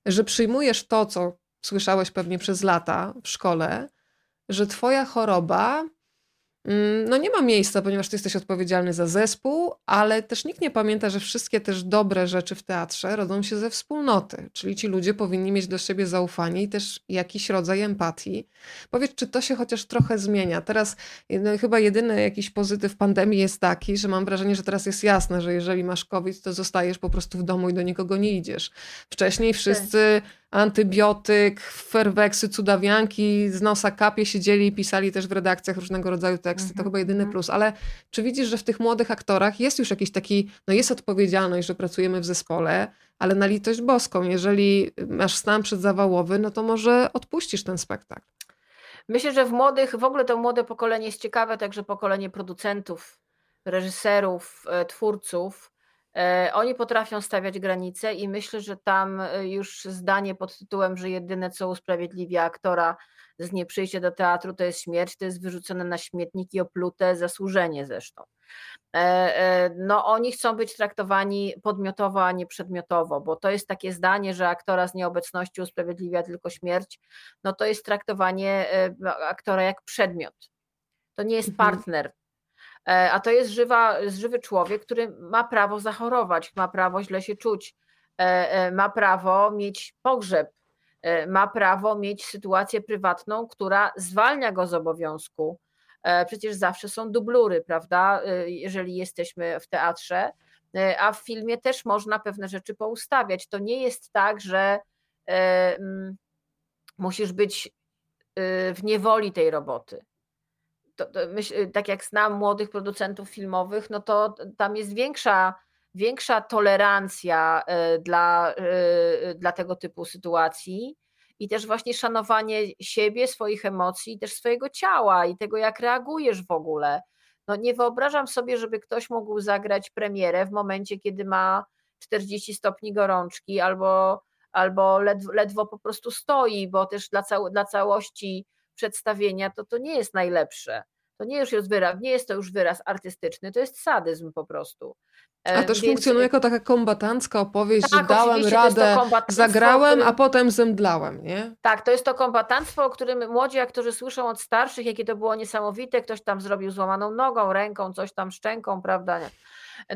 A: że przyjmujesz to, co słyszałeś pewnie przez lata w szkole, że twoja choroba no nie ma miejsca, ponieważ ty jesteś odpowiedzialny za zespół, ale też nikt nie pamięta, że wszystkie też dobre rzeczy w teatrze rodzą się ze wspólnoty, czyli ci ludzie powinni mieć do siebie zaufanie i też jakiś rodzaj empatii. Powiedz, czy to się chociaż trochę zmienia? Teraz no, chyba jedyny jakiś pozytyw pandemii jest taki, że mam wrażenie, że teraz jest jasne, że jeżeli masz COVID, to zostajesz po prostu w domu i do nikogo nie idziesz. Wcześniej wszyscy antybiotyk, ferweksy, cudawianki, z nosa kapie siedzieli i pisali też w redakcjach różnego rodzaju teksty. To mhm, chyba jedyny mhm. plus. Ale czy widzisz, że w tych młodych aktorach jest już jakiś taki, no jest odpowiedzialność, że pracujemy w zespole, ale na litość boską, jeżeli masz stan przedzawałowy, no to może odpuścisz ten spektakl.
B: Myślę, że w młodych, w ogóle to młode pokolenie jest ciekawe, także pokolenie producentów, reżyserów, e, twórców, oni potrafią stawiać granice i myślę, że tam e, już zdanie pod tytułem, że jedyne co usprawiedliwia aktora z nieprzyjścia do teatru to jest śmierć, to jest wyrzucone na śmietnik i oplute zasłużenie zresztą. E, no oni chcą być traktowani podmiotowo, a nie przedmiotowo, bo to jest takie zdanie, że aktora z nieobecności usprawiedliwia tylko śmierć, no to jest traktowanie aktora jak przedmiot. To nie jest mhm. partner, E, a to jest żywa, żywy człowiek, który ma prawo zachorować, ma prawo źle się czuć, e, e, ma prawo mieć pogrzeb, ma prawo mieć sytuację prywatną, która zwalnia go z obowiązku. Przecież zawsze są dublury, prawda? Jeżeli jesteśmy w teatrze, a w filmie też można pewne rzeczy poustawiać. To nie jest tak, że musisz być w niewoli tej roboty to, to myśl, tak jak znam młodych producentów filmowych, no to tam jest większa, większa tolerancja e, dla, e, dla tego typu sytuacji i też właśnie szanowanie siebie, swoich emocji, też swojego ciała i tego, jak reagujesz w ogóle. No nie wyobrażam sobie, żeby ktoś mógł zagrać premierę w momencie, kiedy ma 40 stopni gorączki albo, albo ledwo, ledwo po prostu stoi, bo też dla, cał, dla całości przedstawienia, to to nie jest najlepsze. To nie, już jest wyraz, nie jest to już wyraz artystyczny, to jest sadyzm po prostu.
A: A e, też Więc... funkcjonuje jako taka kombatancka opowieść, tak, że dałem radę, zagrałem, którym... a potem zemdlałem, nie?
B: Tak, to jest to kombatanstwo, o którym młodzi aktorzy słyszą od starszych, jakie to było niesamowite, ktoś tam zrobił złamaną nogą, ręką, coś tam szczęką, prawda?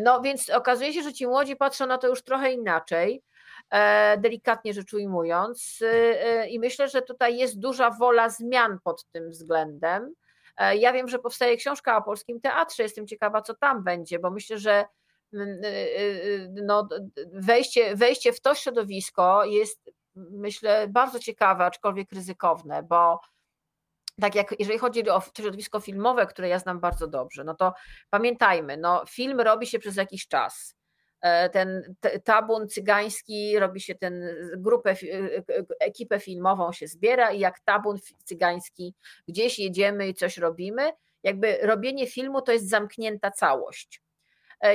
B: No więc okazuje się, że ci młodzi patrzą na to już trochę inaczej, delikatnie rzecz ujmując e, i myślę, że tutaj jest duża wola zmian pod tym względem, E, ja wiem, że powstaje książka o polskim teatrze, jestem ciekawa, co tam będzie, bo myślę, że mm, no, wejście, wejście w to środowisko jest, myślę, bardzo ciekawe, aczkolwiek ryzykowne, bo tak jak jeżeli chodzi o środowisko filmowe, które ja znam bardzo dobrze, no to pamiętajmy, no, film robi się przez jakiś czas. E, ten tabun cygański, robi się ten grupę, e, e, ekipę filmową się zbiera i jak tabun cygański gdzieś jedziemy i coś robimy, jakby robienie filmu to jest zamknięta całość.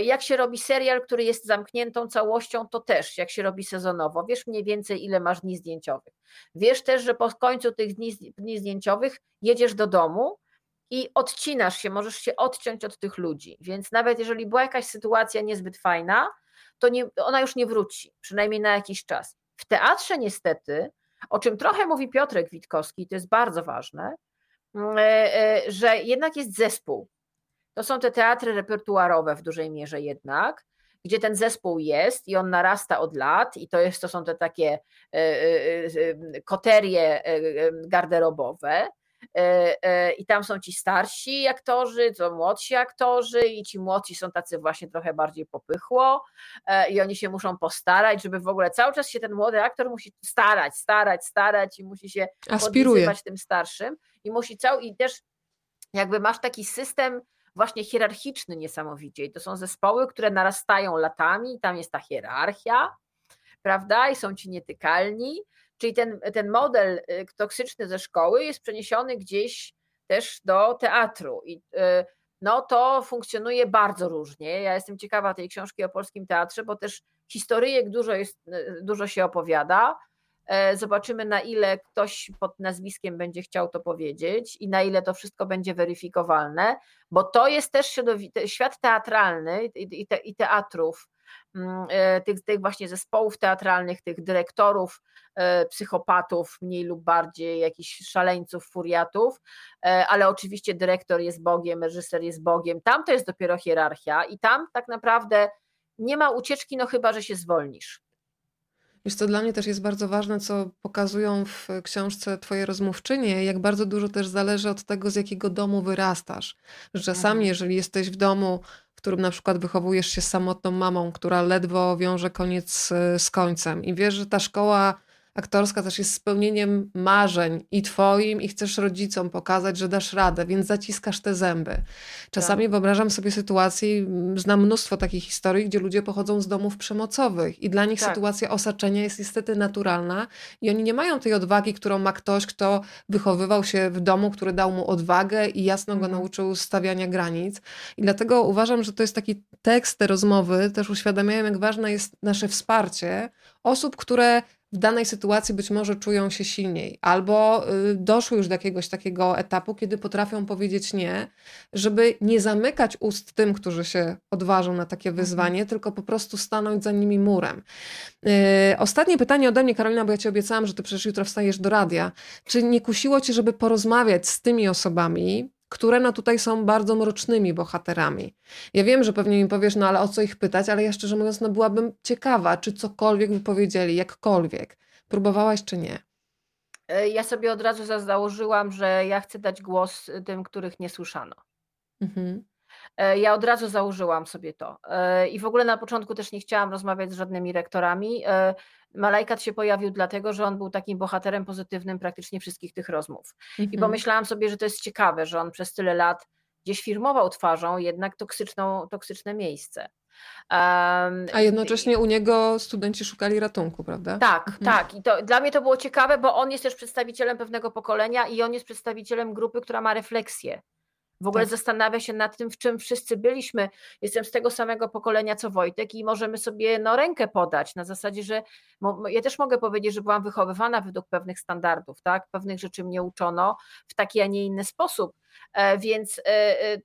B: Jak się robi serial, który jest zamkniętą całością, to też, jak się robi sezonowo. Wiesz mniej więcej, ile masz dni zdjęciowych. Wiesz też, że po końcu tych dni, dni zdjęciowych jedziesz do domu i odcinasz się, możesz się odciąć od tych ludzi. Więc nawet jeżeli była jakaś sytuacja niezbyt fajna, to nie, ona już nie wróci, przynajmniej na jakiś czas. W teatrze niestety, o czym trochę mówi Piotrek Witkowski, to jest bardzo ważne, mm, e, e, że jednak jest zespół. To są te teatry repertuarowe w dużej mierze jednak, gdzie ten zespół jest i on narasta od lat i to, jest, to są te takie e, koterie garderobowe, i tam są ci starsi aktorzy, to młodsi aktorzy i ci młodsi są tacy właśnie trochę bardziej popychło e, i oni się muszą postarać, żeby w ogóle cały czas się ten młody aktor musi starać, starać, starać i musi się podpisywać tym starszym i musi cały i też jakby masz taki system właśnie hierarchiczny niesamowicie i to są zespoły, które narastają latami, tam jest ta hierarchia, prawda, i są ci nietykalni, Czyli ten, ten model y, toksyczny ze szkoły jest przeniesiony gdzieś też do teatru. I y, no to funkcjonuje bardzo różnie. Ja jestem ciekawa tej książki o polskim teatrze, bo też historyjek dużo, jest, y, dużo się opowiada. E, zobaczymy, na ile ktoś pod nazwiskiem będzie chciał to powiedzieć i na ile to wszystko będzie weryfikowalne, bo to jest też świat teatralny i, i teatrów, tych, tych właśnie zespołów teatralnych, tych dyrektorów, e, psychopatów, mniej lub bardziej, jakichś szaleńców, furiatów, ale oczywiście dyrektor jest Bogiem, reżyser jest Bogiem. Tam to jest dopiero hierarchia i tam tak naprawdę nie ma ucieczki, no chyba, że się zwolnisz.
A: Wiesz co, dla mnie też jest bardzo ważne, co pokazują w książce twoje rozmówczynie, jak bardzo dużo też zależy od tego, z jakiego domu wyrastasz. Że czasami, mhm. jeżeli jesteś w domu, w którym na przykład wychowujesz się samotną mamą, która ledwo wiąże koniec e, z końcem. I wiesz, że ta szkoła aktorska też jest spełnieniem marzeń i twoim, i chcesz rodzicom pokazać, że dasz radę, więc zaciskasz te zęby. Czasami tak. wyobrażam sobie sytuację, znam mnóstwo takich historii, gdzie ludzie pochodzą z domów przemocowych i dla nich tak. sytuacja osaczenia jest niestety naturalna i oni nie mają tej odwagi, którą ma ktoś, kto wychowywał się w domu, który dał mu odwagę i jasno go mhm. nauczył stawiania granic. I dlatego uważam, że to jest taki tekst, te rozmowy też uświadamiają, jak ważne jest nasze wsparcie osób, które w danej sytuacji być może czują się silniej, albo y, doszły już do jakiegoś takiego etapu, kiedy potrafią powiedzieć nie, żeby nie zamykać ust tym, którzy się odważą na takie mhm. wyzwanie, tylko po prostu stanąć za nimi murem. Yy, ostatnie pytanie ode mnie, Karolina, bo ja ci obiecałam, że ty przecież jutro wstajesz do radia. Czy nie kusiło cię, żeby porozmawiać z tymi osobami, które no tutaj są bardzo mrocznymi bohaterami. Ja wiem, że pewnie mi powiesz, no ale o co ich pytać, ale ja szczerze mówiąc, no byłabym ciekawa, czy cokolwiek by powiedzieli, jakkolwiek. Próbowałaś czy nie?
B: E, ja sobie od razu założyłam, że ja chcę dać głos tym, których nie słyszano. Mhm. E, ja od razu założyłam sobie to. E, I w ogóle na początku też nie chciałam rozmawiać z żadnymi rektorami. Malajkat się pojawił dlatego, że on był takim bohaterem pozytywnym praktycznie wszystkich tych rozmów. Mhm. I pomyślałam sobie, że to jest ciekawe, że on przez tyle lat gdzieś firmował twarzą jednak toksyczną, toksyczne miejsce.
A: Um, A jednocześnie u niego studenci szukali ratunku, prawda?
B: Tak, mhm. tak. I to, dla mnie to było ciekawe, bo on jest też przedstawicielem pewnego pokolenia i on jest przedstawicielem grupy, która ma refleksję. W ogóle tak. zastanawia się nad tym, w czym wszyscy byliśmy. Jestem z tego samego pokolenia co Wojtek i możemy sobie no, rękę podać na zasadzie, że ja też mogę powiedzieć, że byłam wychowywana według pewnych standardów, tak? Pewnych rzeczy mnie uczono w taki, a nie inny sposób. E, więc e, e,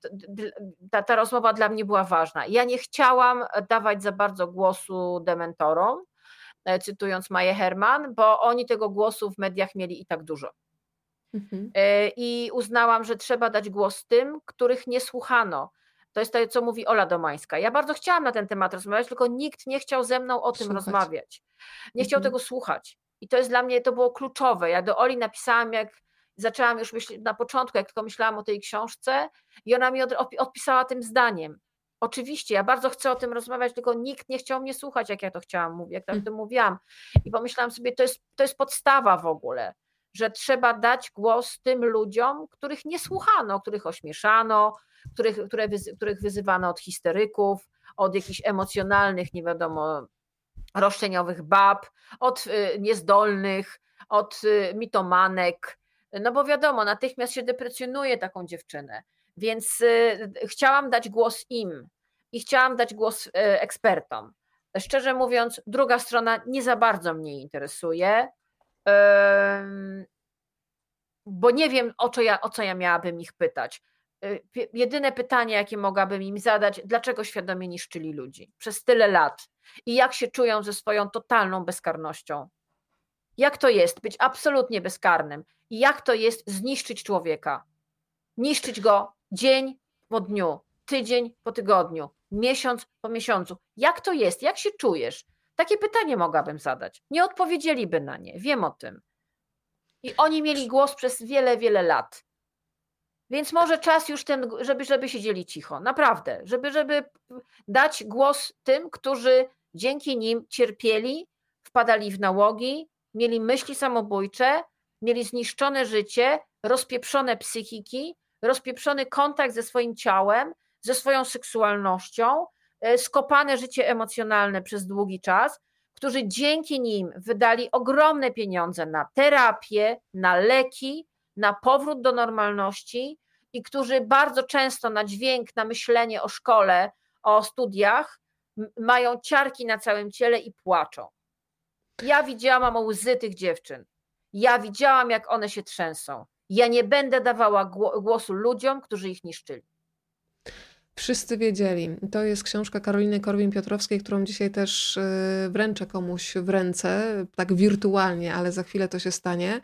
B: ta, ta rozmowa dla mnie była ważna. Ja nie chciałam dawać za bardzo głosu dementorom, cytując Maję Herman, bo oni tego głosu w mediach mieli i tak dużo. Mhm. E, I uznałam, że trzeba dać głos tym, których nie słuchano. To jest to, co mówi Ola Domańska. Ja bardzo chciałam na ten temat rozmawiać, tylko nikt nie chciał ze mną o tym słuchać. rozmawiać. Nie chciał mhm. tego słuchać. I to jest dla mnie, to było kluczowe. Ja do Oli napisałam, jak zaczęłam już myśleć na początku, jak tylko myślałam o tej książce, i ona mi odpisała tym zdaniem. Oczywiście, ja bardzo chcę o tym rozmawiać, tylko nikt nie chciał mnie słuchać, jak ja to chciałam mówić, jak tak to mówiłam. I pomyślałam sobie, to jest, to jest podstawa w ogóle że trzeba dać głos tym ludziom, których nie słuchano, których ośmieszano, których, które, których wyzywano od histeryków, od jakichś emocjonalnych, nie wiadomo, roszczeniowych bab, od y, niezdolnych, od y, mitomanek. No bo wiadomo, natychmiast się deprecjonuje taką dziewczynę. Więc y, chciałam dać głos im i chciałam dać głos ekspertom. Szczerze mówiąc, druga strona nie za bardzo mnie interesuje bo nie wiem, o co, ja, o co ja miałabym ich pytać. Y, jedyne pytanie, jakie mogłabym im zadać, dlaczego świadomie niszczyli ludzi przez tyle lat i jak się czują ze swoją totalną bezkarnością. Jak to jest być absolutnie bezkarnym i jak to jest zniszczyć człowieka? Niszczyć go dzień po dniu, tydzień po tygodniu, miesiąc po miesiącu. Jak to jest? Jak się czujesz? Takie pytanie mogłabym zadać. Nie odpowiedzieliby na nie, wiem o tym. I oni mieli głos przez wiele, wiele lat. Więc może czas już ten, żeby, żeby siedzieli cicho, naprawdę, żeby, żeby dać głos tym, którzy dzięki nim cierpieli, wpadali w nałogi, mieli myśli samobójcze, mieli zniszczone życie, rozpieprzone psychiki, rozpieprzony kontakt ze swoim ciałem, ze swoją seksualnością, skopane życie emocjonalne przez długi czas, którzy dzięki nim wydali ogromne pieniądze na terapię, na leki, na powrót do normalności i którzy bardzo często na dźwięk, na myślenie o szkole, o studiach mają ciarki na całym ciele i płaczą. Ja widziałam łzy tych dziewczyn. Ja widziałam, jak one się trzęsą. Ja nie będę dawała głosu ludziom, którzy ich niszczyli.
A: Wszyscy wiedzieli. To jest książka Karoliny Korwin-Piotrowskiej, którą dzisiaj też y, wręczę komuś w ręce, tak wirtualnie, ale za chwilę to się stanie.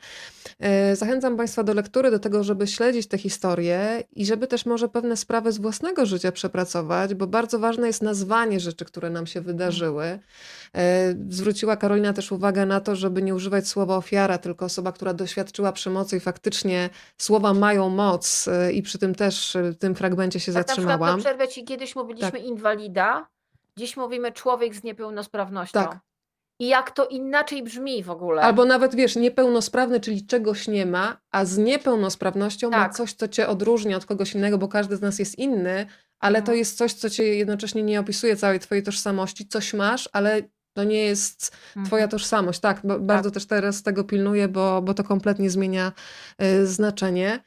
A: Y, zachęcam Państwa do lektury, do tego, żeby śledzić te historie i żeby też może pewne sprawy z własnego życia przepracować, bo bardzo ważne jest nazwanie rzeczy, które nam się wydarzyły. Y, zwróciła Karolina też uwagę na to, żeby nie używać słowa ofiara, tylko osoba, która doświadczyła przemocy i faktycznie słowa mają moc i przy tym też w tym fragmencie się tak, zatrzymałam
B: przerwę ci, kiedyś mówiliśmy tak. inwalida, dziś mówimy człowiek z niepełnosprawnością. Tak. I jak to inaczej brzmi w ogóle.
A: Albo nawet wiesz, niepełnosprawny, czyli czegoś nie ma, a z niepełnosprawnością tak. ma coś, co cię odróżnia od kogoś innego, bo każdy z nas jest inny, ale to mhm. jest coś, co cię jednocześnie nie opisuje całej twojej tożsamości. Coś masz, ale to nie jest twoja mhm. tożsamość. Tak, bardzo tak. też teraz tego pilnuję, bo, bo to kompletnie zmienia y, znaczenie.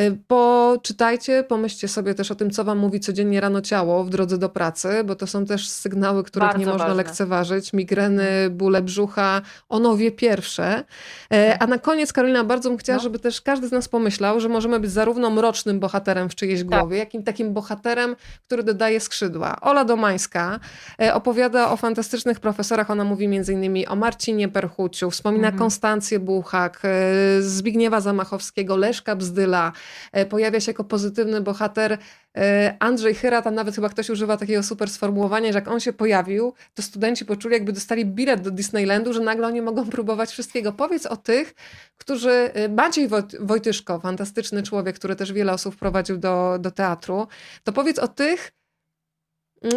A: Y, poczytajcie, pomyślcie sobie też o tym, co wam mówi codziennie rano ciało w drodze do pracy, bo to są też sygnały, których bardzo nie można ważne. lekceważyć. Migreny, mhm. bóle brzucha, ono wie pierwsze. E, a na koniec, Karolina, bardzo bym chciała, no. żeby też każdy z nas pomyślał, że możemy być zarówno mrocznym bohaterem w czyjejś tak. głowie, jak i takim bohaterem, który dodaje skrzydła. Ola Domańska e, opowiada o fantastycznych profesorach profesorach ona mówi m.in. o Marcinie Perchuciu, wspomina mhm. Konstancję Buchak, e, Zbigniewa Zamachowskiego, Leszka Bzdyla. E, pojawia się jako pozytywny bohater e, Andrzej Chyra, tam nawet chyba ktoś używa takiego super sformułowania, że jak on się pojawił, to studenci poczuli, jakby dostali bilet do Disneylandu, że nagle oni mogą próbować wszystkiego. Powiedz o tych, którzy... Maciej Wojtyszko, fantastyczny człowiek, który też wiele osób prowadził do, do teatru, to powiedz o tych,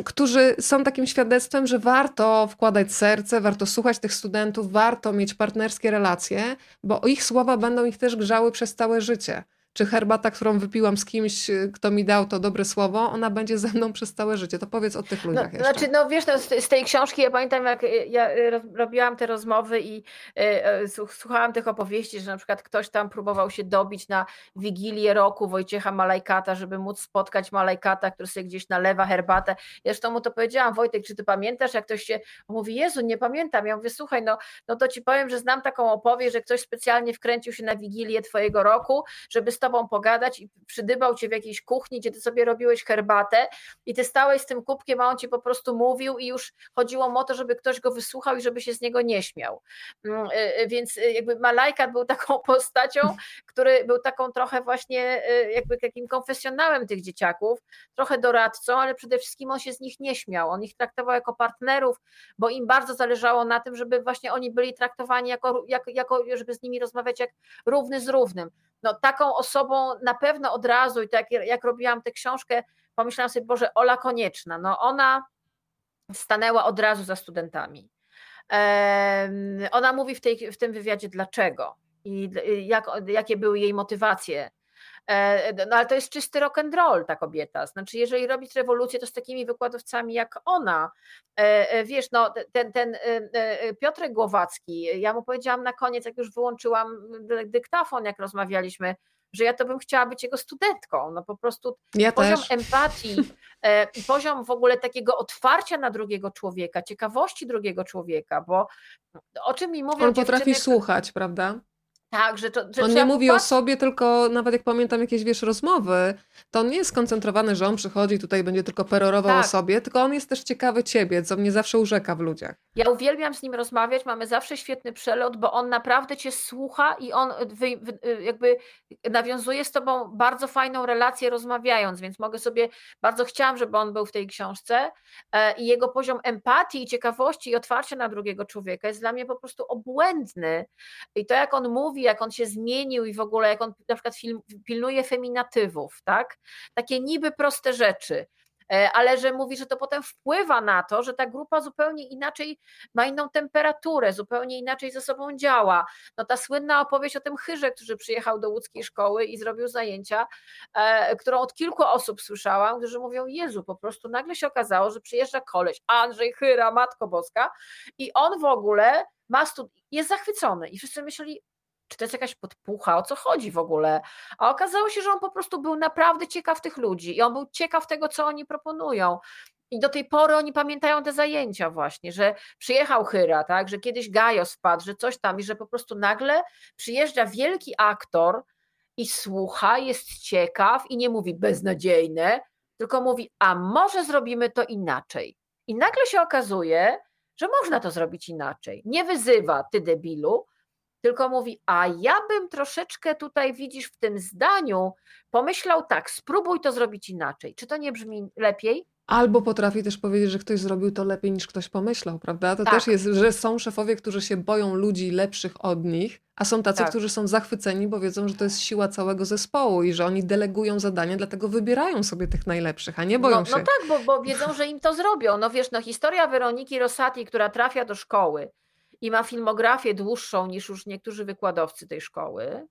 A: którzy są takim świadectwem, że warto wkładać serce, warto słuchać tych studentów, warto mieć partnerskie relacje, bo ich słowa będą ich też grzały przez całe życie czy herbata, którą wypiłam z kimś, y, kto mi dał to dobre słowo, ona będzie ze mną przez całe życie. To powiedz o tych ludziach no,
B: jeszcze. Znaczy, no wiesz, no, z, z, tej książki ja pamiętam, jak y, ja y, robiłam te rozmowy i słuchałam tych opowieści, że na przykład ktoś tam próbował się dobić na Wigilię roku Wojciecha Malajkata, żeby móc spotkać Malajkata, który sobie gdzieś nalewa herbatę. Ja zresztą mu to powiedziałam, Wojtek, czy ty pamiętasz, jak ktoś się mówi, Jezu, nie pamiętam. Ja mówię, słuchaj, no, no to ci powiem, że znam taką opowieść, że ktoś specjalnie wkręcił się na Wigilię twojego roku, żeby z tobą pogadać i przydybał cię w jakiejś kuchni, gdzie ty sobie robiłeś herbatę i ty stałeś z tym kubkiem, a on ci po prostu mówił i już chodziło o to, żeby ktoś go wysłuchał i żeby się z niego nie śmiał. Mm, y, y, więc y, jakby Malajkat był taką [LAUGHS] postacią, który był taką trochę właśnie jakby takim konfesjonałem tych dzieciaków, trochę doradcą, ale przede wszystkim on się z nich nie śmiał. On ich traktował jako partnerów, bo im bardzo zależało na tym, żeby właśnie oni byli traktowani jako, jako, jako żeby z nimi rozmawiać jak równy z równym no, taką osobą na pewno od razu i tak jak robiłam tę książkę, pomyślałam sobie, Boże, Ola Konieczna, no ona stanęła od razu za studentami. Ona mówi w, tej, w tym wywiadzie dlaczego i jak, jakie były jej motywacje no ale to jest czysty rock and roll ta kobieta. Znaczy, jeżeli robić rewolucję, to z takimi wykładowcami jak ona. E, e, wiesz, no ten, ten Piotrek Głowacki, ja mu powiedziałam na koniec, jak już wyłączyłam dyktafon, jak rozmawialiśmy, że ja to bym chciała być jego studentką. No po prostu ja poziom też. empatii, poziom w ogóle takiego otwarcia na drugiego człowieka, ciekawości drugiego człowieka, bo o czym mi mówią
A: On potrafi słuchać, prawda?
B: Tak, że, to,
A: że On nie mówi o sobie, tylko nawet jak pamiętam jakieś wiesz rozmowy, to on nie jest skoncentrowany, że on przychodzi tutaj będzie tylko perorował tak. o sobie, tylko on jest też ciekawy ciebie, co mnie zawsze urzeka w ludziach.
B: Ja uwielbiam z nim rozmawiać, mamy zawsze świetny przelot, bo on naprawdę cię słucha i on wy, wy, jakby nawiązuje z tobą bardzo fajną relację rozmawiając, więc mogę sobie, bardzo chciałam, żeby on był w tej książce e, i jego poziom empatii i ciekawości i otwarcia na drugiego człowieka jest dla mnie po prostu obłędny i to jak on mówi, mówi, jak on się zmienił i w ogóle jak on na przykład film, pilnuje feminatywów, tak? Takie niby proste rzeczy e, ale że mówi, że to potem wpływa na to, że ta grupa zupełnie inaczej ma inną temperaturę, zupełnie inaczej ze sobą działa. No ta słynna opowieść o tym chyrze, który przyjechał do łódzkiej szkoły i zrobił zajęcia, e, którą od kilku osób słyszałam, którzy mówią, Jezu, po prostu nagle się okazało, że przyjeżdża koleś, Andrzej Chyra, Matko Boska i on w ogóle ma stud- jest zachwycony i wszyscy myśleli, czy to jest jakaś podpucha, o co chodzi w ogóle. A okazało się, że on po prostu był naprawdę ciekaw tych ludzi i on był ciekaw tego, co oni proponują. I do tej pory oni pamiętają te zajęcia właśnie, że przyjechał Hyra, tak, że kiedyś Gajos wpadł, że coś tam i że po prostu nagle przyjeżdża wielki aktor i słucha, jest ciekaw i nie mówi beznadziejne, tylko mówi, a może zrobimy to inaczej. I nagle się okazuje, że można to zrobić inaczej. Nie wyzywa ty debilu, tylko mówi, a ja bym troszeczkę tutaj, widzisz, w tym zdaniu pomyślał tak, spróbuj to zrobić inaczej. Czy to nie brzmi lepiej?
A: Albo potrafi też powiedzieć, że ktoś zrobił to lepiej niż ktoś pomyślał, prawda? To tak. też jest, że są szefowie, którzy się boją ludzi lepszych od nich, a są tacy, tak. którzy są zachwyceni, bo wiedzą, że to jest siła całego zespołu i że oni delegują zadania, dlatego wybierają sobie tych najlepszych, a nie boją
B: no,
A: się.
B: No tak, bo, bo wiedzą, że im to zrobią. No wiesz, no historia Weroniki Rosati, która trafia do szkoły i ma filmografię dłuższą niż już niektórzy wykładowcy tej szkoły,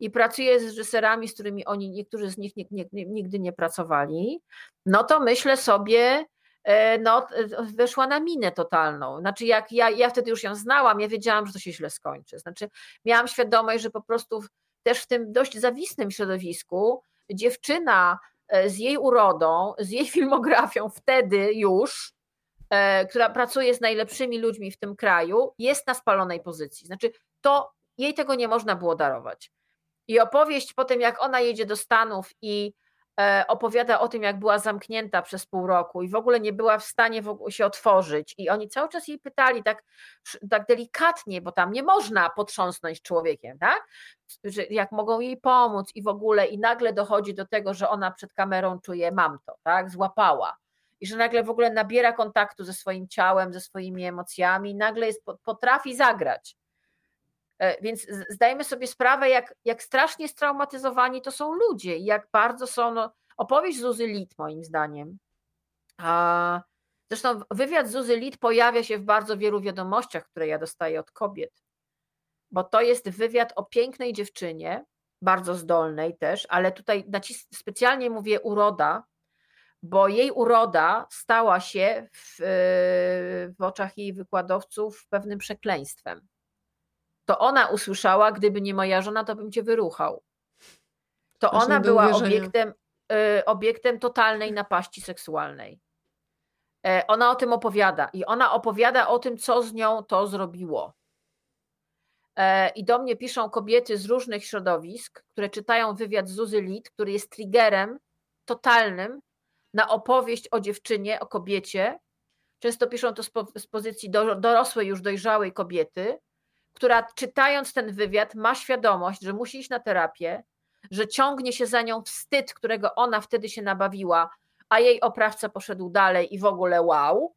B: i pracuje z reżyserami, z którymi oni, niektórzy z nich nigdy nie pracowali, no to myślę sobie, e, no, weszła na minę totalną. Znaczy, jak ja, ja wtedy już ją znałam, ja wiedziałam, że to się źle skończy. Znaczy, miałam świadomość, że po prostu też w tym dość zawisnym środowisku dziewczyna e, z jej urodą, z jej filmografią wtedy już, która pracuje z najlepszymi ludźmi w tym kraju, jest na spalonej pozycji. Znaczy, to jej tego nie można było darować. I opowieść po tym, jak ona jedzie do Stanów i e, opowiada o tym, jak była zamknięta przez pół roku i w ogóle nie była w stanie w się otworzyć. I oni cały czas jej pytali tak, tak delikatnie, bo tam nie można potrząsnąć człowiekiem, tak? Że jak mogą jej pomóc i w ogóle, i nagle dochodzi do tego, że ona przed kamerą czuje, mam to, tak? Złapała. I że nagle w ogóle nabiera kontaktu ze swoim ciałem, ze swoimi emocjami, nagle jest, potrafi zagrać. E, więc zdajemy sobie sprawę, jak, jak strasznie straumatyzowani to są ludzie i jak bardzo są. No, opowieść Zuzy Lit, moim zdaniem. A, zresztą wywiad Zuzy Lit pojawia się w bardzo wielu wiadomościach, które ja dostaję od kobiet, bo to jest wywiad o pięknej dziewczynie, bardzo zdolnej też, ale tutaj specjalnie mówię uroda, bo jej uroda stała się w, w oczach jej wykładowców pewnym przekleństwem to ona usłyszała, gdyby nie moja żona, to bym cię wyruchał. To ona była obiektem, y, obiektem totalnej napaści seksualnej. E, ona o tym opowiada i ona opowiada o tym, co z nią to zrobiło. E, I do mnie piszą kobiety z różnych środowisk, które czytają wywiad Zuzy Lit, który jest triggerem totalnym na opowieść o dziewczynie, o kobiecie. Często piszą to z pozycji dorosłej, już dojrzałej kobiety, która czytając ten wywiad ma świadomość, że musi iść na terapię, że ciągnie się za nią wstyd, którego ona wtedy się nabawiła, a jej oprawca poszedł dalej i w ogóle wow,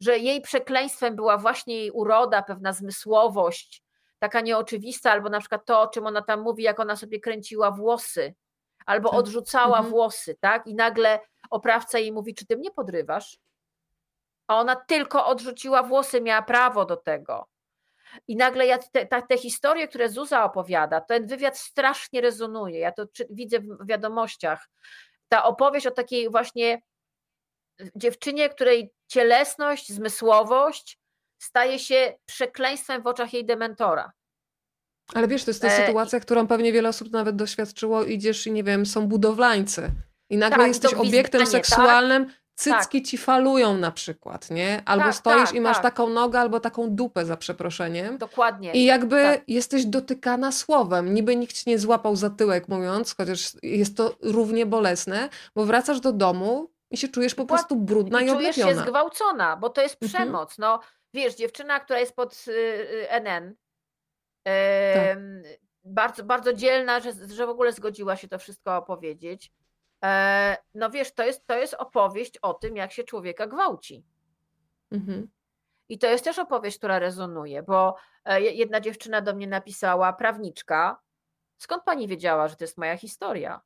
B: że jej przekleństwem była właśnie jej uroda, pewna zmysłowość, taka nieoczywista, albo na przykład to, o czym ona tam mówi, jak ona sobie kręciła włosy, albo tak. odrzucała mhm. włosy, tak? I nagle oprawca jej mówi, czy ty mnie podrywasz? A ona tylko odrzuciła włosy, miała prawo do tego. I nagle ja te, te, te, historie, które Zuza opowiada, ten wywiad strasznie rezonuje. Ja to czy, widzę w wiadomościach. Ta opowieść o takiej właśnie dziewczynie, której cielesność, zmysłowość staje się przekleństwem w oczach jej dementora.
A: Ale wiesz, to jest ta e... sytuacja, którą pewnie wiele osób nawet doświadczyło. Idziesz i nie wiem, są budowlańcy. I nagle tak, jesteś obiektem tak? seksualnym, tak? cycki tak. ci falują na przykład, nie? Albo tak, stoisz tak, i masz tak. taką nogę, albo taką dupę za przeproszeniem.
B: Dokładnie.
A: I jakby tak. jesteś dotykana słowem. Niby nikt ci nie złapał za tyłek mówiąc, chociaż jest to równie bolesne, bo wracasz do domu i się czujesz po prostu brudna i, i
B: czujesz się zgwałcona, bo to jest mhm. przemoc. Mhm. No wiesz, dziewczyna, która jest pod y, y, NN, bardzo, bardzo dzielna, że, że w ogóle zgodziła się to wszystko opowiedzieć no wiesz, to jest, to jest opowieść o tym, jak się człowieka gwałci. Mhm. I to jest też opowieść, która rezonuje, bo e, jedna dziewczyna do mnie napisała, prawniczka, skąd pani wiedziała, że to jest moja historia?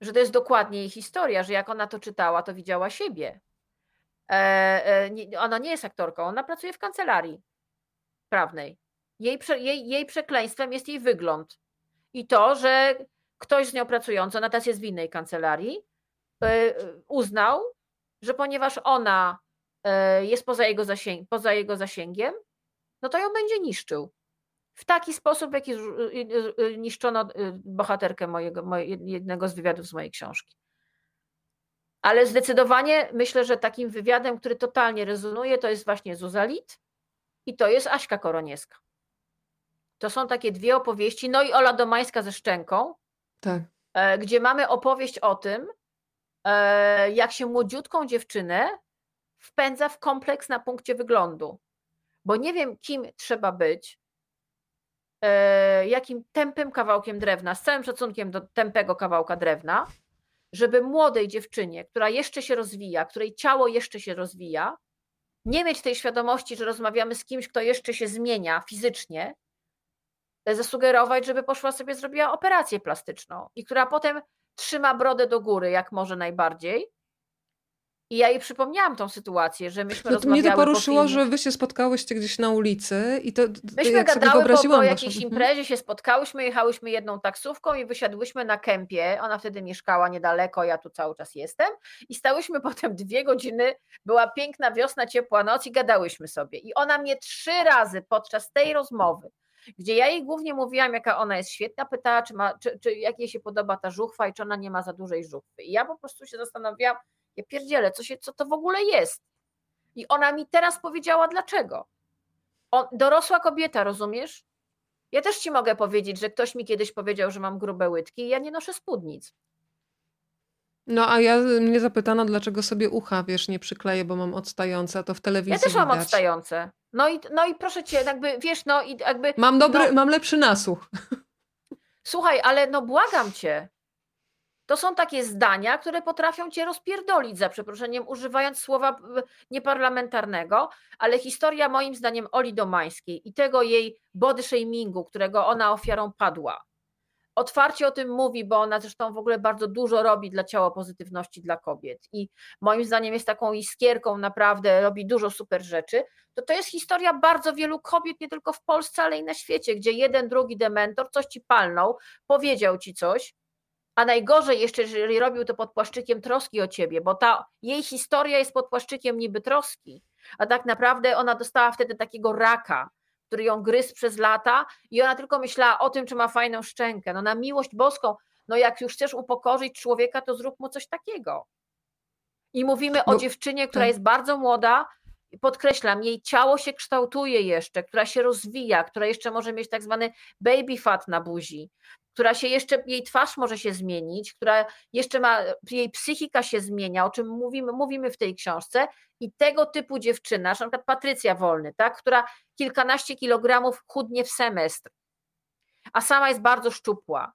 B: Że to jest dokładnie jej historia, że jak ona to czytała, to widziała siebie. E, ona nie jest aktorką, ona pracuje w kancelarii prawnej. Jej, jej, jej przekleństwem jest jej wygląd. I to, że ktoś z nią pracujący, ona teraz jest w innej kancelarii, e, uznał, że ponieważ ona e, jest poza jego, zasięg, poza jego zasięgiem, no to ją będzie niszczył. W taki sposób, w jaki niszczono bohaterkę mojego, jednego z wywiadów z mojej książki. Ale zdecydowanie myślę, że takim wywiadem, który totalnie rezonuje, to jest właśnie Zuzalit i to jest Aśka Koronieska. To są takie dwie opowieści, no i Ola Domańska ze Szczęką,
A: tak.
B: E, gdzie mamy opowieść o tym, e, jak się młodziutką dziewczynę wpędza w kompleks na punkcie wyglądu. Bo nie wiem, kim trzeba być, e, jakim tępym kawałkiem drewna, z całym szacunkiem do tępego kawałka drewna, żeby młodej dziewczynie, która jeszcze się rozwija, której ciało jeszcze się rozwija, nie mieć tej świadomości, że rozmawiamy z kimś, kto jeszcze się zmienia fizycznie, zasugerować, żeby poszła sobie, zrobiła operację plastyczną i która potem trzyma brodę do góry, jak może najbardziej, i ja jej przypomniałam tą sytuację, że myśmy no, rozmawiały
A: Mnie to poruszyło, po że wy się spotkałyście gdzieś na ulicy i to
B: Myśmy
A: jak
B: gadały po, po jakiejś waszą... imprezie, się spotkałyśmy, jechałyśmy jedną taksówką i wysiadłyśmy na kempie. Ona wtedy mieszkała niedaleko, ja tu cały czas jestem. I stałyśmy [LAUGHS] potem dwie godziny, była piękna wiosna, ciepła noc i gadałyśmy sobie. I ona mnie trzy razy podczas tej rozmowy gdzie ja jej głównie mówiłam, jaka ona jest świetna, pytała, czy, ma, czy, czy jak jej się podoba ta żuchwa i czy ona nie ma za dużej żuchwy. I ja po prostu się zastanawiałam, ja pierdzielę, co, się, co to w ogóle jest? I ona mi teraz powiedziała dlaczego. Dorosła kobieta, rozumiesz? Ja też ci mogę powiedzieć, że ktoś mi kiedyś powiedział, że mam grube łydki i ja nie noszę spódnic.
A: No a ja mnie zapytano, dlaczego sobie ucha, wiesz, nie przykleję, bo mam odstające, a to w telewizji
B: Ja też
A: mam
B: widać. odstające. No i, no i proszę cię, jakby, wiesz, no i jakby...
A: Mam dobry, no, mam lepszy nasłuch.
B: Słuchaj, ale no błagam cię, to są takie zdania, które potrafią cię rozpierdolić, za przeproszeniem, używając słowa nieparlamentarnego, ale historia moim zdaniem Oli Domańskiej i tego jej body shamingu, którego ona ofiarą padła, otwarcie o tym mówi, bo ona zresztą w ogóle bardzo dużo robi dla ciała pozytywności dla kobiet. I moim zdaniem jest taką iskierką, naprawdę robi dużo super rzeczy, to to jest historia bardzo wielu kobiet, nie tylko w Polsce, ale i na świecie, gdzie jeden, drugi dementor coś ci palnął, powiedział ci coś, a najgorzej jeszcze, jeżeli robił to pod płaszczykiem troski o ciebie, bo ta jej historia jest pod płaszczykiem niby troski, a tak naprawdę ona dostała wtedy takiego raka, który ją gryzł przez lata i ona tylko myślała o tym, czy ma fajną szczękę. No na miłość boską, no jak już chcesz upokorzyć człowieka, to zrób mu coś takiego. I mówimy o dziewczynie, która tak. jest bardzo młoda, podkreślam, jej ciało się kształtuje jeszcze, która się rozwija, która jeszcze może mieć tak zwany baby fat na buzi, która się jeszcze, jej twarz może się zmienić, która jeszcze ma, jej psychika się zmienia, o czym mówimy, mówimy w tej książce i tego typu dziewczyna, na przykład Patrycja Wolny, tak, która kilkanaście kilogramów chudnie w semestr, a sama jest bardzo szczupła.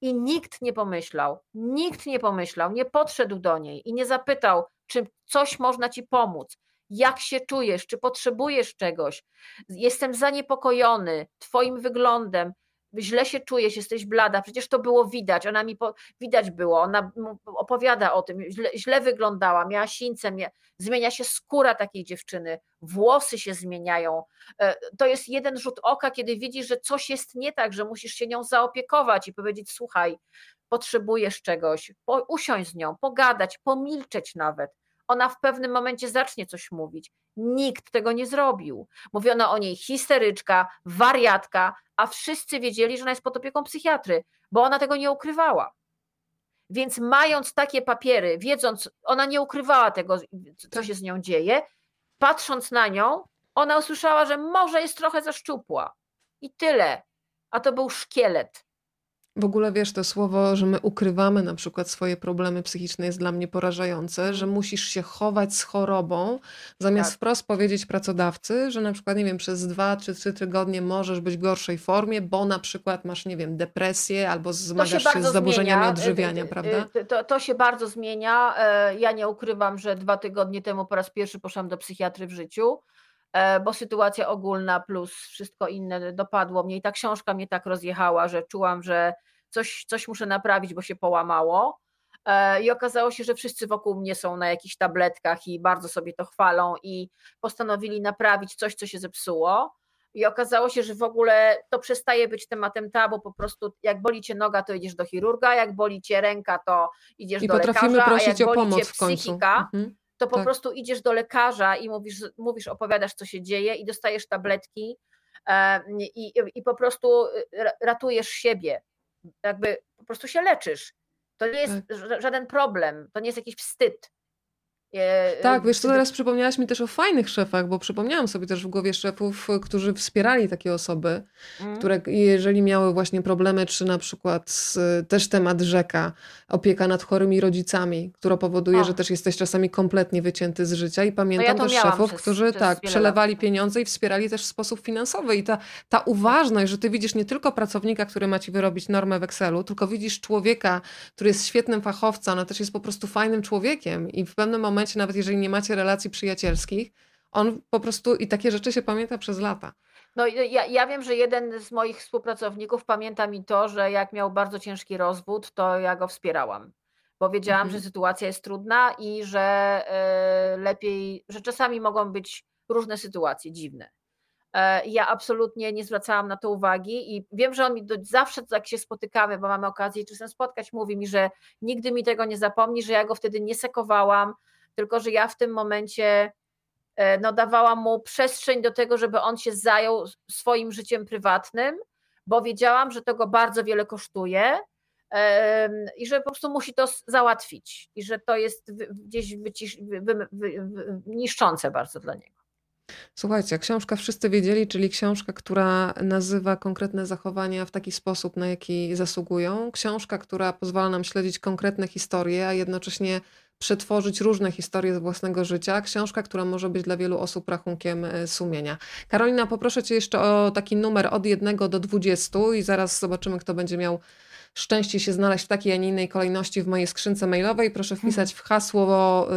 B: I nikt nie pomyślał, nikt nie pomyślał, nie podszedł do niej i nie zapytał, czy coś można ci pomóc, jak się czujesz, czy potrzebujesz czegoś. Jestem zaniepokojony Twoim wyglądem, źle się czujesz, jesteś blada, przecież to było widać, ona mi po, widać było, ona opowiada o tym, źle, źle wyglądała, miała sińce, mia, zmienia się skóra takiej dziewczyny, włosy się zmieniają. E, to jest jeden rzut oka, kiedy widzisz, że coś jest nie tak, że musisz się nią zaopiekować i powiedzieć: Słuchaj, potrzebujesz czegoś, po, usiąść z nią, pogadać, pomilczeć nawet. Ona w pewnym momencie zacznie coś mówić. Nikt tego nie zrobił. Mówiono o niej histeryczka, wariatka, a wszyscy wiedzieli, że ona jest pod opieką psychiatry, bo ona tego nie ukrywała. Więc mając takie papiery, wiedząc, ona nie ukrywała tego, co się z nią dzieje, patrząc na nią, ona usłyszała, że może jest trochę za szczupła. I tyle. A to był szkielet.
A: W ogóle wiesz, to słowo, że my ukrywamy na przykład swoje problemy psychiczne jest dla mnie porażające, że musisz się chować z chorobą, zamiast tak. wprost powiedzieć pracodawcy, że na przykład, nie wiem, przez dwa czy trzy tygodnie możesz być w gorszej formie, bo na przykład masz, nie wiem, depresję albo zmagasz się, się z zaburzeniami zmienia. odżywiania, y, y, prawda?
B: Y, to, to się bardzo zmienia. E, ja nie ukrywam, że dwa tygodnie temu po raz pierwszy poszłam do psychiatry w życiu bo sytuacja ogólna plus wszystko inne dopadło mnie i ta książka mnie tak rozjechała, że czułam, że coś, coś muszę naprawić, bo się połamało. E, I okazało się, że wszyscy wokół mnie są na jakichś tabletkach i bardzo sobie to chwalą i postanowili naprawić coś, co się zepsuło. I okazało się, że w ogóle to przestaje być tematem tabu, po prostu jak boli cię noga, to idziesz do chirurga, jak boli cię ręka, to idziesz
A: I
B: do lekarza, a jak
A: o pomoc
B: boli
A: cię psychika, mhm.
B: To po tak. prostu idziesz do lekarza i mówisz, mówisz, opowiadasz, co się dzieje i dostajesz tabletki e, i, i po prostu ratujesz siebie jakby po prostu się leczysz. To nie jest tak. żaden problem, to nie jest jakiś wstyd.
A: Tak, wiesz co, teraz przypomniałaś mi też o fajnych szefach, bo przypomniałam sobie też w głowie szefów, którzy wspierali takie osoby, mm. które jeżeli miały właśnie problemy, czy na przykład też temat rzeka, opieka nad chorymi rodzicami, która powoduje, o. że też jesteś czasami kompletnie wycięty z życia i pamiętam no ja też szefów, przez, którzy przez tak, przelewali lat. pieniądze i wspierali też w sposób finansowy i ta, ta uważność, że ty widzisz nie tylko pracownika, który ma ci wyrobić normę w Excelu, tylko widzisz człowieka, który jest świetnym fachowcem, ale też jest po prostu fajnym człowiekiem i w pewnym momencie momencie, nawet jeżeli nie macie relacji przyjacielskich, on po prostu i takie rzeczy się pamięta przez lata.
B: No ja, ja wiem, że jeden z moich współpracowników pamięta mi to, że jak miał bardzo ciężki rozwód, to ja go wspierałam. Bo wiedziałam, mhm. że sytuacja jest trudna i że y, lepiej, że czasami mogą być różne sytuacje dziwne. E, ja absolutnie nie zwracałam na to uwagi i wiem, że on mi do, zawsze jak się spotykamy, bo mamy okazję czasem spotkać, mówi mi, że nigdy mi tego nie zapomni, że ja go wtedy nie sekowałam, tylko że ja w tym momencie e, no, dawałam mu przestrzeń do tego, żeby on się zajął swoim życiem prywatnym, bo wiedziałam, że to go bardzo wiele kosztuje i że po prostu musi to załatwić i że to jest gdzieś niszczące bardzo dla niego.
A: Słuchajcie, książka Wszyscy Wiedzieli, czyli książka, która nazywa konkretne zachowania w taki sposób, na jaki zasługują. Książka, która pozwala nam śledzić konkretne historie, a jednocześnie przetworzyć różne historie z własnego życia. Książka, która może być dla wielu osób rachunkiem e, sumienia. Karolina, poproszę Cię jeszcze o taki numer od 1 do 20 i zaraz zobaczymy, kto będzie miał szczęście się znaleźć w takiej, a nie innej kolejności w mojej skrzynce mailowej. Proszę wpisać w hasło, y,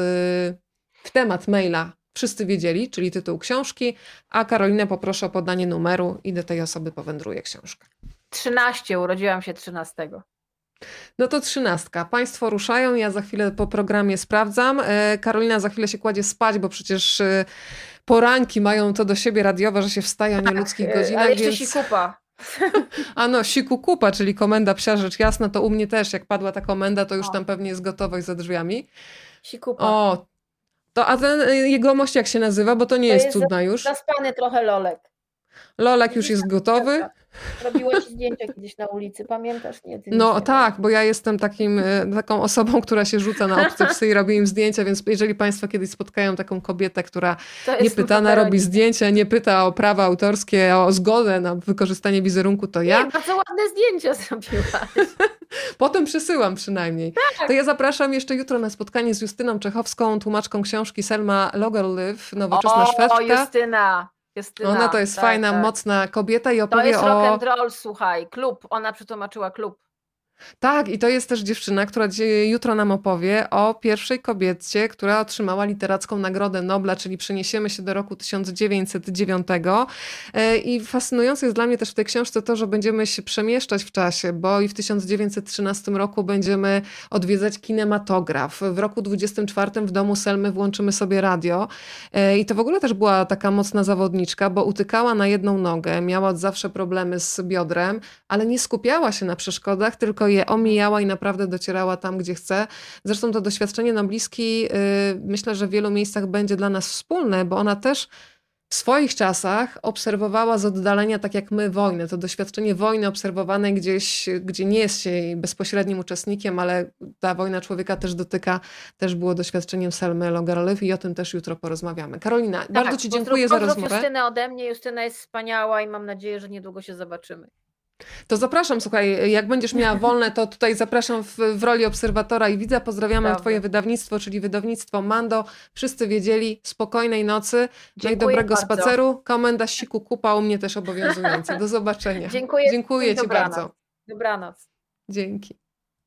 A: w temat maila Wszyscy wiedzieli, czyli tytuł książki, a Karolinę poproszę o podanie numeru i do tej osoby powędruje książka.
B: 13, urodziłam się 13.
A: No to trzynastka. Państwo ruszają, ja za chwilę po programie sprawdzam. E, Karolina za chwilę się kładzie spać, bo przecież e, poranki mają to do siebie radiowe, że się wstaje o nieludzkich tak, godzinach.
B: Ale jeszcze więc... sikupa. [LAUGHS]
A: A no, siku kupa, czyli komenda psia rzecz jasna, to u mnie też, jak padła ta komenda, to już o. tam pewnie jest gotowość za drzwiami.
B: Sikupa.
A: O, to, a ten e, jegomość jak się nazywa, bo to nie to jest, jest cudna już.
B: Zaspany trochę Lolek.
A: Lolek już jest gotowy.
B: Robiła ci zdjęcia kiedyś na ulicy, pamiętasz? Nie,
A: no nie tak, bo ja jestem takim, e, taką osobą, która się rzuca na obce psy i robi im zdjęcia, więc jeżeli Państwo kiedyś spotkają taką kobietę, która nie pytana robi zdjęcia, nie pyta o prawa autorskie, o zgodę na wykorzystanie wizerunku, to ja.
B: Nie, bardzo ładne zdjęcia zrobiłaś. [LAUGHS]
A: Potem przesyłam przynajmniej. Tak. To ja zapraszam jeszcze jutro na spotkanie z Justyną Czechowską, tłumaczką książki Selma Lagerlöf, Nowoczesna o, Szwedzka.
B: O, Justyna! Justyna,
A: Ona to jest tak, fajna, tak. mocna kobieta i opowie o... To jest
B: rock and roll, słuchaj, klub. Ona przetłumaczyła klub.
A: Tak, i to jest też dziewczyna, która jutro nam opowie o pierwszej kobiecie, która otrzymała literacką Nagrodę Nobla, czyli przeniesiemy się do roku 1909. E, I fascynujące jest dla mnie też w tej książce to, że będziemy się przemieszczać w czasie, bo i w 1913 roku będziemy odwiedzać kinematograf. W roku 24 w domu Selmy włączymy sobie radio. E, I to w ogóle też była taka mocna zawodniczka, bo utykała na jedną nogę, miała od zawsze problemy z biodrem, ale nie skupiała się na przeszkodach, tylko je omijała i naprawdę docierała tam, gdzie chce. Zresztą to doświadczenie na bliski, y, myślę, że w wielu miejscach będzie dla nas wspólne, bo ona też w swoich czasach obserwowała z oddalenia, tak jak my, wojnę. To doświadczenie wojny obserwowanej gdzieś, gdzie nie jest się jej bezpośrednim uczestnikiem, ale ta wojna człowieka też dotyka, też było doświadczeniem Selmy Logarlew i o tym też jutro porozmawiamy. Karolina, tak, bardzo Ci dziękuję za rozmowę.
B: Justynę ode mnie. Justyna jest wspaniała i mam nadzieję, że niedługo się zobaczymy.
A: To zapraszam, słuchaj, jak będziesz miała wolne, to tutaj zapraszam w, w roli obserwatora i widza. Pozdrawiamy Dobrze. Twoje wydawnictwo, czyli wydawnictwo Mando. Wszyscy wiedzieli, spokojnej nocy, no i dobrego bardzo. spaceru. Komenda siku kupa u mnie też obowiązująca. Do zobaczenia. [LAUGHS]
B: Dziękuję.
A: Dziękuję Ci
B: dobranoc.
A: bardzo.
B: Dobranoc.
A: Dzięki.